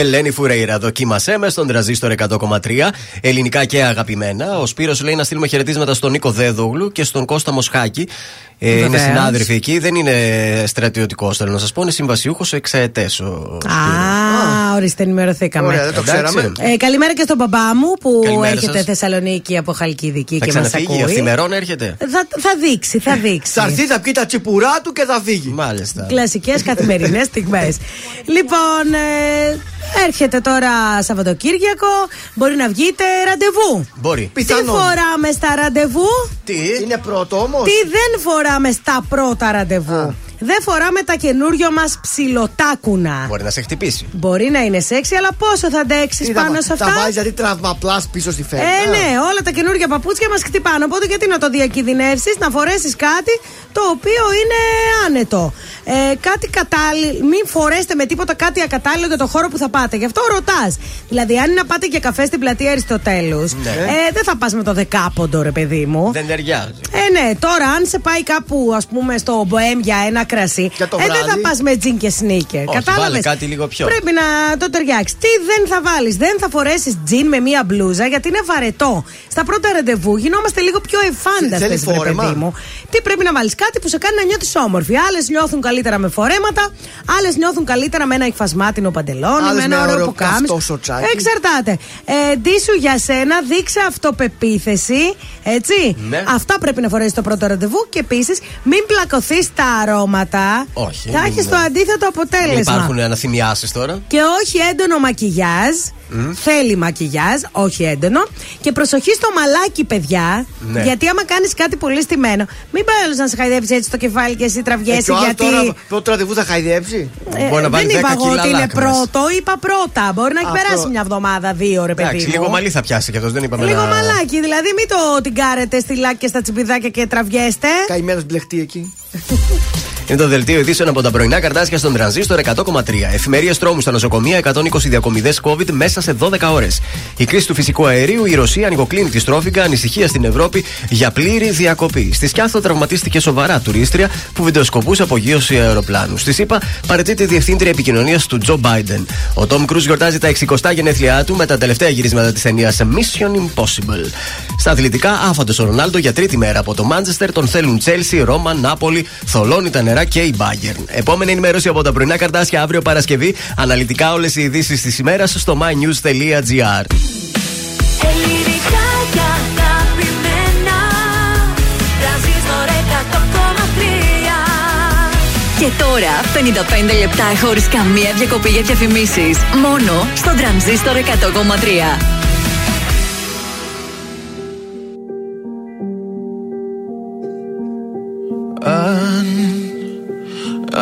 [SPEAKER 3] Ελένη Φουρέιρα, δοκίμασέ με στον τραζίστορ 100,3. Ελληνικά και αγαπημένα. Ο Σπύρος λέει να στείλουμε χαιρετίσματα στον Νίκο Δέδογλου και στον Κώστα Μοσχάκη. Ε, είναι
[SPEAKER 4] Βεβαίως.
[SPEAKER 3] συνάδελφοι εκεί. Δεν είναι στρατιωτικός, θέλω να σας πω. Είναι συμβασιούχος εξαετές.
[SPEAKER 4] Α, ορίστε, ενημερωθήκαμε.
[SPEAKER 3] Ωραία, δεν το
[SPEAKER 4] Εντάξει.
[SPEAKER 3] ξέραμε.
[SPEAKER 4] Ε, καλημέρα και στον μπαμπά μου που
[SPEAKER 3] Καλημέρα
[SPEAKER 4] έρχεται
[SPEAKER 3] σας.
[SPEAKER 4] Θεσσαλονίκη από Χαλκιδική
[SPEAKER 3] Θα
[SPEAKER 4] και μας
[SPEAKER 3] ξαναφύγει,
[SPEAKER 4] ακούει.
[SPEAKER 3] αυθημερών έρχεται.
[SPEAKER 4] Θα, θα δείξει, θα δείξει.
[SPEAKER 5] Θα έρθει, θα πιει τα τσιπουρά του και θα φύγει.
[SPEAKER 3] Μάλιστα.
[SPEAKER 4] Κλασικές καθημερινές στιγμές. Λοιπόν, ε, έρχεται τώρα Σαββατοκύριακο. Μπορεί να βγείτε ραντεβού.
[SPEAKER 3] Μπορεί.
[SPEAKER 4] Τι φοράμε στα ραντεβού;
[SPEAKER 3] Τι;
[SPEAKER 5] Είναι πρώτο όμως.
[SPEAKER 4] Τι δεν φοράμε στα πρώτα ραντεβού; Δεν φοράμε τα καινούριο μας ψιλοτάκουνα.
[SPEAKER 3] Μπορεί να σε χτυπήσει.
[SPEAKER 4] Μπορεί να είναι σεξι, αλλά πόσο θα αντέξεις πάνω σε αυτά;
[SPEAKER 5] Τα βάζει δηλαδή τραυμαπλά πίσω στη φέρμα.
[SPEAKER 4] Ε, ναι, όλα τα καινούργια παπούτσια μας χτυπάνε. Οπότε γιατί να το διακινδυνεύσεις, να φορέσεις κάτι το οποίο είναι άνετο. Ε, κάτι κατάλληλο. Μην φορέσετε με τίποτα κάτι ακατάλληλο για το χώρο που θα πάτε. Γι' αυτό ρωτάς. Δηλαδή, αν είναι να πάτε για καφέ στην πλατεία Αριστοτέλους,
[SPEAKER 3] Ναι.
[SPEAKER 4] ε, δεν θα πας με το δεκάποντο, ρε παιδί μου.
[SPEAKER 3] Δεν ταιριάζει.
[SPEAKER 4] Ε, ναι, τώρα αν σε πάει κάπου, ας πούμε, στο Μποέμ για ένα κρασί,
[SPEAKER 3] το
[SPEAKER 4] ε, δεν θα
[SPEAKER 3] βράδυ.
[SPEAKER 4] πας με τζιν και σνίκερ.
[SPEAKER 3] Όχι,
[SPEAKER 4] Κατάλαβες;
[SPEAKER 3] βάλε κάτι λίγο πιο.
[SPEAKER 4] Πρέπει να το ταιριάξεις. Τι δεν θα βάλεις, δεν θα φορέσεις τζιν με μία μπλούζα γιατί είναι βαρετό. Στα πρώτα ραντεβού γινόμαστε λίγο πιο εφάνταστες,
[SPEAKER 5] Θέλεις
[SPEAKER 4] ρε
[SPEAKER 5] φόρεμα;
[SPEAKER 4] παιδί μου. Τι πρέπει να βάλεις; Κάτι που σε κάνει να νιώθεις όμορφη. Άλλες νιώθουν καλύτερα με φορέματα, άλλες νιώθουν καλύτερα με ένα υφασμάτινο παντελόνι,
[SPEAKER 5] Άλλες
[SPEAKER 4] με ένα
[SPEAKER 5] με
[SPEAKER 4] ωραίο
[SPEAKER 5] ωραίο
[SPEAKER 4] πουκάμισο.
[SPEAKER 5] καυτό σοτσάκι.
[SPEAKER 4] Εξαρτάται. Ε, ντύσου για σένα, δείξε αυτοπεποίθηση. Έτσι.
[SPEAKER 3] Ναι.
[SPEAKER 4] Αυτά πρέπει να φορέσεις το πρώτο ραντεβού και επίσης μην πλακωθείς στα αρώματα.
[SPEAKER 3] Όχι,
[SPEAKER 4] Θα
[SPEAKER 3] μην-
[SPEAKER 4] έχει το αντίθετο αποτέλεσμα.
[SPEAKER 3] Μην υπάρχουν αναθυμιάσει τώρα.
[SPEAKER 4] Και όχι έντονο μακιγιάζ.
[SPEAKER 3] Μμ.
[SPEAKER 4] Θέλει μακιγιάζ, όχι έντονο. Και προσοχή στο μαλάκι, παιδιά.
[SPEAKER 5] Ναι.
[SPEAKER 4] Γιατί άμα κάνεις κάτι πολύ στημένο, μην πάει άλλο να σε χαϊδέψει έτσι το κεφάλι και εσύ
[SPEAKER 5] Ε,
[SPEAKER 4] τραβιέσαι.
[SPEAKER 5] και ο άλλος
[SPEAKER 4] γιατί.
[SPEAKER 5] τώρα πρώτο ραντεβού θα χαϊδέψει;
[SPEAKER 4] Ε,
[SPEAKER 3] Μπορεί να βάλει
[SPEAKER 4] δεν
[SPEAKER 3] 10
[SPEAKER 4] είπα εγώ
[SPEAKER 3] κιλά
[SPEAKER 4] ότι είναι
[SPEAKER 3] λάκρας.
[SPEAKER 4] πρώτο, είπα πρώτα. Μπορεί να έχει
[SPEAKER 5] Αυτό.
[SPEAKER 4] περάσει μια εβδομάδα, δύο ρε παιδί.
[SPEAKER 3] Εντάξει,
[SPEAKER 4] μου.
[SPEAKER 3] λίγο μαλλί θα πιάσει κι αυτός, δεν είπαμε
[SPEAKER 4] Λίγο
[SPEAKER 3] να.
[SPEAKER 4] μαλάκι, δηλαδή μην το την κάρετε στη λάκη και στα τσιπιδάκια και τραβιέστε.
[SPEAKER 5] Καημένος μπλεχτή εκεί.
[SPEAKER 3] Είναι το δελτίο ειδήσεων από τα πρωινά καρτάσια στον τρανζίστορ 100,3. Εφημερίες τρόμου στα νοσοκομεία, 120 διακομιδές COVID μέσα σε 12 ώρες. Η κρίση του φυσικού αερίου, η Ρωσία ανοιγοκλίνει τη στρόφιγγα, ανησυχία στην Ευρώπη για πλήρη διακοπή. Στη Σκιάθο τραυματίστηκε σοβαρά τουρίστρια που βιντεοσκοπούσε απογείωση αεροπλάνου. Στη ΣΥΠΑ παρετείται η διευθύντρια επικοινωνίας του Τζο Μπάιντεν. Ο Τόμ Κρούζ γιορτάζει τα 60 γενέθλιά του με τα τελευταία γυρίσματα της ταινίας Mission Impossible. Στα αθλητικά, άφαντος ο Ρονάλντο για τρίτη μέρα από το Μάντσεστερ τον θέλουν Τσέλσι, Ρώμα, Νάπολη, θολώνει τα νερά και η Bayern. Επόμενη ενημέρωση από τα πρωινά καρτάσια αύριο Παρασκευή. Αναλυτικά όλες οι ειδήσεις της ημέρας στο mynews.gr.
[SPEAKER 16] Ελληνικά και αγαπημένα Τρανζίστορ 100,3
[SPEAKER 10] Και τώρα 55 λεπτά χωρίς καμία διακοπή για διαφημίσεις. Μόνο στο τρανζίστορ 100,3.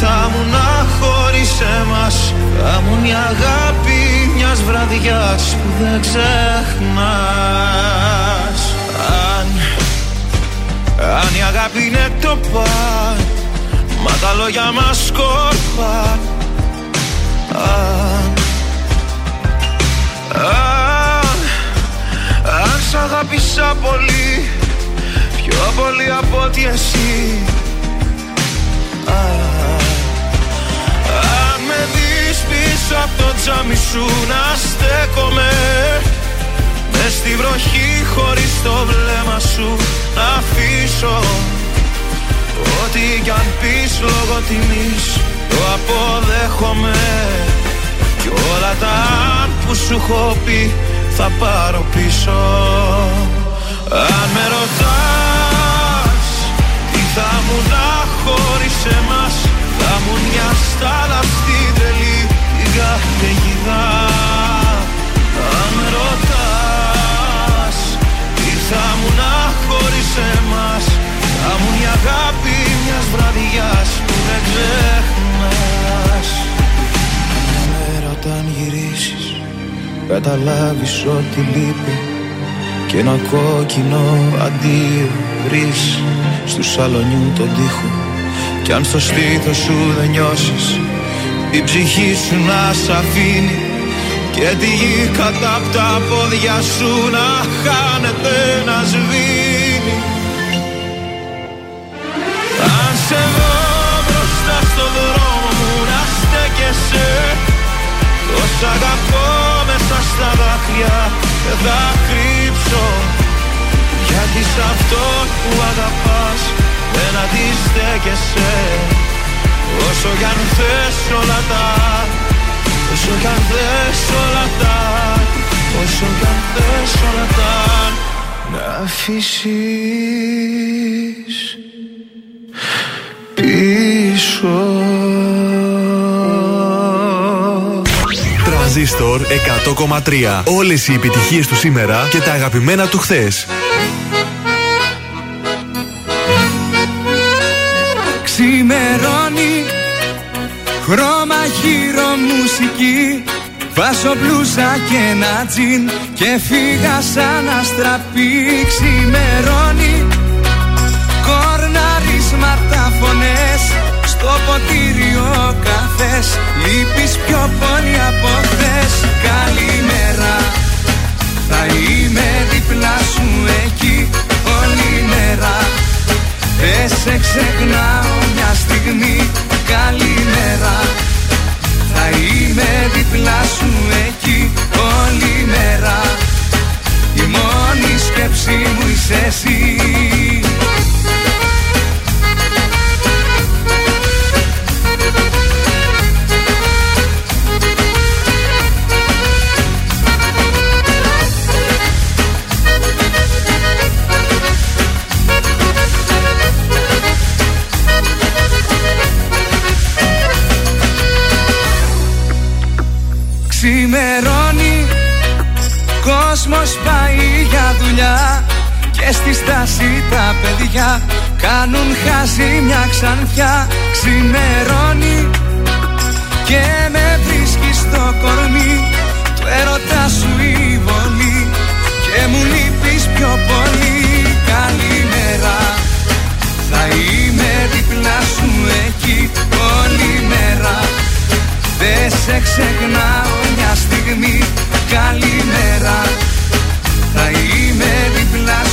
[SPEAKER 22] θα μου να χωρίς εμάς Θα μου η αγάπη μιας βραδιάς που δεν ξεχνάς. Αν, αν η αγάπη είναι το παν Μα τα λόγια μας σκόρπαν Αν, αν, αν σ' αγάπησα πολύ Πιο πολύ από ότι εσύ. Α, Αν με δεις πίσω από το τζάμι σου να στέκομαι Μες στη βροχή χωρίς το βλέμμα σου να αφήσω. Ό,τι κι αν πεις λόγω τιμής το αποδέχομαι. Κι όλα τα αν που σου έχω πει θα πάρω πίσω. Αν με ρωτάς τι θα μου να χωρίς εμάς. Θα μου μια στάλα στην τρελή καταιγίδα Αν με ρωτάς τι θα μου να χωρίς εμάς. Θα μου μια αγάπη μιας βραδιάς που δεν ξεχνάς. Μέρα όταν γυρίσεις καταλάβεις ότι λείπει και ένα κόκκινο αντίο βρεις στου σαλονιού τον τοίχο κι αν στο στήθος σου δεν νιώσεις η ψυχή σου να σ' αφήνει. Και τη γη κατά απ' τα πόδια σου να χάνεται να σβήνει. Αν σε δω μπροστά στο δρόμο μου να στέκεσαι. Τόσα αγαπώ μέσα στα δάκρυα δεν θα κρύψω. Γιατί σ' αυτό που αγαπάς δεν αντιστέκεσαι. Όσο κι αν θες όλα τα Όσο κι αν θες όλα τα Όσο κι αν θες όλα τα Να αφήσεις πίσω.
[SPEAKER 2] Τρανζίστορ 100,3 Όλες οι επιτυχίες του σήμερα και τα αγαπημένα του χθες
[SPEAKER 8] Ξημερώνει Χρώμα γύρω μουσική Βάζω μπλούζα και ένα τζιν Και φύγα σαν αστραπή. Ξημερώνει. Κορναρίσματα φωνές Στο ποτήρι ο καφές. Λείπεις πιο πολύ από χθες. Καλημέρα. Θα είμαι δίπλα σου εκεί Όλη μέρα δεν σε ξεχνάω μια στιγμή Καλημέρα. Θα είμαι δίπλα σου εκεί όλη μέρα. Η μόνη σκέψη μου είσαι εσύ Και στη στάση τα παιδιά Κάνουν χάσει μια ξανθιά Ξημερώνει Και με βρίσκει στο κορμί. Του έρωτα σου η βολή Και μου λείπεις πιο πολύ. Καλημέρα Θα είμαι δίπλα σου εκεί όλη μέρα. Δεν σε ξεχνάω μια στιγμή. Καλημέρα Θα είμαι δίπλα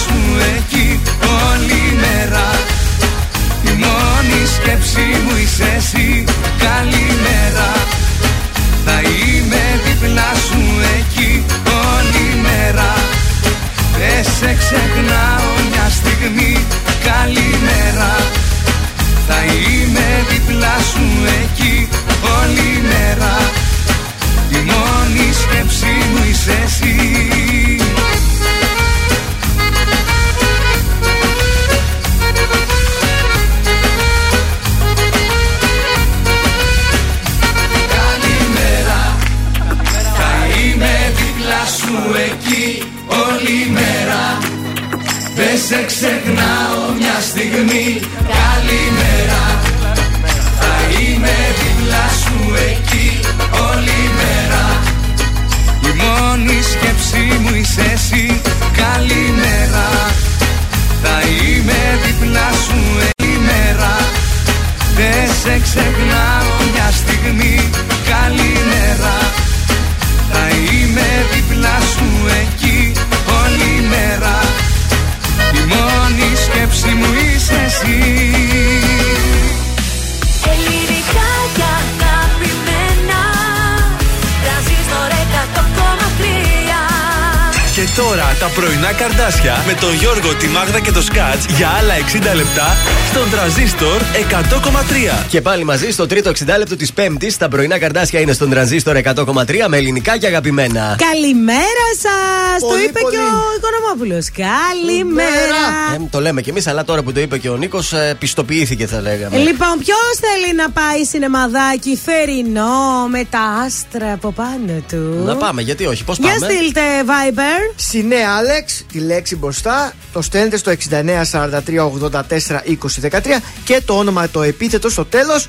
[SPEAKER 8] σκέψη μου είσαι εσύ. Καλημέρα. Θα είμαι δίπλα σου εκεί όλη μέρα. Δεν σε ξεχνάω μια στιγμή. Καλημέρα. Θα είμαι δίπλα σου εκεί όλη μέρα. Η μόνη σκέψη μου είσαι εσύ σε ξεχνάω μια στιγμή. Καλημέρα. Θα είμαι δίπλα σου εκεί όλη μέρα. Η μόνη σκέψη μου είσαι εσύ. Καλημέρα. Θα είμαι δίπλα σου όλη μέρα. Δεν σε ξεχνάω μια στιγμή
[SPEAKER 2] τώρα τα πρωινά καρδάσια με τον Γιώργο, τη Μάγδα και το Σκάτς για άλλα 60 λεπτά στον τραζίστορ 100,3.
[SPEAKER 3] Και πάλι μαζί στο τρίτο 60 λεπτό της Πέμπτης. Τα πρωινά καρδάσια είναι στον τραζίστορ 100,3 με ελληνικά και αγαπημένα.
[SPEAKER 4] Καλημέρα σας! Το
[SPEAKER 3] Πολύ,
[SPEAKER 4] είπε
[SPEAKER 3] πολύ.
[SPEAKER 4] και ο Οικονομόπουλος. Καλημέρα!
[SPEAKER 3] Ε, το λέμε κι εμείς, αλλά τώρα που το είπε και ο Νίκος, πιστοποιήθηκε θα λέγαμε.
[SPEAKER 4] Λοιπόν, ποιος θέλει να πάει σινεμαδάκι θερινό με τα άστρα από πάνω του;
[SPEAKER 3] Να πάμε, γιατί όχι, πώς
[SPEAKER 4] Για
[SPEAKER 3] πάμε;
[SPEAKER 4] στείλτε Viber.
[SPEAKER 5] Συνέ Άλεξ, τη λέξη μπροστά, το στέλνετε στο 6943842013 και το όνομα το επίθετο στο τέλος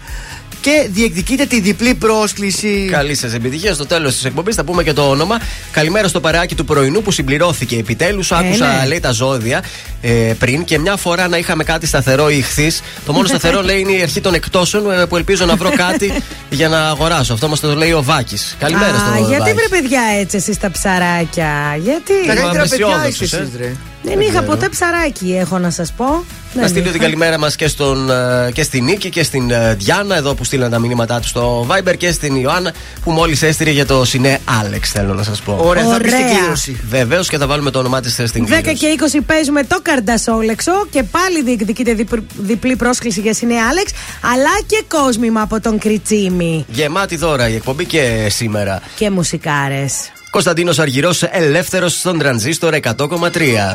[SPEAKER 5] και διεκδικείτε τη διπλή πρόσκληση.
[SPEAKER 3] Καλή σας επιτυχία. Στο τέλος της εκπομπής θα πούμε και το όνομα. Καλημέρα στο παρεάκι του πρωινού που συμπληρώθηκε επιτέλους. Άκουσα,
[SPEAKER 4] ναι.
[SPEAKER 3] λέει, τα ζώδια ε, πριν και μια φορά να είχαμε κάτι σταθερό ή ηχθή. Το μόνο σταθερό λέει είναι η αρχή των εκτόσεων ε, που ελπίζω να βρω κάτι για να αγοράσω. Αυτό μας το λέει ο Βάκης. Καλημέρα
[SPEAKER 4] Α,
[SPEAKER 3] στο
[SPEAKER 4] γιατί
[SPEAKER 3] Βάκη.
[SPEAKER 4] βρε παιδιά έτσι εσείς τα ψαράκια. Γιατί.
[SPEAKER 5] Τα καλύτερα παιδιά
[SPEAKER 3] αισιόδοξος,
[SPEAKER 5] είστε
[SPEAKER 3] ε.
[SPEAKER 5] εσείς, ρε.
[SPEAKER 4] Δεν είχα ποτέ ψαράκι, έχω να σας πω.
[SPEAKER 3] Να
[SPEAKER 4] Δεν
[SPEAKER 3] στείλω
[SPEAKER 4] είχα.
[SPEAKER 3] την καλημέρα μας και, στον, ε, και στην Νίκη και στην ε, Διάννα, εδώ που στείλαν τα μηνύματά τους στο Viber και στην Ιωάννα που μόλις έστειλε για το Σινέ Άλεξ, θέλω να σας πω.
[SPEAKER 5] Ωραία, θα μπει στην
[SPEAKER 4] Ωραία.
[SPEAKER 5] κλήρωση.
[SPEAKER 3] Βεβαίως και θα βάλουμε το όνομά της στην
[SPEAKER 4] 10
[SPEAKER 3] κλήρωση.
[SPEAKER 4] και 20 παίζουμε το καρντασόλεξο και πάλι διεκδικείτε διπ- διπλή πρόσκληση για Σινέ Άλεξ, αλλά και κόσμημα από τον Κριτσίμη.
[SPEAKER 3] Γεμάτη δώρα η εκπομπή και σήμερα.
[SPEAKER 4] Και μουσικάρες.
[SPEAKER 3] Κωνσταντίνος Αργυρός, ελεύθερος στον τρανζίστορ 100,3.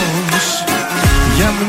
[SPEAKER 8] για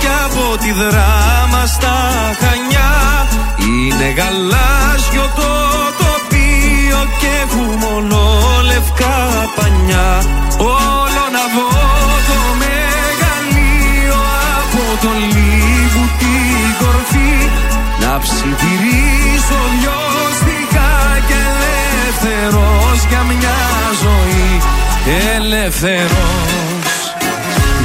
[SPEAKER 8] στοιχείο και από τη δράμα στα Χανιά. Είναι γαλάζιο το τοπίο και έχουμε μόνο λευκά πανιά. Όλο να δω το μεγαλείο από το λίγου την κορφή. Να ψιθυρίσω δυο στιχά και ελεύθερος για μια ζωή. Ελεύθερος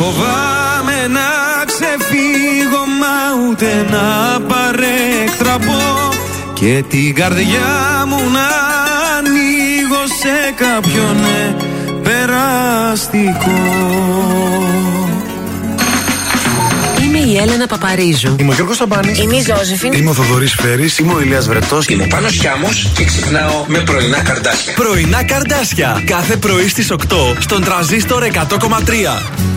[SPEAKER 8] φοβάμαι να ξεφύγω μα ούτε να παρέκτραπω Και την καρδιά μου να ανοίγω
[SPEAKER 5] λίγο σε κάποιον ναι, περαστικό
[SPEAKER 24] Είμαι η Έλενα Παπαρίζου.
[SPEAKER 25] Είμαι ο Γιώργος Σαμπάνης.
[SPEAKER 24] Είμαι η Ζώζεφιν.
[SPEAKER 25] Είμαι ο Θοδωρής Φέρης.
[SPEAKER 26] Είμαι ο Ηλίας Βρετός.
[SPEAKER 25] Είμαι ο
[SPEAKER 26] Πάνος Χιάμος και ξυπνάω με πρωινά καρδάσια.
[SPEAKER 2] Πρωινά καρδάσια. Κάθε πρωί στις 8 στον τραζίστορ 100,3.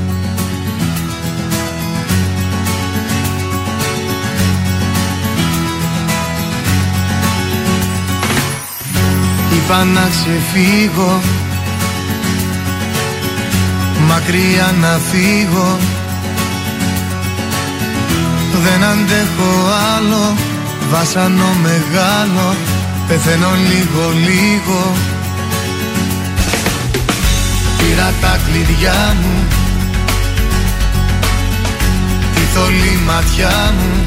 [SPEAKER 5] Είπα να ξεφύγω. Μακριά να φύγω. Δεν αντέχω άλλο. Βάσανο μεγάλο. Πεθαίνω λίγο λίγο. Πήρα τα κλειδιά μου. Τη θολή ματιά μου.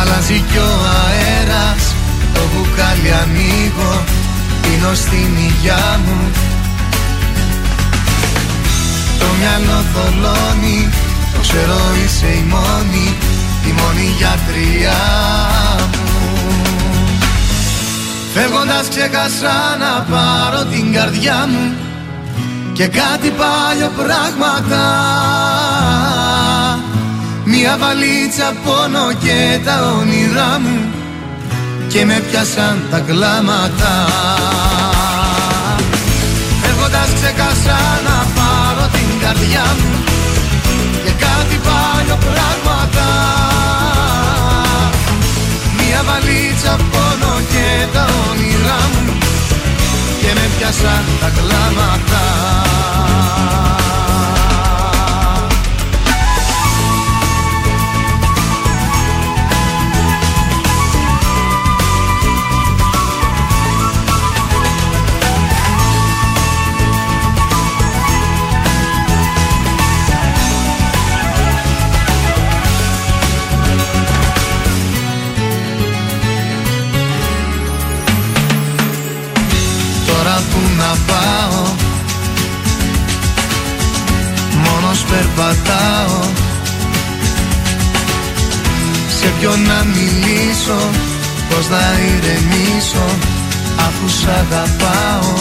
[SPEAKER 5] Αλλάζει κι ο αέρας. Το μπουκάλι ανοίγω Πίνω στην υγειά μου. Το μυαλό θολώνει Το ξέρω είσαι η μόνη Η μόνη γιατριά μου. Φεύγοντας ξέχασα να πάρω την καρδιά μου Και κάτι παλιό πράγματα. Μια βαλίτσα πόνο και τα όνειρά μου Και με πιάσαν τα κλάματα. Φεύγοντας ξέχασα να πάρω την καρδιά μου Και κάτι παλιό πράγματα Μια βαλίτσα πόνο και τα όνειρά μου Και με πιάσαν τα κλάματα Μόνος περπατάω Σε ποιον να μιλήσω Πώς να ηρεμήσω Αφού σ' αγαπάω.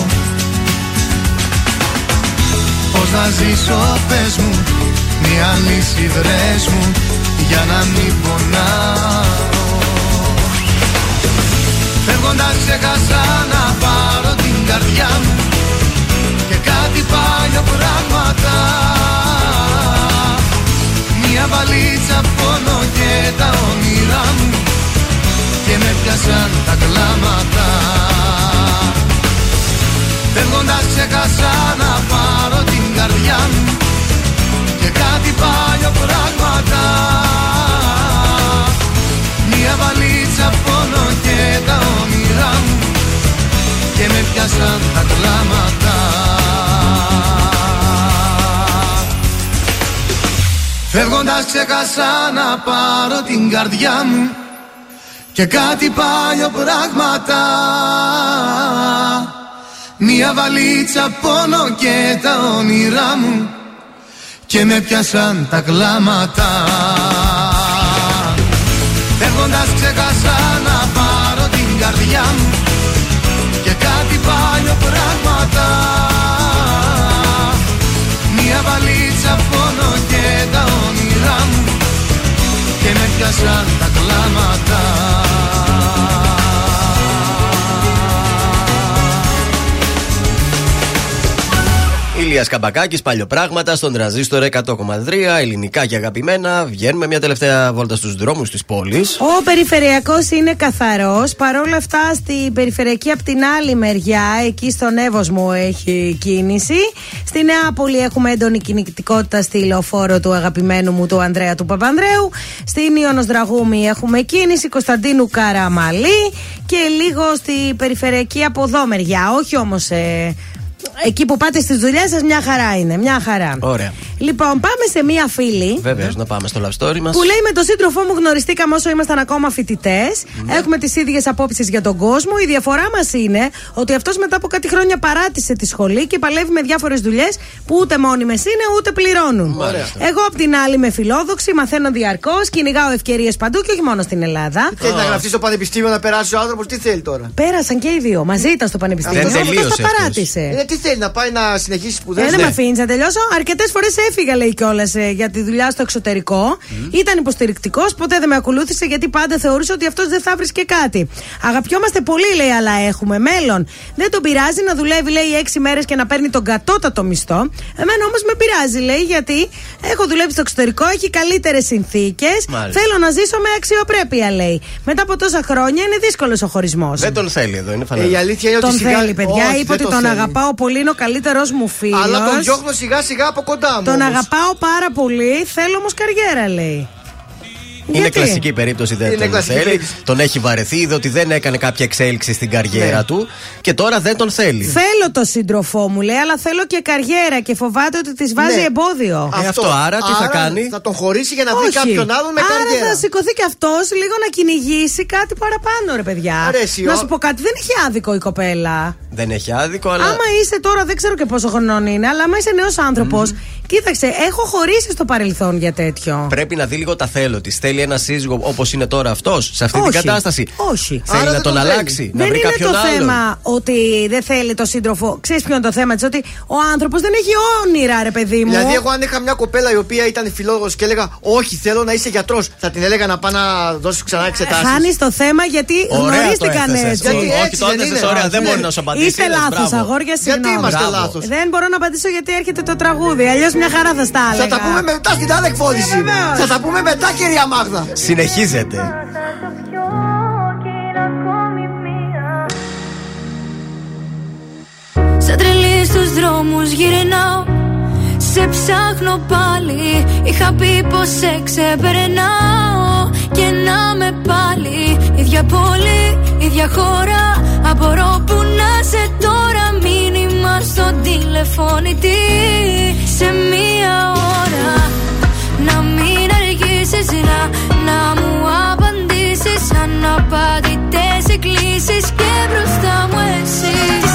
[SPEAKER 5] Πώς να ζήσω πες μου Μια λύση βρες μου Για να μην πονάω. Φεύγοντας ξέχασα να πάρω την καρδιά μου Και κάτι παλιό πράγματα Μια βαλίτσα πόνο και τα όνειρά μου Και με πιάσαν τα κλάματα. Φεύγοντας ξέχασα να πάρω την καρδιά μου Και κάτι παλιό πράγματα. Μια βαλίτσα πόνο και τα όνειρά μου Και με πιάσαν τα κλάματα ξέχασα να πάρω την καρδιά μου Και κάτι παλιό πράγματα. Μια βαλίτσα πόνο και τα όνειρά μου Και με πιάσαν τα κλάματα. Φεύγοντας ξέχασα να πάρω την καρδιά μου Και κάτι παλιό πράγματα πιάσαν τα κλάματα
[SPEAKER 3] Ηλίας Καμπακάκης, παλιοπράγματα στον τραζίστορ 100,3, ελληνικά και αγαπημένα. Βγαίνουμε μια τελευταία βόλτα στους δρόμους της πόλης.
[SPEAKER 4] Ο περιφερειακός είναι καθαρός. Παρόλα αυτά, στην περιφερειακή από την άλλη μεριά, εκεί στον Εύωσμο έχει κίνηση. Στη Νεάπολη έχουμε έντονη κινητικότητα στη λεωφόρο του αγαπημένου μου του Ανδρέα του Παπανδρέου. Στην Ιωνος Δραγούμη έχουμε κίνηση Κωνσταντίνου Καραμαλή και λίγο στη περιφερειακή από εδώ μεριά. Όχι όμως. Ε, εκεί που πάτε στις δουλειές σας, μια χαρά είναι. Μια χαρά.
[SPEAKER 3] Ωραία.
[SPEAKER 4] Λοιπόν, πάμε σε μία φίλη.
[SPEAKER 3] Βεβαίως, να πάμε στο love story μας.
[SPEAKER 4] Που λέει με τον σύντροφό μου γνωριστήκαμε όσο ήμασταν ακόμα φοιτητές. Έχουμε τις ίδιες απόψεις για τον κόσμο. Η διαφορά μας είναι ότι αυτός μετά από κάτι χρόνια παράτησε τη σχολή και παλεύει με διάφορες δουλειές που ούτε μόνιμες είναι ούτε πληρώνουν.
[SPEAKER 5] Μάλιστα.
[SPEAKER 4] Εγώ απ' την άλλη είμαι φιλόδοξη, μαθαίνω διαρκώς, κυνηγάω ευκαιρίες παντού και όχι μόνο στην Ελλάδα.
[SPEAKER 5] Θέλεις να γραφτείς στο πανεπιστήμιο να περάσει ο άνθρωπος, τι θέλει τώρα;
[SPEAKER 4] Πέρασαν και οι δύο. Μαζί ήταν στο πανεπιστήμιο.
[SPEAKER 5] Δεν
[SPEAKER 4] Όμως
[SPEAKER 5] τελείωσες
[SPEAKER 4] τα
[SPEAKER 5] αυτός.
[SPEAKER 4] παράτησε.
[SPEAKER 5] Ε, τι θέλει να πάει να συνεχίσει σπουδές;
[SPEAKER 4] Ε, δεν με αφήνεις να τελειώσω. Αρκετές φορές έφυγα, λέει κιόλας, για τη δουλειά στο εξωτερικό. Ήταν υποστηρικτικός, ποτέ δεν με ακολούθησε γιατί πάντα θεωρούσε ότι αυτός δεν θα βρίσκε κάτι. Αγαπιόμαστε πολύ, λέει, αλλά έχουμε μέλλον. Δεν τον πειράζει να δουλεύει, λέει, έξι μέρες και να παίρνει τον κατώτατο μισθό. Εμένα όμως με πειράζει, λέει, γιατί έχω δουλέψει στο εξωτερικό, έχει καλύτερες συνθήκες.
[SPEAKER 3] Μάλιστα.
[SPEAKER 4] Θέλω να ζήσω με αξιοπρέπεια, λέει. Μετά από τόσα χρόνια είναι δύσκολος ο χωρισμός.
[SPEAKER 3] Δεν τον θέλει εδώ, είναι
[SPEAKER 5] Ε,
[SPEAKER 3] φανερός.
[SPEAKER 5] η αλήθεια είναι ότι
[SPEAKER 4] Τον
[SPEAKER 5] σιγά...
[SPEAKER 4] θέλει, παιδιά.
[SPEAKER 5] Όχι,
[SPEAKER 4] Είπε
[SPEAKER 5] δεν
[SPEAKER 4] ότι
[SPEAKER 5] το
[SPEAKER 4] τον
[SPEAKER 5] θέλει.
[SPEAKER 4] αγαπάω πολύ, είναι ο καλύτερος μου φίλος.
[SPEAKER 5] Αλλά τον διώχνω σιγά σιγά από κοντά μου.
[SPEAKER 4] Τον
[SPEAKER 5] όμως.
[SPEAKER 4] αγαπάω πάρα πολύ. Θέλω όμως καριέρα, λέει.
[SPEAKER 3] Είναι
[SPEAKER 4] Γιατί;
[SPEAKER 3] κλασική περίπτωση, δεν
[SPEAKER 5] Είναι
[SPEAKER 3] τον
[SPEAKER 5] κλασική
[SPEAKER 3] θέλει.
[SPEAKER 5] περίπτωση.
[SPEAKER 3] Τον έχει βαρεθεί, είδε ότι δεν έκανε κάποια εξέλιξη στην καριέρα
[SPEAKER 5] Ναι.
[SPEAKER 3] του και τώρα δεν τον θέλει.
[SPEAKER 4] Θέλω το σύντροφό μου, λέει, αλλά θέλω και καριέρα και φοβάται ότι της βάζει
[SPEAKER 5] Ναι.
[SPEAKER 4] εμπόδιο.
[SPEAKER 3] Ε, αυτό, άρα τι θα κάνει;
[SPEAKER 5] Θα τον χωρίσει για να βρει
[SPEAKER 4] Όχι.
[SPEAKER 5] κάποιον άλλον με
[SPEAKER 4] Άρα
[SPEAKER 5] καριέρα.
[SPEAKER 4] θα σηκωθεί και αυτός λίγο να κυνηγήσει κάτι παραπάνω, ρε παιδιά.
[SPEAKER 5] Αρέσει,
[SPEAKER 4] να
[SPEAKER 5] ο-
[SPEAKER 4] σου πω κάτι, δεν έχει άδικο η κοπέλα.
[SPEAKER 3] Δεν έχει άδικο, αλλά.
[SPEAKER 4] Άμα είσαι τώρα, δεν ξέρω και πόσο χρονών είναι, αλλά άμα είσαι νέος άνθρωπος, κοίταξε, έχω χωρίσει στο παρελθόν για τέτοιο.
[SPEAKER 3] Πρέπει να δει λίγο τα θέλω της. Θέλει ένα σύζυγο όπως είναι τώρα αυτός, σε αυτή
[SPEAKER 4] Όχι.
[SPEAKER 3] την κατάσταση;
[SPEAKER 4] Όχι.
[SPEAKER 3] Θέλει
[SPEAKER 5] Άρα
[SPEAKER 3] να
[SPEAKER 5] δεν
[SPEAKER 3] τον
[SPEAKER 5] τον θέλει.
[SPEAKER 3] αλλάξει, να
[SPEAKER 4] δεν
[SPEAKER 3] βρει
[SPEAKER 4] είναι
[SPEAKER 3] κάποιον
[SPEAKER 4] το
[SPEAKER 3] άλλον.
[SPEAKER 4] θέμα ότι δεν θέλει το σύντροφο. Ξέρεις ποιο είναι το θέμα τη, ότι ο άνθρωπος δεν έχει όνειρα, ρε παιδί μου.
[SPEAKER 5] Δηλαδή, εγώ αν είχα μια κοπέλα η οποία ήταν φιλόλογο και έλεγα Όχι, θέλω να είσαι γιατρός, θα την έλεγα να πάει να δώσει ξανά εξετάσεις.
[SPEAKER 4] Χάνεις το θέμα γιατί
[SPEAKER 3] Ωραία
[SPEAKER 4] γνωρίστηκαν
[SPEAKER 3] το έθεσες.
[SPEAKER 4] έτσι.
[SPEAKER 5] Γιατί
[SPEAKER 3] Όχι,
[SPEAKER 5] έτσι
[SPEAKER 3] το
[SPEAKER 5] δεν
[SPEAKER 3] έθεσες
[SPEAKER 5] είναι.
[SPEAKER 3] ωραία, δεν
[SPEAKER 5] Ναι.
[SPEAKER 3] μπορεί να σου απαντήσει.
[SPEAKER 4] Είστε
[SPEAKER 3] είδες,
[SPEAKER 4] λάθος,
[SPEAKER 3] μπράβο.
[SPEAKER 4] αγόρια,
[SPEAKER 5] Γιατί
[SPEAKER 4] συγγνώμη.
[SPEAKER 5] είμαστε
[SPEAKER 3] Μπράβο.
[SPEAKER 5] λάθος;
[SPEAKER 4] Δεν μπορώ να απαντήσω γιατί έρχεται το τραγούδι. Αλλιώς μια χαρά θα στα έλεγα.
[SPEAKER 5] Θα τα πούμε μετά στην άλλη εκφώνηση.
[SPEAKER 4] Ε, βεβαίως.
[SPEAKER 5] Θα τα πούμε μετά, κυρία Μάγδα.
[SPEAKER 3] Συνεχίζεται.
[SPEAKER 16] Σαν τρελή στους δρόμους γυρνάω. Σε ψάχνω πάλι. Είχα πει πως σε ξεπερνάω. Και να με πάλι. Ίδια πόλη, ίδια χώρα. Απορώ που να σε τώρα. Μήνυμα στο τηλεφώνητη Σε μία ώρα Να μην αργήσεις να, να μου απαντήσεις Αναπαντητές εκκλήσεις Και μπροστά μου εσύ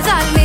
[SPEAKER 16] χέρι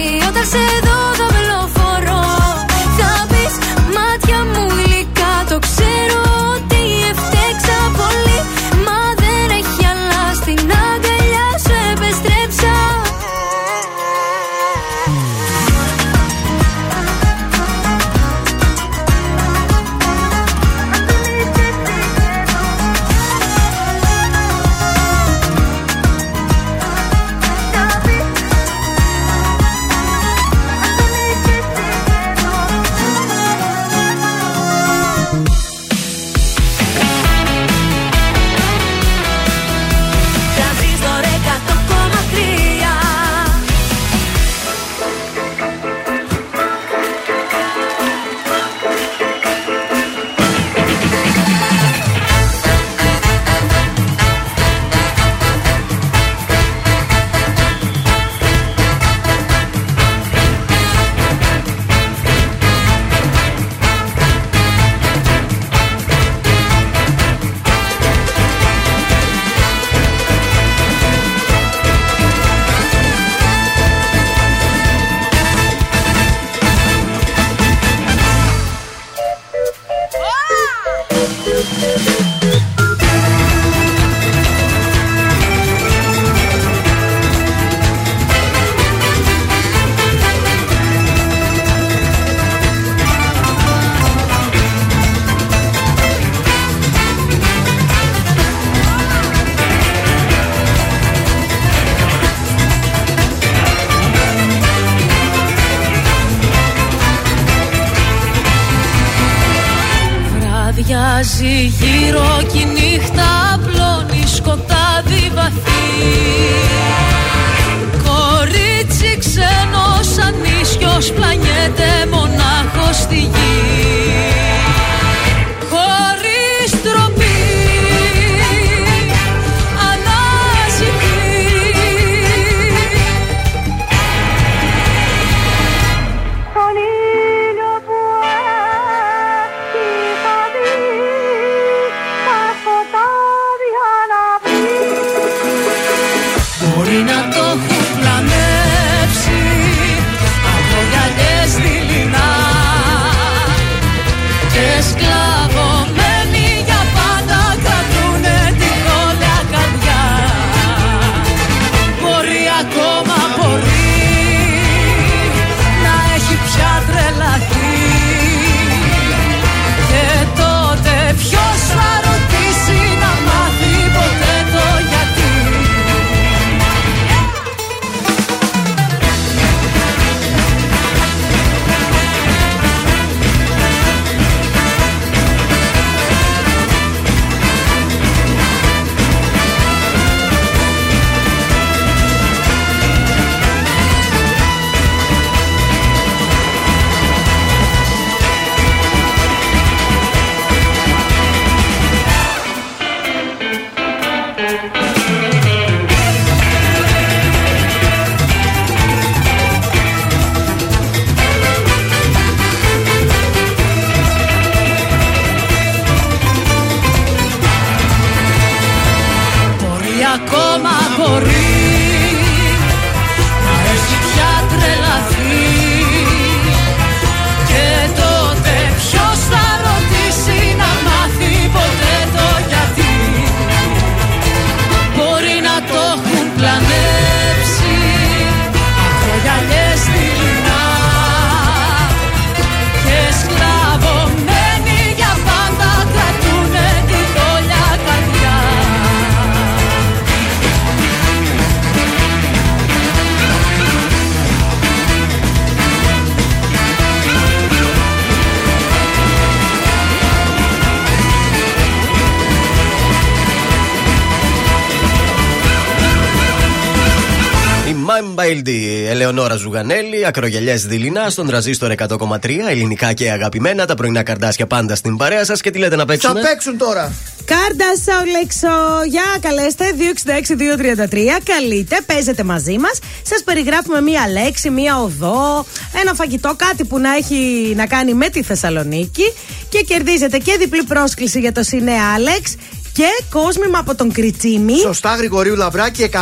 [SPEAKER 3] Ελεονόρα Ζουγανέλη, ακρογελιές δειλινά στον τραζίστορ 100,3, ελληνικά και αγαπημένα, τα πρωινά καρδάσια πάντα στην παρέα σας και τι λέτε να
[SPEAKER 5] Θα
[SPEAKER 3] παίξουμε.
[SPEAKER 5] παίξουν τώρα.
[SPEAKER 4] Κάρτα Σαουλεξό. Για καλέστε 266-233. Καλείτε, παίζετε μαζί μας. Σας περιγράφουμε μία λέξη, μία οδό, ένα φαγητό, κάτι που να έχει να κάνει με τη Θεσσαλονίκη. Και κερδίζετε και διπλή πρόσκληση για το Σινέ Άλεξ και κόσμημα από τον Κριτσίμη.
[SPEAKER 5] Σωστά, Γρηγορίου Λαβράκη 190,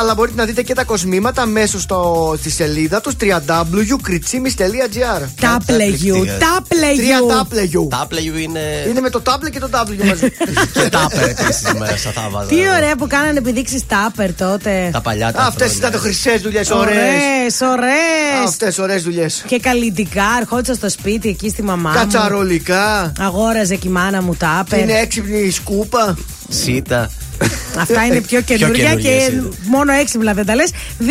[SPEAKER 5] αλλά μπορείτε να δείτε και τα κοσμήματα μέσω στο, στη σελίδα τους www.kritsimis.gr.
[SPEAKER 4] Τάπλεγιου, τάπλεγιου.
[SPEAKER 5] Τρία τάπλεγιου.
[SPEAKER 3] Τάπλεγιου είναι.
[SPEAKER 5] Είναι με το τάπλε και το W μαζί.
[SPEAKER 3] και τάπερ επίσης μέσα στα θάβαζα.
[SPEAKER 4] Τι ωραία που κάνανε επιδείξεις τάπερ τότε.
[SPEAKER 3] Τα παλιά τα
[SPEAKER 5] Αυτές ήταν το χρυσές δουλειές, ωραίες.
[SPEAKER 4] Ωραίες, ωραίες.
[SPEAKER 5] Αυτές ωραίες δουλειές.
[SPEAKER 4] Και καλλιτικά, ερχόντουσα στο σπίτι εκεί στη μαμά μου.
[SPEAKER 5] Κατσαρολικά.
[SPEAKER 4] Αγόραζε και η μάνα μου τάπερ.
[SPEAKER 5] Είναι έξυπνη η σκούπα.
[SPEAKER 3] Σίτα.
[SPEAKER 4] Αυτά είναι πιο καινούργια
[SPEAKER 3] καινούργια,
[SPEAKER 4] και
[SPEAKER 3] εσύ.
[SPEAKER 4] μόνο έξυπνα δεν τα λες. 266-233.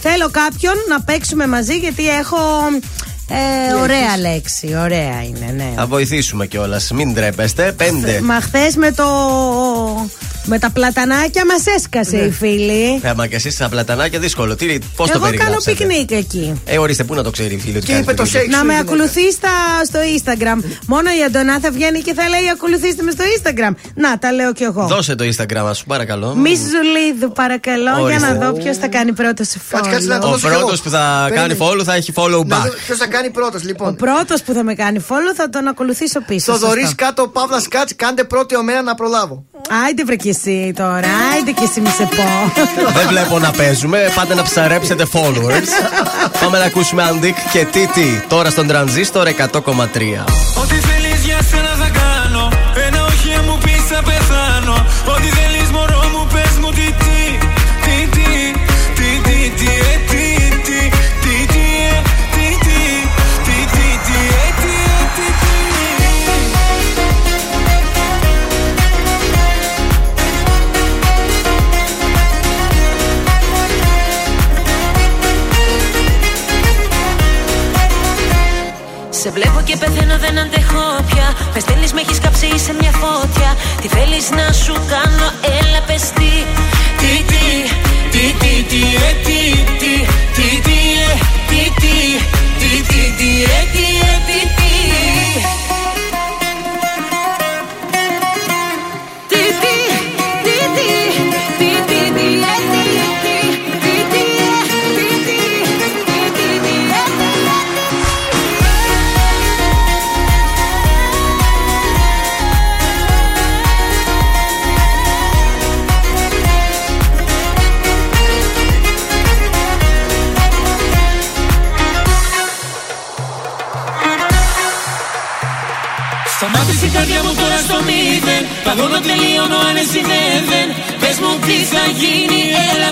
[SPEAKER 4] Θέλω κάποιον να παίξουμε μαζί γιατί έχω. Ε, ωραία λέξη, ωραία είναι, ναι.
[SPEAKER 3] Θα βοηθήσουμε κιόλας. Μην ντρέπεστε. Πέντε.
[SPEAKER 4] Μα χθες με το. Με τα πλατανάκια μας έσκασε η φίλη.
[SPEAKER 3] Ε, μα και εσείς στα πλατανάκια δύσκολο. Τι, πώς το
[SPEAKER 4] Εγώ κάνω
[SPEAKER 3] περιγράψατε;
[SPEAKER 4] πικνίκ εκεί.
[SPEAKER 3] Ε, ορίστε, πού να το ξέρει η φίλη ότι
[SPEAKER 5] Και
[SPEAKER 3] κάνεις
[SPEAKER 5] είπε το
[SPEAKER 3] πικνίκ;
[SPEAKER 5] σεξ.
[SPEAKER 4] Να με
[SPEAKER 5] είναι
[SPEAKER 4] ακολουθείς στα- στο Instagram. Μόνο η Αντωνά θα βγαίνει και θα λέει ακολουθήστε με στο Instagram. Να, τα λέω κι εγώ.
[SPEAKER 3] Δώσε το Instagram, α σου παρακαλώ.
[SPEAKER 4] Μη Ζουλίδου, παρακαλώ,
[SPEAKER 3] Ορίστε.
[SPEAKER 4] για να δω ποιος θα κάνει πρώτο σε
[SPEAKER 5] Κάτσε, κάτσε να το
[SPEAKER 3] Ο
[SPEAKER 5] δώσω κι
[SPEAKER 3] πρώτο
[SPEAKER 5] εγώ.
[SPEAKER 3] που θα
[SPEAKER 5] Περίμενε.
[SPEAKER 3] κάνει follow θα έχει follow
[SPEAKER 5] Να
[SPEAKER 3] back.
[SPEAKER 5] δω ποιος θα κάνει πρώτο,
[SPEAKER 4] Ο
[SPEAKER 5] λοιπόν.
[SPEAKER 4] πρώτος που θα με κάνει follow θα τον ακολουθήσω πίσω.
[SPEAKER 5] Θοδωρής
[SPEAKER 4] σωστό.
[SPEAKER 5] κάτω, Παύλας Σκάτ, κάντε πρώτη ομένα να προλάβω.
[SPEAKER 4] Άιντε βρε κι εσύ τώρα, άιντε κι εσύ μη σε πω.
[SPEAKER 3] Δεν βλέπω να παίζουμε. Πάτε να ψαρέψετε followers. Πάμε να ακούσουμε Αντίκ και Τίτι τώρα στον τρανζίστορ 100,3.
[SPEAKER 22] Ό,τι θέλεις για σένα θα κάνω Ένα όχι αν μου πεις θα πεθάνω Ό,τι
[SPEAKER 1] Σε βλέπω και πεθαίνω, δεν αντέχω πια. Με στέλνει, με έχει κάψει, σε μια φώτια. Τι θέλει να σου κάνω, έλα πε τι. Τι, τι, τι, τι, τι, ε, τι, τι, τι, τι, ε, τι, τι, τι, τι, τι, ε, τι, ε, τι, τι.
[SPEAKER 9] Μηδέν Παγώνω τελείωνω αν εσύ δεν. Πες μου τι θα γίνει έλα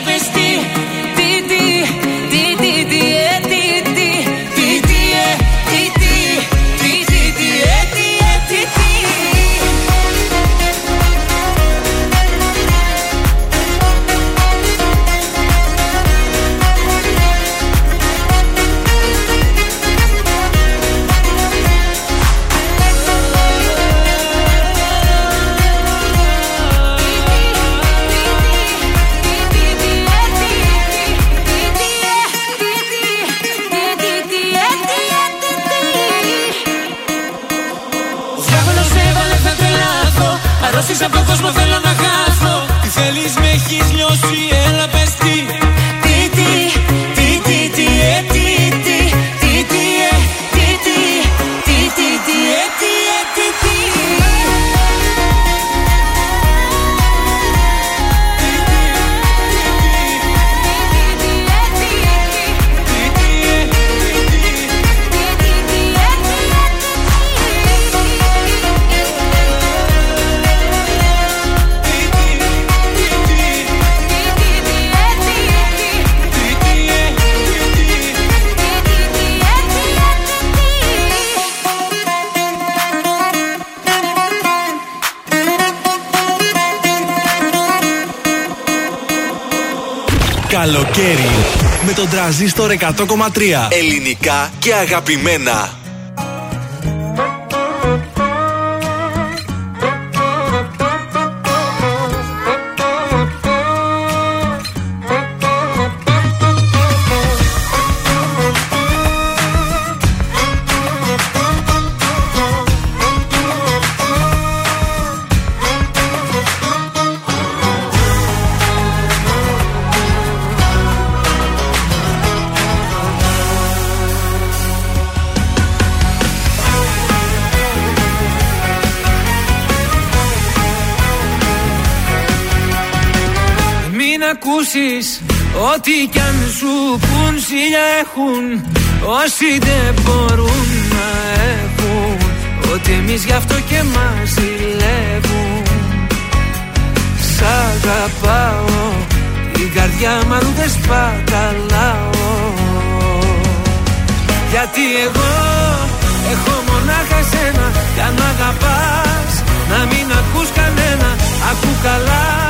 [SPEAKER 9] κόσμο θέλω να χάθω Τι θέλεις με έχεις λιώσει έλα πες τι Τι
[SPEAKER 2] Καλοκαίρι με τον τραζίστορ 100,3 ελληνικά και αγαπημένα.
[SPEAKER 9] Ακούσεις Ό,τι κι αν σου πουν Σιλιά έχουν Όσοι δεν μπορούν να έχουν Ότι εμείς γι' αυτό και μας ζηλεύουν. Σ' αγαπάω Την καρδιά μου αλλού δεν σπαταλάω. Γιατί εγώ Έχω μονάχα εσένα Κι αν μ' αγαπάς Να μην ακούς κανένα Ακού καλά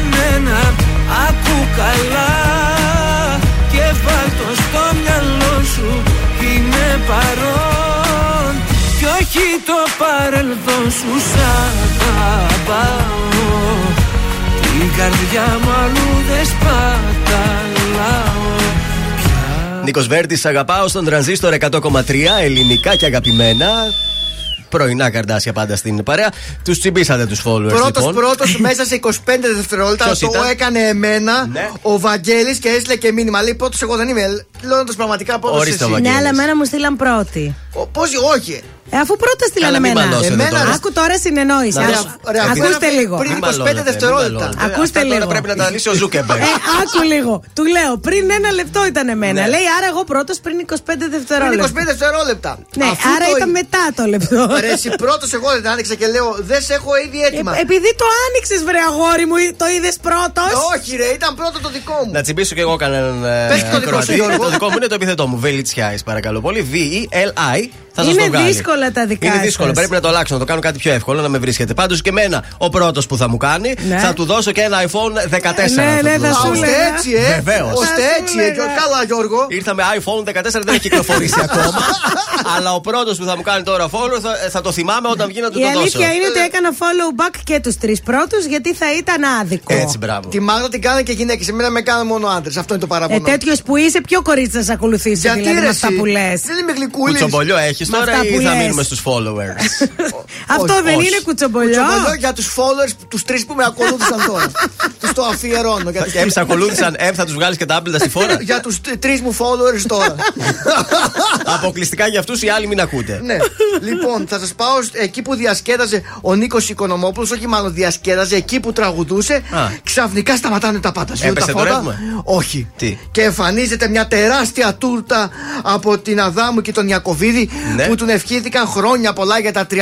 [SPEAKER 9] κανένα Ακού καλά. Και βάλ' το στο μυαλό σου Είμαι παρόν. Κι όχι το παρελθόν σου Σ' αγαπάω. Την καρδιά μου αλλού δεν σπαταλάω.
[SPEAKER 3] Νίκος Βέρτης, αγαπάω στον τρανζίστορ 100,3 ελληνικά και αγαπημένα. Πρωινά καρδάσια πάντα στην παρέα. Τους τσιμπήσατε τους followers.
[SPEAKER 5] Πρώτος
[SPEAKER 3] λοιπόν.
[SPEAKER 5] πρώτος μέσα σε 25 δευτερόλεπτα
[SPEAKER 3] Ποιος
[SPEAKER 5] το
[SPEAKER 3] ήταν;
[SPEAKER 5] έκανε εμένα
[SPEAKER 3] Ναι.
[SPEAKER 5] ο Βαγγέλης και έστειλε και μήνυμα. Λέει πρώτο εγώ δεν είμαι. Λέοντα πραγματικά πρώτο
[SPEAKER 3] Ορίστε,
[SPEAKER 5] εσύ.
[SPEAKER 3] ο
[SPEAKER 4] Ναι,
[SPEAKER 3] Βαγγέλης.
[SPEAKER 4] αλλά εμένα μου στείλαν πρώτη.
[SPEAKER 5] Πώς, όχι.
[SPEAKER 4] Ε, αφού πρώτα στείλανε
[SPEAKER 3] Καλά, μην
[SPEAKER 4] εμένα.
[SPEAKER 3] μαλώσετε
[SPEAKER 5] Εμένα,
[SPEAKER 3] τώρα.
[SPEAKER 4] Άκου τώρα συνεννόηση.
[SPEAKER 5] Να,
[SPEAKER 4] Άκου-
[SPEAKER 5] ρε, ρε,
[SPEAKER 4] Ακούστε
[SPEAKER 5] αφού
[SPEAKER 4] λίγο.
[SPEAKER 5] πριν
[SPEAKER 3] Μην
[SPEAKER 5] 25
[SPEAKER 3] μαλώνετε, μην
[SPEAKER 5] δευτερόλεπτα.
[SPEAKER 3] μαλώνετε.
[SPEAKER 4] Ακούστε
[SPEAKER 3] Αυτά τώρα
[SPEAKER 4] λίγο.
[SPEAKER 3] πρέπει να τα λύσει ο Ζούκεμπερ.
[SPEAKER 4] Ε, άκου λίγο. Του λέω πριν ένα λεπτό ήταν εμένα.
[SPEAKER 3] Ναι.
[SPEAKER 4] Λέει άρα εγώ πρώτος πριν 25
[SPEAKER 5] Πριν
[SPEAKER 4] δευτερόλεπτα.
[SPEAKER 5] 25 δευτερόλεπτα.
[SPEAKER 4] Ναι,
[SPEAKER 5] Αφού
[SPEAKER 4] άρα
[SPEAKER 5] το-
[SPEAKER 4] ήταν μετά το λεπτό.
[SPEAKER 5] Ρε, εσύ πρώτος εγώ δεν άνοιξα και λέω δεν σε έχω ήδη έτοιμα.
[SPEAKER 4] Ε, επειδή το άνοιξες, βρε αγόρι μου, το είδες πρώτος;
[SPEAKER 5] Όχι, ρε, ήταν πρώτο το δικό μου.
[SPEAKER 3] Να τσιμπήσω κι εγώ κανέναν ε,
[SPEAKER 5] Πες και το δικό
[SPEAKER 3] ακροατή.
[SPEAKER 5] σου, Γιώργο.
[SPEAKER 3] Το δικό μου είναι το επιθετό μου. Βελιτσιάης, παρακαλώ πολύ. V-E-L-I. Θα σας
[SPEAKER 4] Είναι
[SPEAKER 3] το βγάλει.
[SPEAKER 4] δύσκολα τα δικά
[SPEAKER 3] Είναι
[SPEAKER 4] σας.
[SPEAKER 3] δύσκολο. Πρέπει να το αλλάξω, να το κάνω κάτι πιο εύκολο, να με βρίσκετε. Πάντως και εμένα, ο πρώτος που θα μου κάνει,
[SPEAKER 4] Ναι.
[SPEAKER 3] θα του δώσω και ένα iPhone 14.
[SPEAKER 4] Ναι,
[SPEAKER 3] θα
[SPEAKER 4] ναι,
[SPEAKER 3] του
[SPEAKER 4] θα
[SPEAKER 3] δώσω.
[SPEAKER 4] σου
[SPEAKER 5] Α, ώστε
[SPEAKER 4] λέγα.
[SPEAKER 5] έτσι, ε.
[SPEAKER 3] Βεβαίως.
[SPEAKER 5] Ώστε
[SPEAKER 4] Θα σου
[SPEAKER 5] έτσι, ε.
[SPEAKER 4] λέγα.
[SPEAKER 5] Και- Καλά, Γιώργο.
[SPEAKER 3] Ήρθα με iPhone 14, δεν έχει κυκλοφορήσει ακόμα. Αλλά ο πρώτος που θα μου κάνει τώρα follow θα, θα το θυμάμαι όταν βγει να του
[SPEAKER 4] Η
[SPEAKER 3] το δώσω.
[SPEAKER 4] αλήθεια είναι ότι έκανα follow back και τους τρεις πρώτους γιατί θα ήταν άδικο.
[SPEAKER 3] Έτσι, μπράβο.
[SPEAKER 5] Τη Μάγδα την κάνανε και γυναίκες. Εμένα με κάνανε μόνο άντρες. Αυτό είναι το
[SPEAKER 4] Ε,
[SPEAKER 5] παράπονο.
[SPEAKER 4] τέτοιος που είσαι, ποιο κορίτσι θα σε ακολουθήσει
[SPEAKER 5] Γιατί
[SPEAKER 4] δηλαδή
[SPEAKER 5] ρε,
[SPEAKER 4] με αυτά
[SPEAKER 5] εσύ;
[SPEAKER 4] που λες;
[SPEAKER 5] Δεν είμαι γλυκούλης.
[SPEAKER 3] Κουτσομπολιό έχεις
[SPEAKER 4] Με
[SPEAKER 3] τώρα
[SPEAKER 4] αυτά
[SPEAKER 3] ή
[SPEAKER 4] που
[SPEAKER 3] θα
[SPEAKER 4] λες.
[SPEAKER 3] μείνουμε στους followers.
[SPEAKER 4] Αυτό
[SPEAKER 5] Όχι,
[SPEAKER 4] δεν
[SPEAKER 3] όχι.
[SPEAKER 4] είναι κουτσομπολιό.
[SPEAKER 5] Κουτσομπολιό για τους followers, τους τρεις που με ακολούθησαν τώρα. τους το αφιερώνω. Για τους
[SPEAKER 3] Εμ σε ακολούθησαν, Εμ θα τους βγάλεις και τα άπλυτα στη φόρα.
[SPEAKER 5] για τους τρεις μου followers τώρα.
[SPEAKER 3] Αποκλειστικά για αυτούς οι άλλοι μην ακούτε.
[SPEAKER 5] ναι. Λοιπόν, θα σας πάω σ- εκεί που διασκέδαζε ο Νίκος Οικονομόπουλος, όχι μάλλον διασκέδαζε, εκεί που τραγουδούσε.
[SPEAKER 3] Α.
[SPEAKER 5] Ξαφνικά σταματάνε τα πάντα. Σβήνουν
[SPEAKER 3] Έπεσε
[SPEAKER 5] τα
[SPEAKER 3] το
[SPEAKER 5] φώτα;
[SPEAKER 3] ρεύμα;
[SPEAKER 5] Όχι.
[SPEAKER 3] Τι;
[SPEAKER 5] Και εμφανίζεται μια τεράστια τούρτα από την Αδάμου και τον Ιακοβίδη
[SPEAKER 3] Ναι.
[SPEAKER 5] που τον ευχήθηκαν χρόνια πολλά για τα 38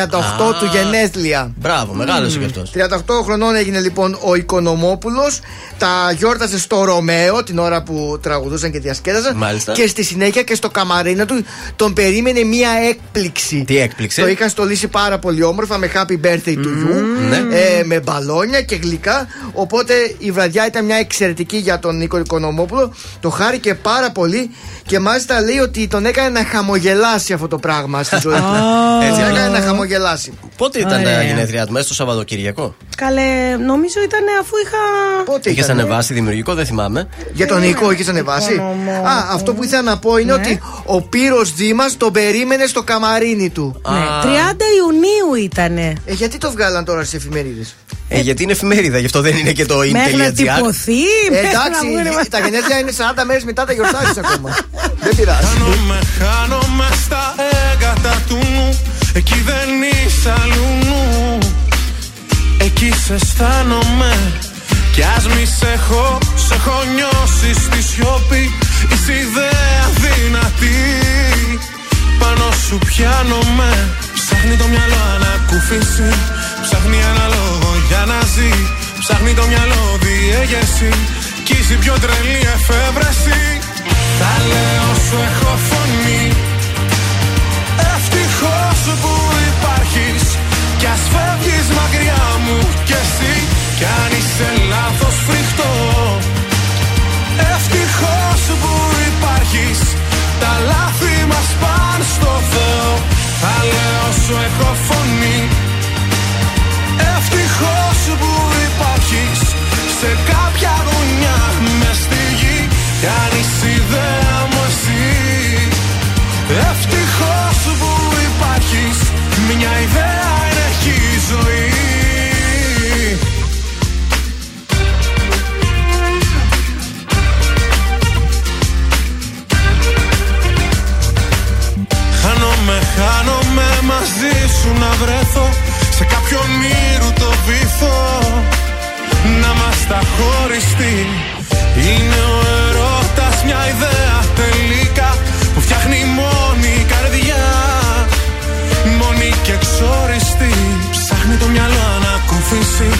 [SPEAKER 5] του γενέθλια.
[SPEAKER 3] Μπράβο, μεγάλος κι αυτός.
[SPEAKER 5] 38 χρονών έγινε λοιπόν ο Οικονομόπουλος. Τα γιόρτασε στο Ρωμαίο την ώρα που τραγουδούσαν και διασκέδαζαν.
[SPEAKER 3] Μάλιστα.
[SPEAKER 5] Και στη συνέχεια και στο καμαρίνο του τον περίμενε μία έκπληξη.
[SPEAKER 3] Τι έκπληξη;
[SPEAKER 5] Το είχαν στολίσει πάρα πολύ όμορφα με happy birthday to you.
[SPEAKER 3] ναι.
[SPEAKER 5] ε, με μπαλόνια και γλυκά. Οπότε η βραδιά ήταν μια εξαιρετική για τον Νίκο Οικονομόπουλο. Το χάρηκε πάρα πολύ και μάλιστα λέει ότι τον έκανε να χαμογελάσει αυτό το πράγμα στη ζωή του.
[SPEAKER 3] Έτσι,
[SPEAKER 5] Τον έκανε
[SPEAKER 3] αλλά-
[SPEAKER 5] να χαμογελάσει.
[SPEAKER 3] Πότε ήταν τα
[SPEAKER 4] Ωραία.
[SPEAKER 3] γενέθλιά του, μέσα στο Σαββατοκύριακο;
[SPEAKER 4] Καλέ, νομίζω ήταν αφού είχα.
[SPEAKER 5] Πότε
[SPEAKER 3] Είχες
[SPEAKER 5] ήταν,
[SPEAKER 3] ανεβάσει δημιουργικό, δεν θυμάμαι.
[SPEAKER 5] Για τον Νίκο είχες ανεβάσει;
[SPEAKER 4] Οικονομόπουλο.
[SPEAKER 5] Α, αυτό που ήθελα να πω είναι ότι ο Πύρος Δήμας τον περίμενε στο καμαρίνι του.
[SPEAKER 3] Α,
[SPEAKER 4] Ναι, 30 Ιουνίου ήτανε.
[SPEAKER 5] Ε, γιατί το βγάλαν τώρα στις εφημερίδες;
[SPEAKER 3] Ε, γιατί είναι εφημερίδα, γι' αυτό δεν είναι και το
[SPEAKER 4] Μέχρι να
[SPEAKER 3] in.gr.
[SPEAKER 4] τυπωθεί. μέχρι να
[SPEAKER 5] εντάξει,
[SPEAKER 4] βγουν-
[SPEAKER 5] τα γενέθλια είναι 40 μέρες μετά τα γιορτάζεις ακόμα. Δεν πειράζει.
[SPEAKER 6] Χάνομαι, χάνομαι στα έγκατα του νου Εκεί δεν είσαι αλλού νου Εκεί σε αισθάνομαι Κι ας μη σε έχω, σε έχω νιώσει στη σιωπή Είσαι ιδέα δυνατή Πάνω σου πιάνομαι Ψάχνει το μυαλό ανακούφιση Ψάχνει αναλόγο για να ζει Ψάχνει το μυαλό διέγερση Κι είσαι η πιο τρελή εφεύρεση. Τα λέω σου έχω φωνή. Ευτυχώς που υπάρχεις. Κι ας φεύγεις μακριά μου κι εσύ. Κι αν είσαι λάθος φρικτό. Ευτυχώς που υπάρχεις. Τα λάθη μας πάνε στο Θεό. Θα λέω σου έχω φωνή Ευτυχώς που υπάρχεις Σε κάποια γωνιά μες στη γη Κι αν είσαι ιδέα μου εσύ. Ευτυχώς που υπάρχεις Μια ιδέα έχει η ζωή. Χάνομαι, χάνομαι μαζί σου να βρεθώ σε κάποιον ήρου το βυθό να μας τα χωριστεί. Είναι ο ερώτας μια ιδέα τελικά που φτιάχνει μόνη η καρδιά. Μόνη και ξοριστή ψάχνει το μυαλό ανακούφιση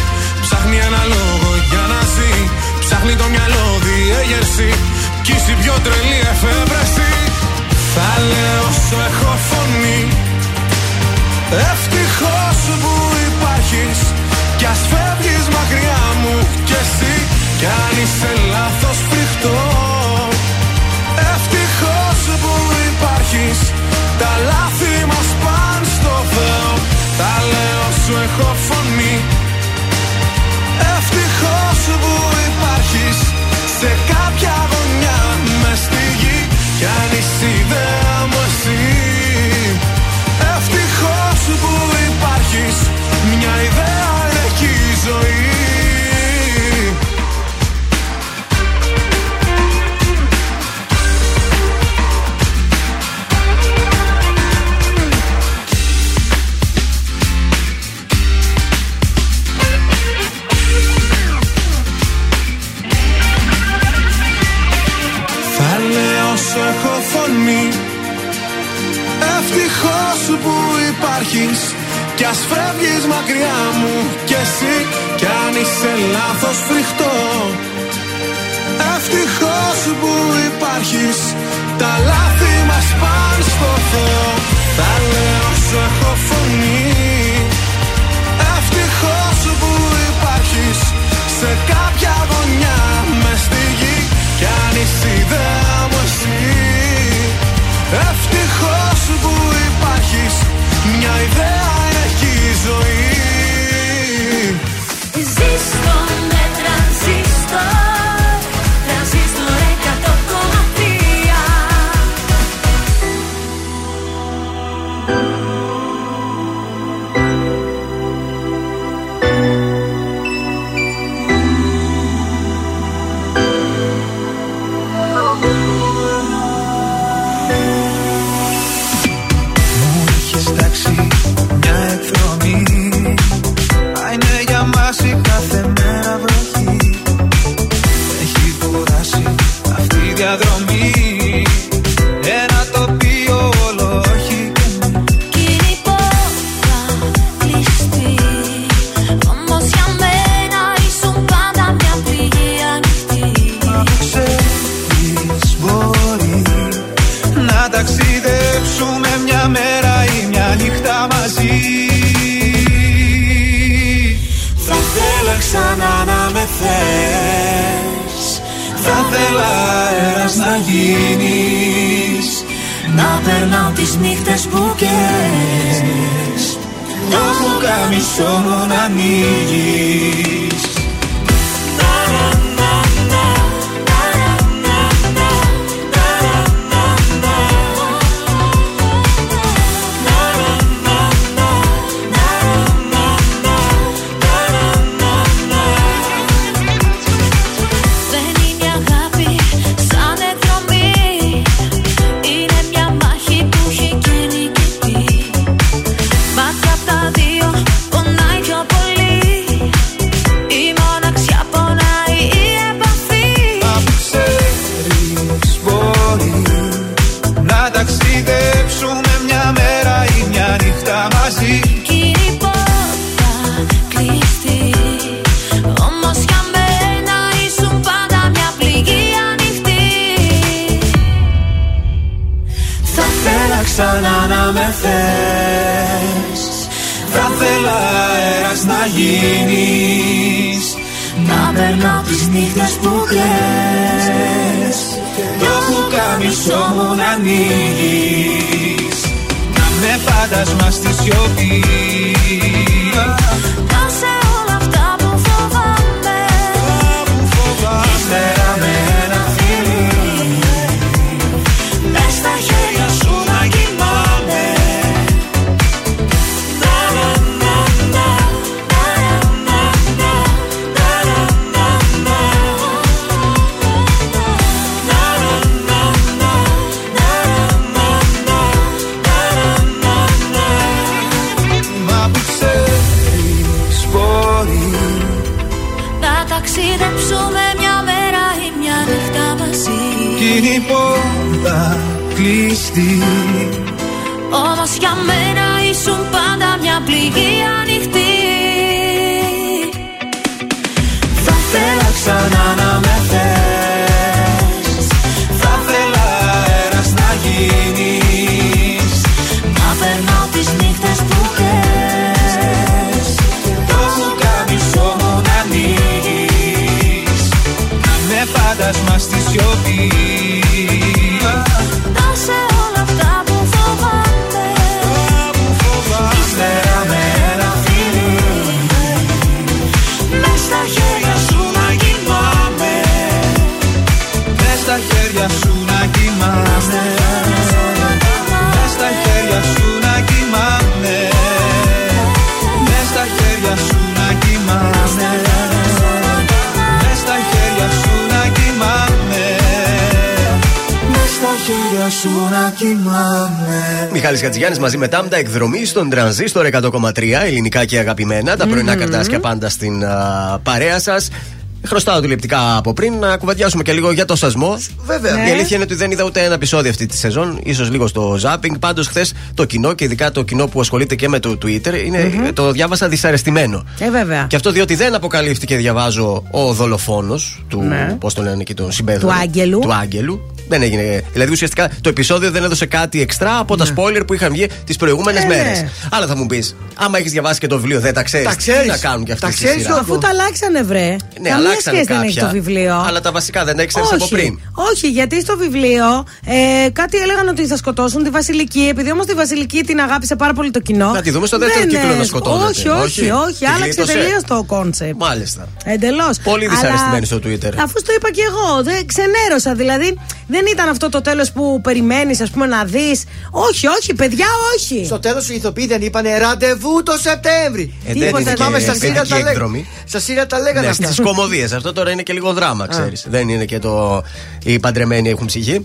[SPEAKER 6] ψάχνει ένα λόγο για να ζει. Ψάχνει το μυαλό διέγερση. Κι η πιο τρελή εφεύρεση. Θα λέω όσο έχω φωνή ευτυχώς σου που υπάρχεις. Κι ας φεύγεις μακριά μου κι εσύ. Κι αν είσαι λάθος φρικτός. φεύγεις μακριά μου κι εσύ κι αν είσαι λάθος φρικτό. Ευτυχώς που υπάρχεις, τα λάθη μας πάνε στο Θεό Τα λέω σου έχω φωνή. Ευτυχώς που υπάρχεις, σε κάποια περάσουμε μια
[SPEAKER 16] μέρα ή μια νύχτα μαζί. Θα θέλα ξανά να με θες. Θα θέλα αέρας να γίνεις.
[SPEAKER 27] Να περνάω τις νύχτες που καις.
[SPEAKER 16] Το πουκάμισό μου να ανοίγεις. Μαζί με
[SPEAKER 3] Τάμτα εκδρομή στον τρανζίστορ 100,3 ελληνικά και αγαπημένα. Τα πρωινά
[SPEAKER 4] Μμμ.
[SPEAKER 3] καρτάσια πάντα στην α, παρέα σας. Χρωστάω τηλεπτικά από πριν να κουβεντιάσουμε και λίγο για το σασμό.
[SPEAKER 5] Βέβαια.
[SPEAKER 3] Η
[SPEAKER 5] Ναι.
[SPEAKER 3] αλήθεια είναι ότι δεν είδα ούτε ένα επεισόδιο αυτή τη σεζόν, ίσως λίγο στο ζάπινγκ. Πάντως, χθες το κοινό και ειδικά το κοινό που ασχολείται και με το Twitter είναι,
[SPEAKER 4] Μμμ.
[SPEAKER 3] το διάβασα δυσαρεστημένο.
[SPEAKER 4] Ε, βέβαια.
[SPEAKER 3] Και αυτό διότι δεν αποκαλύφθηκε, διαβάζω, ο δολοφόνος του.
[SPEAKER 4] Ναι.
[SPEAKER 3] Πώς το λένε εκεί, τον συμπέδρο.
[SPEAKER 4] Του Άγγελου.
[SPEAKER 3] Του Άγγελου. Δεν έγινε. Δηλαδή ουσιαστικά το επεισόδιο δεν έδωσε κάτι εξτρά από τα spoiler που είχαν βγει τις προηγούμενες
[SPEAKER 4] Ε,
[SPEAKER 3] μέρες.
[SPEAKER 4] ναι.
[SPEAKER 3] Αλλά θα μου πεις, άμα έχεις διαβάσει και το βιβλίο, δεν τα ξέρεις.
[SPEAKER 5] Τα ξέρεις.
[SPEAKER 3] Τι να κάνουν και αυτέ
[SPEAKER 5] Τα
[SPEAKER 3] τι
[SPEAKER 5] ξέρεις,
[SPEAKER 3] σειρά.
[SPEAKER 4] Αφού τα αλλάξανε, βρε.
[SPEAKER 3] Ναι,
[SPEAKER 4] Καμία
[SPEAKER 3] αλλάξανε
[SPEAKER 4] σχέση δεν έχει
[SPEAKER 3] κάποια,
[SPEAKER 4] το βιβλίο.
[SPEAKER 3] Αλλά τα βασικά δεν έξερες
[SPEAKER 4] όχι,
[SPEAKER 3] από πριν.
[SPEAKER 4] όχι, γιατί στο βιβλίο ε, κάτι έλεγαν ότι θα σκοτώσουν τη Βασιλική. Επειδή όμως τη Βασιλική την αγάπησε πάρα πολύ το κοινό.
[SPEAKER 3] Να τη δούμε στο δεύτερο
[SPEAKER 4] δεν,
[SPEAKER 3] κύκλο
[SPEAKER 4] ε,
[SPEAKER 3] να σκοτώνεται.
[SPEAKER 4] Όχι, όχι,
[SPEAKER 3] Όχι.
[SPEAKER 4] όχι.
[SPEAKER 3] Τη
[SPEAKER 4] Άλλαξε
[SPEAKER 3] γλίτωσε.
[SPEAKER 4] τελείως το concept.
[SPEAKER 3] Μάλιστα.
[SPEAKER 4] Εντελώς.
[SPEAKER 3] Πολύ δυσαρεστημένη στο Twitter.
[SPEAKER 4] Αφού το είπα και εγώ, δεν ξενέρωσα. Δηλαδή δεν ήταν αυτό το τέλος που περιμένεις, ας πούμε, να δεις. Όχι, όχι, παιδιά, όχι.
[SPEAKER 5] Στο τέλος οι ηθοποιοί δεν είπανε ραντεβού το Σεπτέμβρη.
[SPEAKER 3] Ε, δεν
[SPEAKER 4] Τίποτα
[SPEAKER 3] είναι
[SPEAKER 5] Θυμάμαι
[SPEAKER 3] και
[SPEAKER 5] στα σίριαλ
[SPEAKER 3] παιδική
[SPEAKER 5] τα λέγανε.
[SPEAKER 3] εκδρομή.
[SPEAKER 5] Στα σίριαλ τα λέγανε
[SPEAKER 3] Ναι,
[SPEAKER 5] αυτά.
[SPEAKER 3] στις κωμωδίες. Αυτό τώρα είναι και λίγο δράμα, ξέρεις. Δεν είναι και το. Οι παντρεμένοι έχουν ψυχή.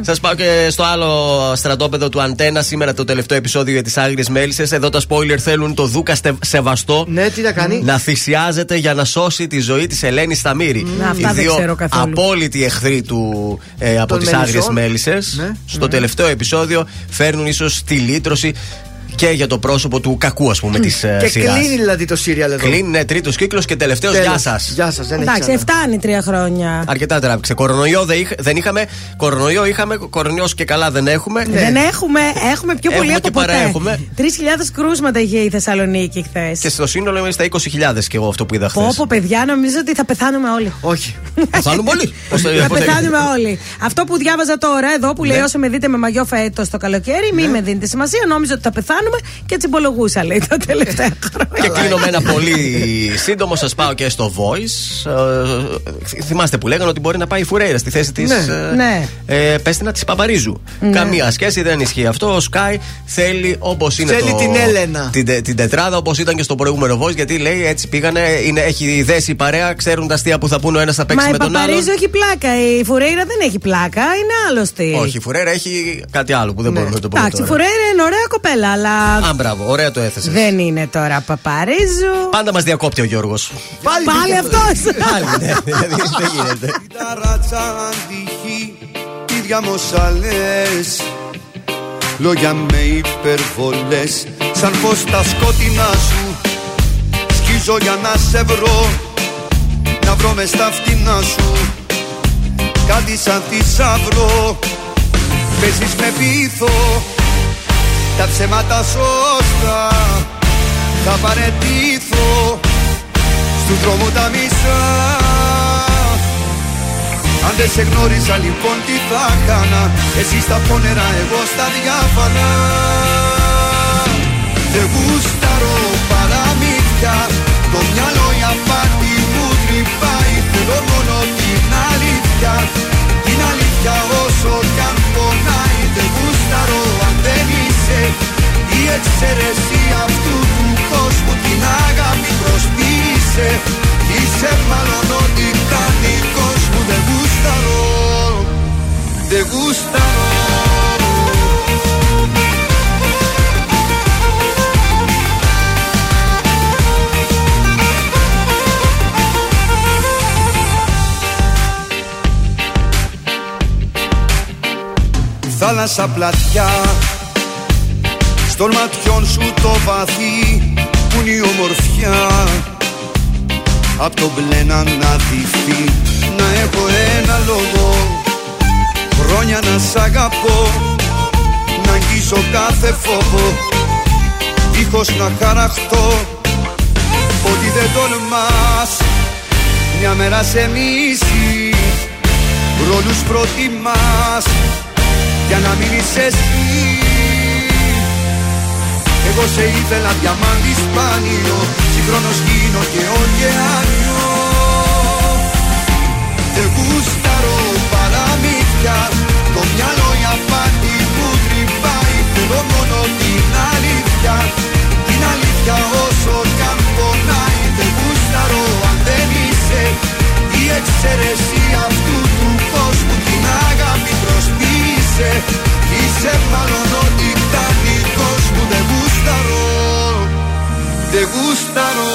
[SPEAKER 3] Σας πάω και στο άλλο στρατόπεδο του Αντένα. Σήμερα το τελευταίο επεισόδιο για τις άγριες μέλισσες. Εδώ τα spoiler θέλουν το Δούκα στε- Σεβαστό
[SPEAKER 5] Ναι, τι να κάνει;
[SPEAKER 3] να θυσιάζεται για να σώσει τη ζωή της Ελένης Σταμύρη.
[SPEAKER 4] Να, αυτά
[SPEAKER 3] Οι
[SPEAKER 4] δεν
[SPEAKER 3] δύο
[SPEAKER 4] ξέρω καθόλου.
[SPEAKER 3] απόλυτοι εχθροί του ε, από
[SPEAKER 5] Των
[SPEAKER 3] τις
[SPEAKER 5] μελισσών.
[SPEAKER 3] άγριες μέλισσες.
[SPEAKER 5] Ναι.
[SPEAKER 3] Στο τελευταίο επεισόδιο φέρνουν ίσως τη λύτρωση και για το πρόσωπο του κακού, ας πούμε, της
[SPEAKER 5] Και κλείνει δηλαδή το σύριαλ εδώ.
[SPEAKER 3] Κλείνει, ναι, τρίτος κύκλος και τελευταίος. Γεια
[SPEAKER 5] Τέλος.
[SPEAKER 3] σας.
[SPEAKER 5] Γεια σας, δεν έχει
[SPEAKER 4] Εντάξει,
[SPEAKER 5] ξανά.
[SPEAKER 4] φτάνει τρία χρόνια.
[SPEAKER 3] Αρκετά τράβηξε. Κορονοϊό δεν, είχ- δεν είχαμε. Κορονοϊό είχαμε. Κορονοϊός και καλά δεν έχουμε.
[SPEAKER 4] Δεν έχουμε, έχουμε πιο
[SPEAKER 3] Έχουμε
[SPEAKER 4] πολύ από
[SPEAKER 3] και παραέχουμε.
[SPEAKER 4] ποτέ. 3.000 κρούσματα είχε η Θεσσαλονίκη χθες.
[SPEAKER 3] Και στο σύνολο είμαστε 20.000 και εγώ αυτό που είδα χθες.
[SPEAKER 4] Πω, πω, παιδιά, νομίζω ότι θα πεθάνουμε όλοι.
[SPEAKER 5] Όχι.
[SPEAKER 3] Θα φάνουμε όλοι; Πώς το-
[SPEAKER 4] Θα
[SPEAKER 3] πώς το-
[SPEAKER 4] πεθάνουμε όλοι. Αυτό που διάβαζα τώρα εδώ που λέει
[SPEAKER 3] Ναι.
[SPEAKER 4] όσο με δείτε με μαγιό φέτος το καλοκαίρι, μην με δίνετε σημασία. Νόμιζα ότι θα πεθάνουμε και έτσι υπολογούσα, λέει τα τελευταία χρόνια.
[SPEAKER 3] Και κλείνω με ένα πολύ σύντομο, σας πάω και στο voice. Ε, θυμάστε που λέγανε ότι μπορεί να πάει η Φουρέιρα στη θέση της.
[SPEAKER 5] Ναι,
[SPEAKER 4] ναι.
[SPEAKER 3] Ε, Πέστηνα της Παπαρίζου. Καμία σχέση, δεν ισχύει αυτό. Ο Sky θέλει όπως είναι
[SPEAKER 5] Θέλει
[SPEAKER 3] το,
[SPEAKER 5] την Έλενα.
[SPEAKER 3] Την, τε- την τετράδα όπως ήταν και στο προηγούμενο voice. Γιατί λέει έτσι πήγανε, είναι, έχει δέσει η παρέα, ξέρουν τα αστεία που θα πούνε ο ένας θα παίξει
[SPEAKER 4] Μα η
[SPEAKER 3] με τον άλλον.
[SPEAKER 4] Παπαρίζου έχει πλάκα. Η Φουρέιρα δεν έχει πλάκα. Είναι άλλο τι.
[SPEAKER 3] Όχι, η Φουρέιρα έχει κάτι άλλο που δεν μπορούμε να το πούμε.
[SPEAKER 4] Εντάξει, η
[SPEAKER 3] τώρα.
[SPEAKER 4] Φουρέιρα είναι ωραία κοπέλα, αλλά
[SPEAKER 3] Α, μπράβο, ωραία το έθεσες.
[SPEAKER 4] δεν είναι τώρα Παπαρίζου.
[SPEAKER 3] Πάντα μας διακόπτει ο Γιώργος.
[SPEAKER 5] Πάλι,
[SPEAKER 4] Πάλι αυτός.
[SPEAKER 3] Πάλι, ναι, δηλαδή δεν γίνεται.
[SPEAKER 7] Ταράτσα αντυχεί ίδια μόσα λες Λόγια με υπερβολές Σαν πως τα σκότεινά σου Σκίζω για να σε βρω Να βρω μες στα φτηνά σου Κάτι σαν θησαυρό Παίζεις με πείθο Τα ψέματα σωστά Θα παρετήθω Στου δρόμου τα μισά. Αν δεν σε γνώρισα λοιπόν τι θα κάνα Εσύ στα φωνερά εγώ στα διάφανα. Δεν γούσταρω παραμύθια Το μυαλό η απάτη μου τρυπάει. Θέλω μόνο την αλήθεια. Την αλήθεια όσο Η εξαίρεση αυτού του κόσμου Την αγάπη προσποιείσαι Είσαι μάλλον ό,τι κάνει κόσμο Δεν γούσταρω. Δεν γούσταρω. Θάλασσα πλατιά Στον ματιών σου το βαθύ Που είναι η ομορφιά. Απ' το μπλε να αναδειχθεί Να έχω ένα λόγο. Χρόνια να σ' αγαπώ Να αγγίσω κάθε φόβο. Δίχως να χαραχτώ Ότι δεν τολμάς. Μια μέρα σε μίση Ρόλους προτιμάς. Για να μείνεις εσύ εγώ σε ήθελα διαμάντι σπάνιο Συγχρόνως γίνω και ωκεάνιο. Δεν γούσταρω παραμύθια Το μυαλό η απάτη που τρυπάει Θέλω μόνο την αλήθεια. Την αλήθεια όσο κι αν πονάει Δεν γούσταρω αν δεν είσαι. Η εξαίρεση αυτού του κόσμου Την αγάπη προσποιείσαι Είσαι μάλλον ό,τι Δεν γούσταρω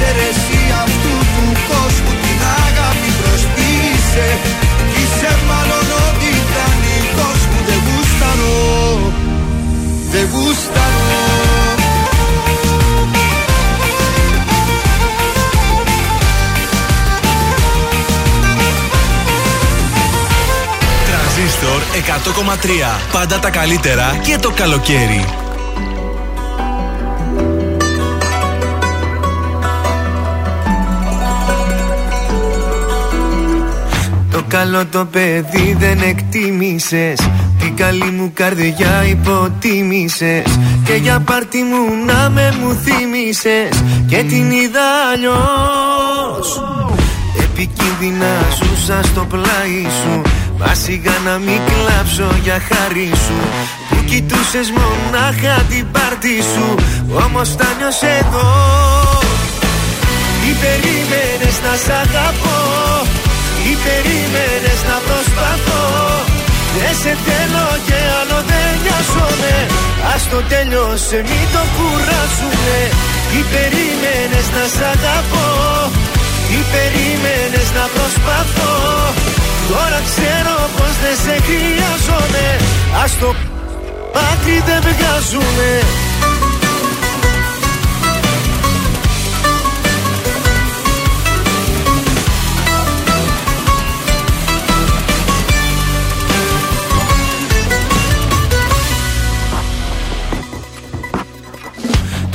[SPEAKER 7] εξαιρεσία αυτού του κόσμου Την αγάπη προσποιείσαι Είσαι μάλλον ο τιτανικός μου Δεν γούσταρω Δεν γούσταρω
[SPEAKER 2] Τρανζίστορ 100,3. Πάντα τα καλύτερα και το καλοκαίρι.
[SPEAKER 22] Καλό το παιδί δεν εκτίμησες. Την καλή μου καρδιά υποτίμησες. Και για πάρτι μου να με μου θύμισες Και την είδα αλλιώς. Επικίνδυνα ζούσα στο πλάι σου. Μα σιγά να μην κλάψω για χάρη σου. Που κοιτούσες μονάχα την πάρτι σου. Όμως τα νιώσε εδώ. Τι περίμενες να σ' αγαπώ Τι περίμενες να προσπαθώ. Δεν σε θέλω και άλλο δεν νοιάζομαι. Ας το τέλειωσε μην το κουράσουνε Τι περίμενες να σ' αγαπώ. Τι περίμενες να προσπαθώ. Τώρα ξέρω πως δεν σε χρειάζομαι. Ας το άκρη δεν βγάζουνε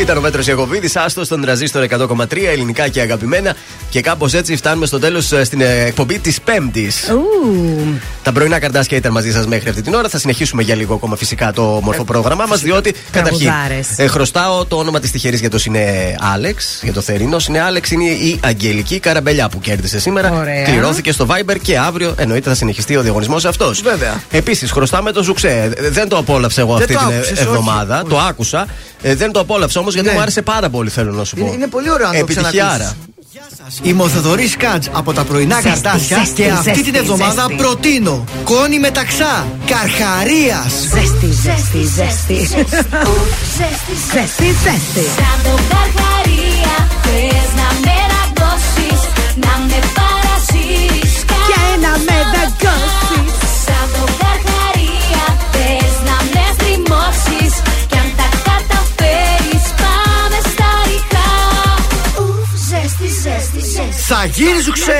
[SPEAKER 3] Ήταν ο Πέτρος Ιακωβίδης, άστος στον Τρανζίστορ 100,3 ελληνικά και αγαπημένα. Και κάπως έτσι φτάνουμε στο τέλος στην ε, εκπομπή της Πέμπτης. Τα πρωινά καρντάσια ήταν μαζί σας μέχρι αυτή την ώρα. Θα συνεχίσουμε για λίγο ακόμα φυσικά τ' όμορφο πρόγραμμά μας, διότι καταρχήν
[SPEAKER 4] τραγουδάρες.
[SPEAKER 3] ε, χρωστάω το όνομα της τυχερής για το Σινέ Άλεξ, για το θερινό Σινέ Άλεξ, είναι η Αγγελική Καραμπελιά που κέρδισε σήμερα.
[SPEAKER 4] Ωραία.
[SPEAKER 3] Κληρώθηκε στο Viber και αύριο εννοείται θα συνεχιστεί ο διαγωνισμός αυτός.
[SPEAKER 5] Βέβαια.
[SPEAKER 3] Επίσης, χρωστάμε το σουξέ. Ε, Δεν το απόλαυσα εγώ
[SPEAKER 5] Δεν
[SPEAKER 3] αυτή
[SPEAKER 5] το
[SPEAKER 3] την ε,
[SPEAKER 5] άκουσες,
[SPEAKER 3] εβδομάδα.
[SPEAKER 5] όχι,
[SPEAKER 3] Το άκουσα. Ε, δεν το απόλαυσα όμως γιατί
[SPEAKER 5] Ναι.
[SPEAKER 3] μου άρεσε πάρα πολύ, θέλω να σου πω.
[SPEAKER 5] Είναι, είναι πολύ ωραίο να το
[SPEAKER 3] Επιτυχιάρα.
[SPEAKER 5] ξανακούσεις. Είμαι ο Θοδωρής Κατ από τα πρωινά
[SPEAKER 4] Ζέστη,
[SPEAKER 5] καρντάσια
[SPEAKER 4] ζέστη,
[SPEAKER 5] και αυτή
[SPEAKER 4] ζέστη,
[SPEAKER 5] την εβδομάδα
[SPEAKER 4] ζέστη.
[SPEAKER 5] προτείνω Κόνι Μεταξά Καρχαρίας.
[SPEAKER 4] Ζέστη, ζέστη, ζέστη. Ζέστη, ζέστη.
[SPEAKER 16] Σαν το καρχαρία Θες να με δαγκώσεις Να με παρασύρεις
[SPEAKER 4] Και να με δαγκώσεις.
[SPEAKER 5] Σου ξέ.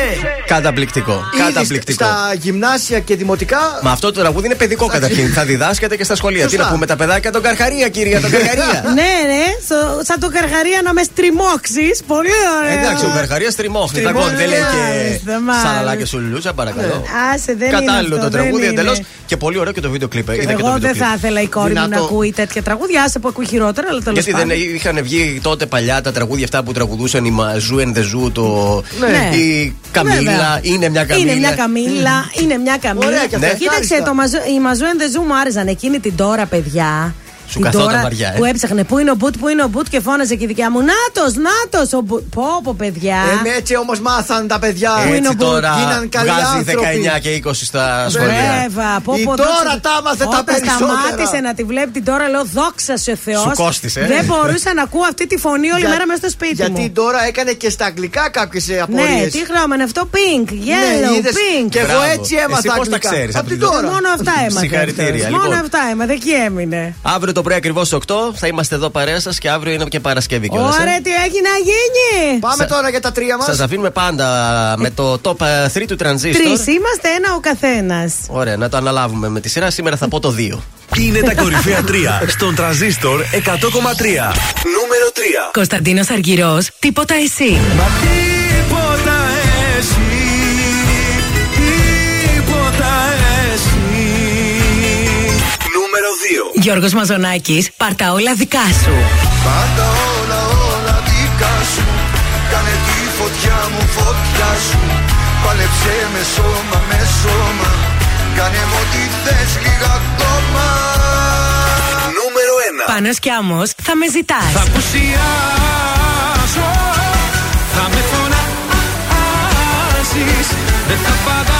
[SPEAKER 3] Καταπληκτικό.
[SPEAKER 5] Ήδη
[SPEAKER 3] Καταπληκτικό.
[SPEAKER 5] Στα γυμνάσια και δημοτικά.
[SPEAKER 3] Μα αυτό το τραγούδι είναι παιδικό καταρχήν. Θα διδάσκεται και στα σχολεία. Τι
[SPEAKER 5] Σωστά.
[SPEAKER 3] να πούμε τα παιδάκια τον Καρχαρία, κυρία, τον Καρχαρία.
[SPEAKER 4] ναι, ναι, στο- σαν το καρχαρία να με στριμώξεις. Πολύ ωραίο.
[SPEAKER 3] Εντάξει, ο Καρχαρίας τριμώχνει. Τα
[SPEAKER 4] Στριμώχνει,
[SPEAKER 3] κόν, δεν λέει και
[SPEAKER 4] μάλιστα, μάλιστα.
[SPEAKER 3] σαλαλάκια σου λουλούτσα, παρακαλώ.
[SPEAKER 4] Άσε, δεν είναι
[SPEAKER 3] Κατάλληλο
[SPEAKER 4] αυτό,
[SPEAKER 3] το τραγούδι
[SPEAKER 4] δεν
[SPEAKER 3] εντελώς
[SPEAKER 4] είναι.
[SPEAKER 3] και πολύ ωραίο και το βίντεο κλειπ. Είδα και το
[SPEAKER 4] Εγώ
[SPEAKER 3] βίντεο
[SPEAKER 4] δεν
[SPEAKER 3] κλιπ.
[SPEAKER 4] θα ήθελα η κόρη μου να
[SPEAKER 3] Δυνατό.
[SPEAKER 4] ακούει τέτοια τραγούδια. Άσε που ακούει χειρότερα, αλλά τέλος
[SPEAKER 3] Γιατί
[SPEAKER 4] πάντων.
[SPEAKER 3] δεν είχαν βγει τότε παλιά τα τραγούδια αυτά που τραγουδούσαν η Μαζού and the Zoo, το.
[SPEAKER 4] Ναι.
[SPEAKER 3] Η Καμίλα,
[SPEAKER 4] Βέβαια.
[SPEAKER 3] είναι μια Καμίλα.
[SPEAKER 4] Είναι μια καμίλα, είναι μια καμίλα.
[SPEAKER 3] Ωραία και αυτά,
[SPEAKER 4] Κοίταξε,
[SPEAKER 3] ευχάριστα.
[SPEAKER 4] το μαζο, οι μαζουέντε ζου μου άρεσαν εκείνη την τώρα, παιδιά.
[SPEAKER 3] Σου
[SPEAKER 4] Την
[SPEAKER 3] καθόταν
[SPEAKER 4] τώρα
[SPEAKER 3] βαριά, ε.
[SPEAKER 4] Που έψαχνε πού είναι ο Μπουτ, πού είναι ο Μπουτ και φώναζε και η δικιά μου. Νάτος, νάτος, ο Μπουτ. Πω, πω, παιδιά.
[SPEAKER 5] Ε, έτσι όμως μάθαν τα παιδιά.
[SPEAKER 3] Έτσι τώρα
[SPEAKER 5] Γίναν καλοί
[SPEAKER 3] βγάζει
[SPEAKER 5] άνθρωποι.
[SPEAKER 3] 19 και 20 στα σχολεία.
[SPEAKER 4] Βέβαια, πω,
[SPEAKER 5] Η
[SPEAKER 4] πω,
[SPEAKER 5] τώρα
[SPEAKER 4] δόξα-
[SPEAKER 5] τα άμαθε τα
[SPEAKER 4] Όταν
[SPEAKER 5] περισσότερα.
[SPEAKER 4] σταμάτησε να τη βλέπει την τώρα, λέω δόξα σε Θεός.
[SPEAKER 3] Σου κόστησε, ε.
[SPEAKER 4] Δεν μπορούσα να ακούω αυτή τη φωνή όλη
[SPEAKER 5] Για-
[SPEAKER 4] μέρα μέσα στο σπίτι
[SPEAKER 5] Γιατί
[SPEAKER 4] μου.
[SPEAKER 5] τώρα έκανε και στα αγγλικά κάποιες
[SPEAKER 4] Ναι,
[SPEAKER 5] απορίες.
[SPEAKER 4] τι χρώμα είναι αυτό, pink, yellow,
[SPEAKER 5] είδες,
[SPEAKER 4] pink.
[SPEAKER 5] και εγώ
[SPEAKER 3] Μπράβο.
[SPEAKER 5] έτσι έμαθα
[SPEAKER 3] Εσύ πώς τα
[SPEAKER 5] αγγλικά.
[SPEAKER 3] ξέρεις,
[SPEAKER 5] Απ'
[SPEAKER 3] από
[SPEAKER 5] την
[SPEAKER 3] την
[SPEAKER 5] τώρα.
[SPEAKER 4] Μόνο αυτά έμαθε.
[SPEAKER 3] Συγχαρητήρια,
[SPEAKER 4] αυτός.
[SPEAKER 3] λοιπόν.
[SPEAKER 4] Μόνο αυτά έμαθε, εκεί έμεινε.
[SPEAKER 3] Αύριο το πρωί ακριβώς 8 θα είμαστε εδώ παρέα σας και αύριο είναι και Παρασκευή κιόλας.
[SPEAKER 4] Ωραία, τι έχει να γίνει.
[SPEAKER 5] Πάμε τώρα για τα τρία μας.
[SPEAKER 3] Σας αφήνουμε πάντα με το top 3 του Transistor.
[SPEAKER 4] Τρεις είμαστε, ένα ο καθένας.
[SPEAKER 3] Ωραία, να το αναλάβουμε με τη σειρά. Σήμερα θα πω το 2.
[SPEAKER 2] Είναι τα κορυφαία 3 στον τραζίστορ 100,3. Νούμερο 3.
[SPEAKER 19] Κωνσταντίνος Αργυρός, τίποτα εσύ.
[SPEAKER 22] Μα
[SPEAKER 19] Γιώργος Μαζονάκης, πάρτα όλα δικά σου.
[SPEAKER 7] Πάντα όλα όλα δικά σου. Κάνε τη φωτιά μου φωτιά σου. Πάλεψε με σώμα με σώμα. Κάνε μου ό,τι θες λίγα ακόμα.
[SPEAKER 2] Νούμερο 1.
[SPEAKER 19] Πάνος κι Άμος, θα με ζητάς.
[SPEAKER 22] Θα απουσιάσω. Θα με φωνάζεις Δεν θα παγάω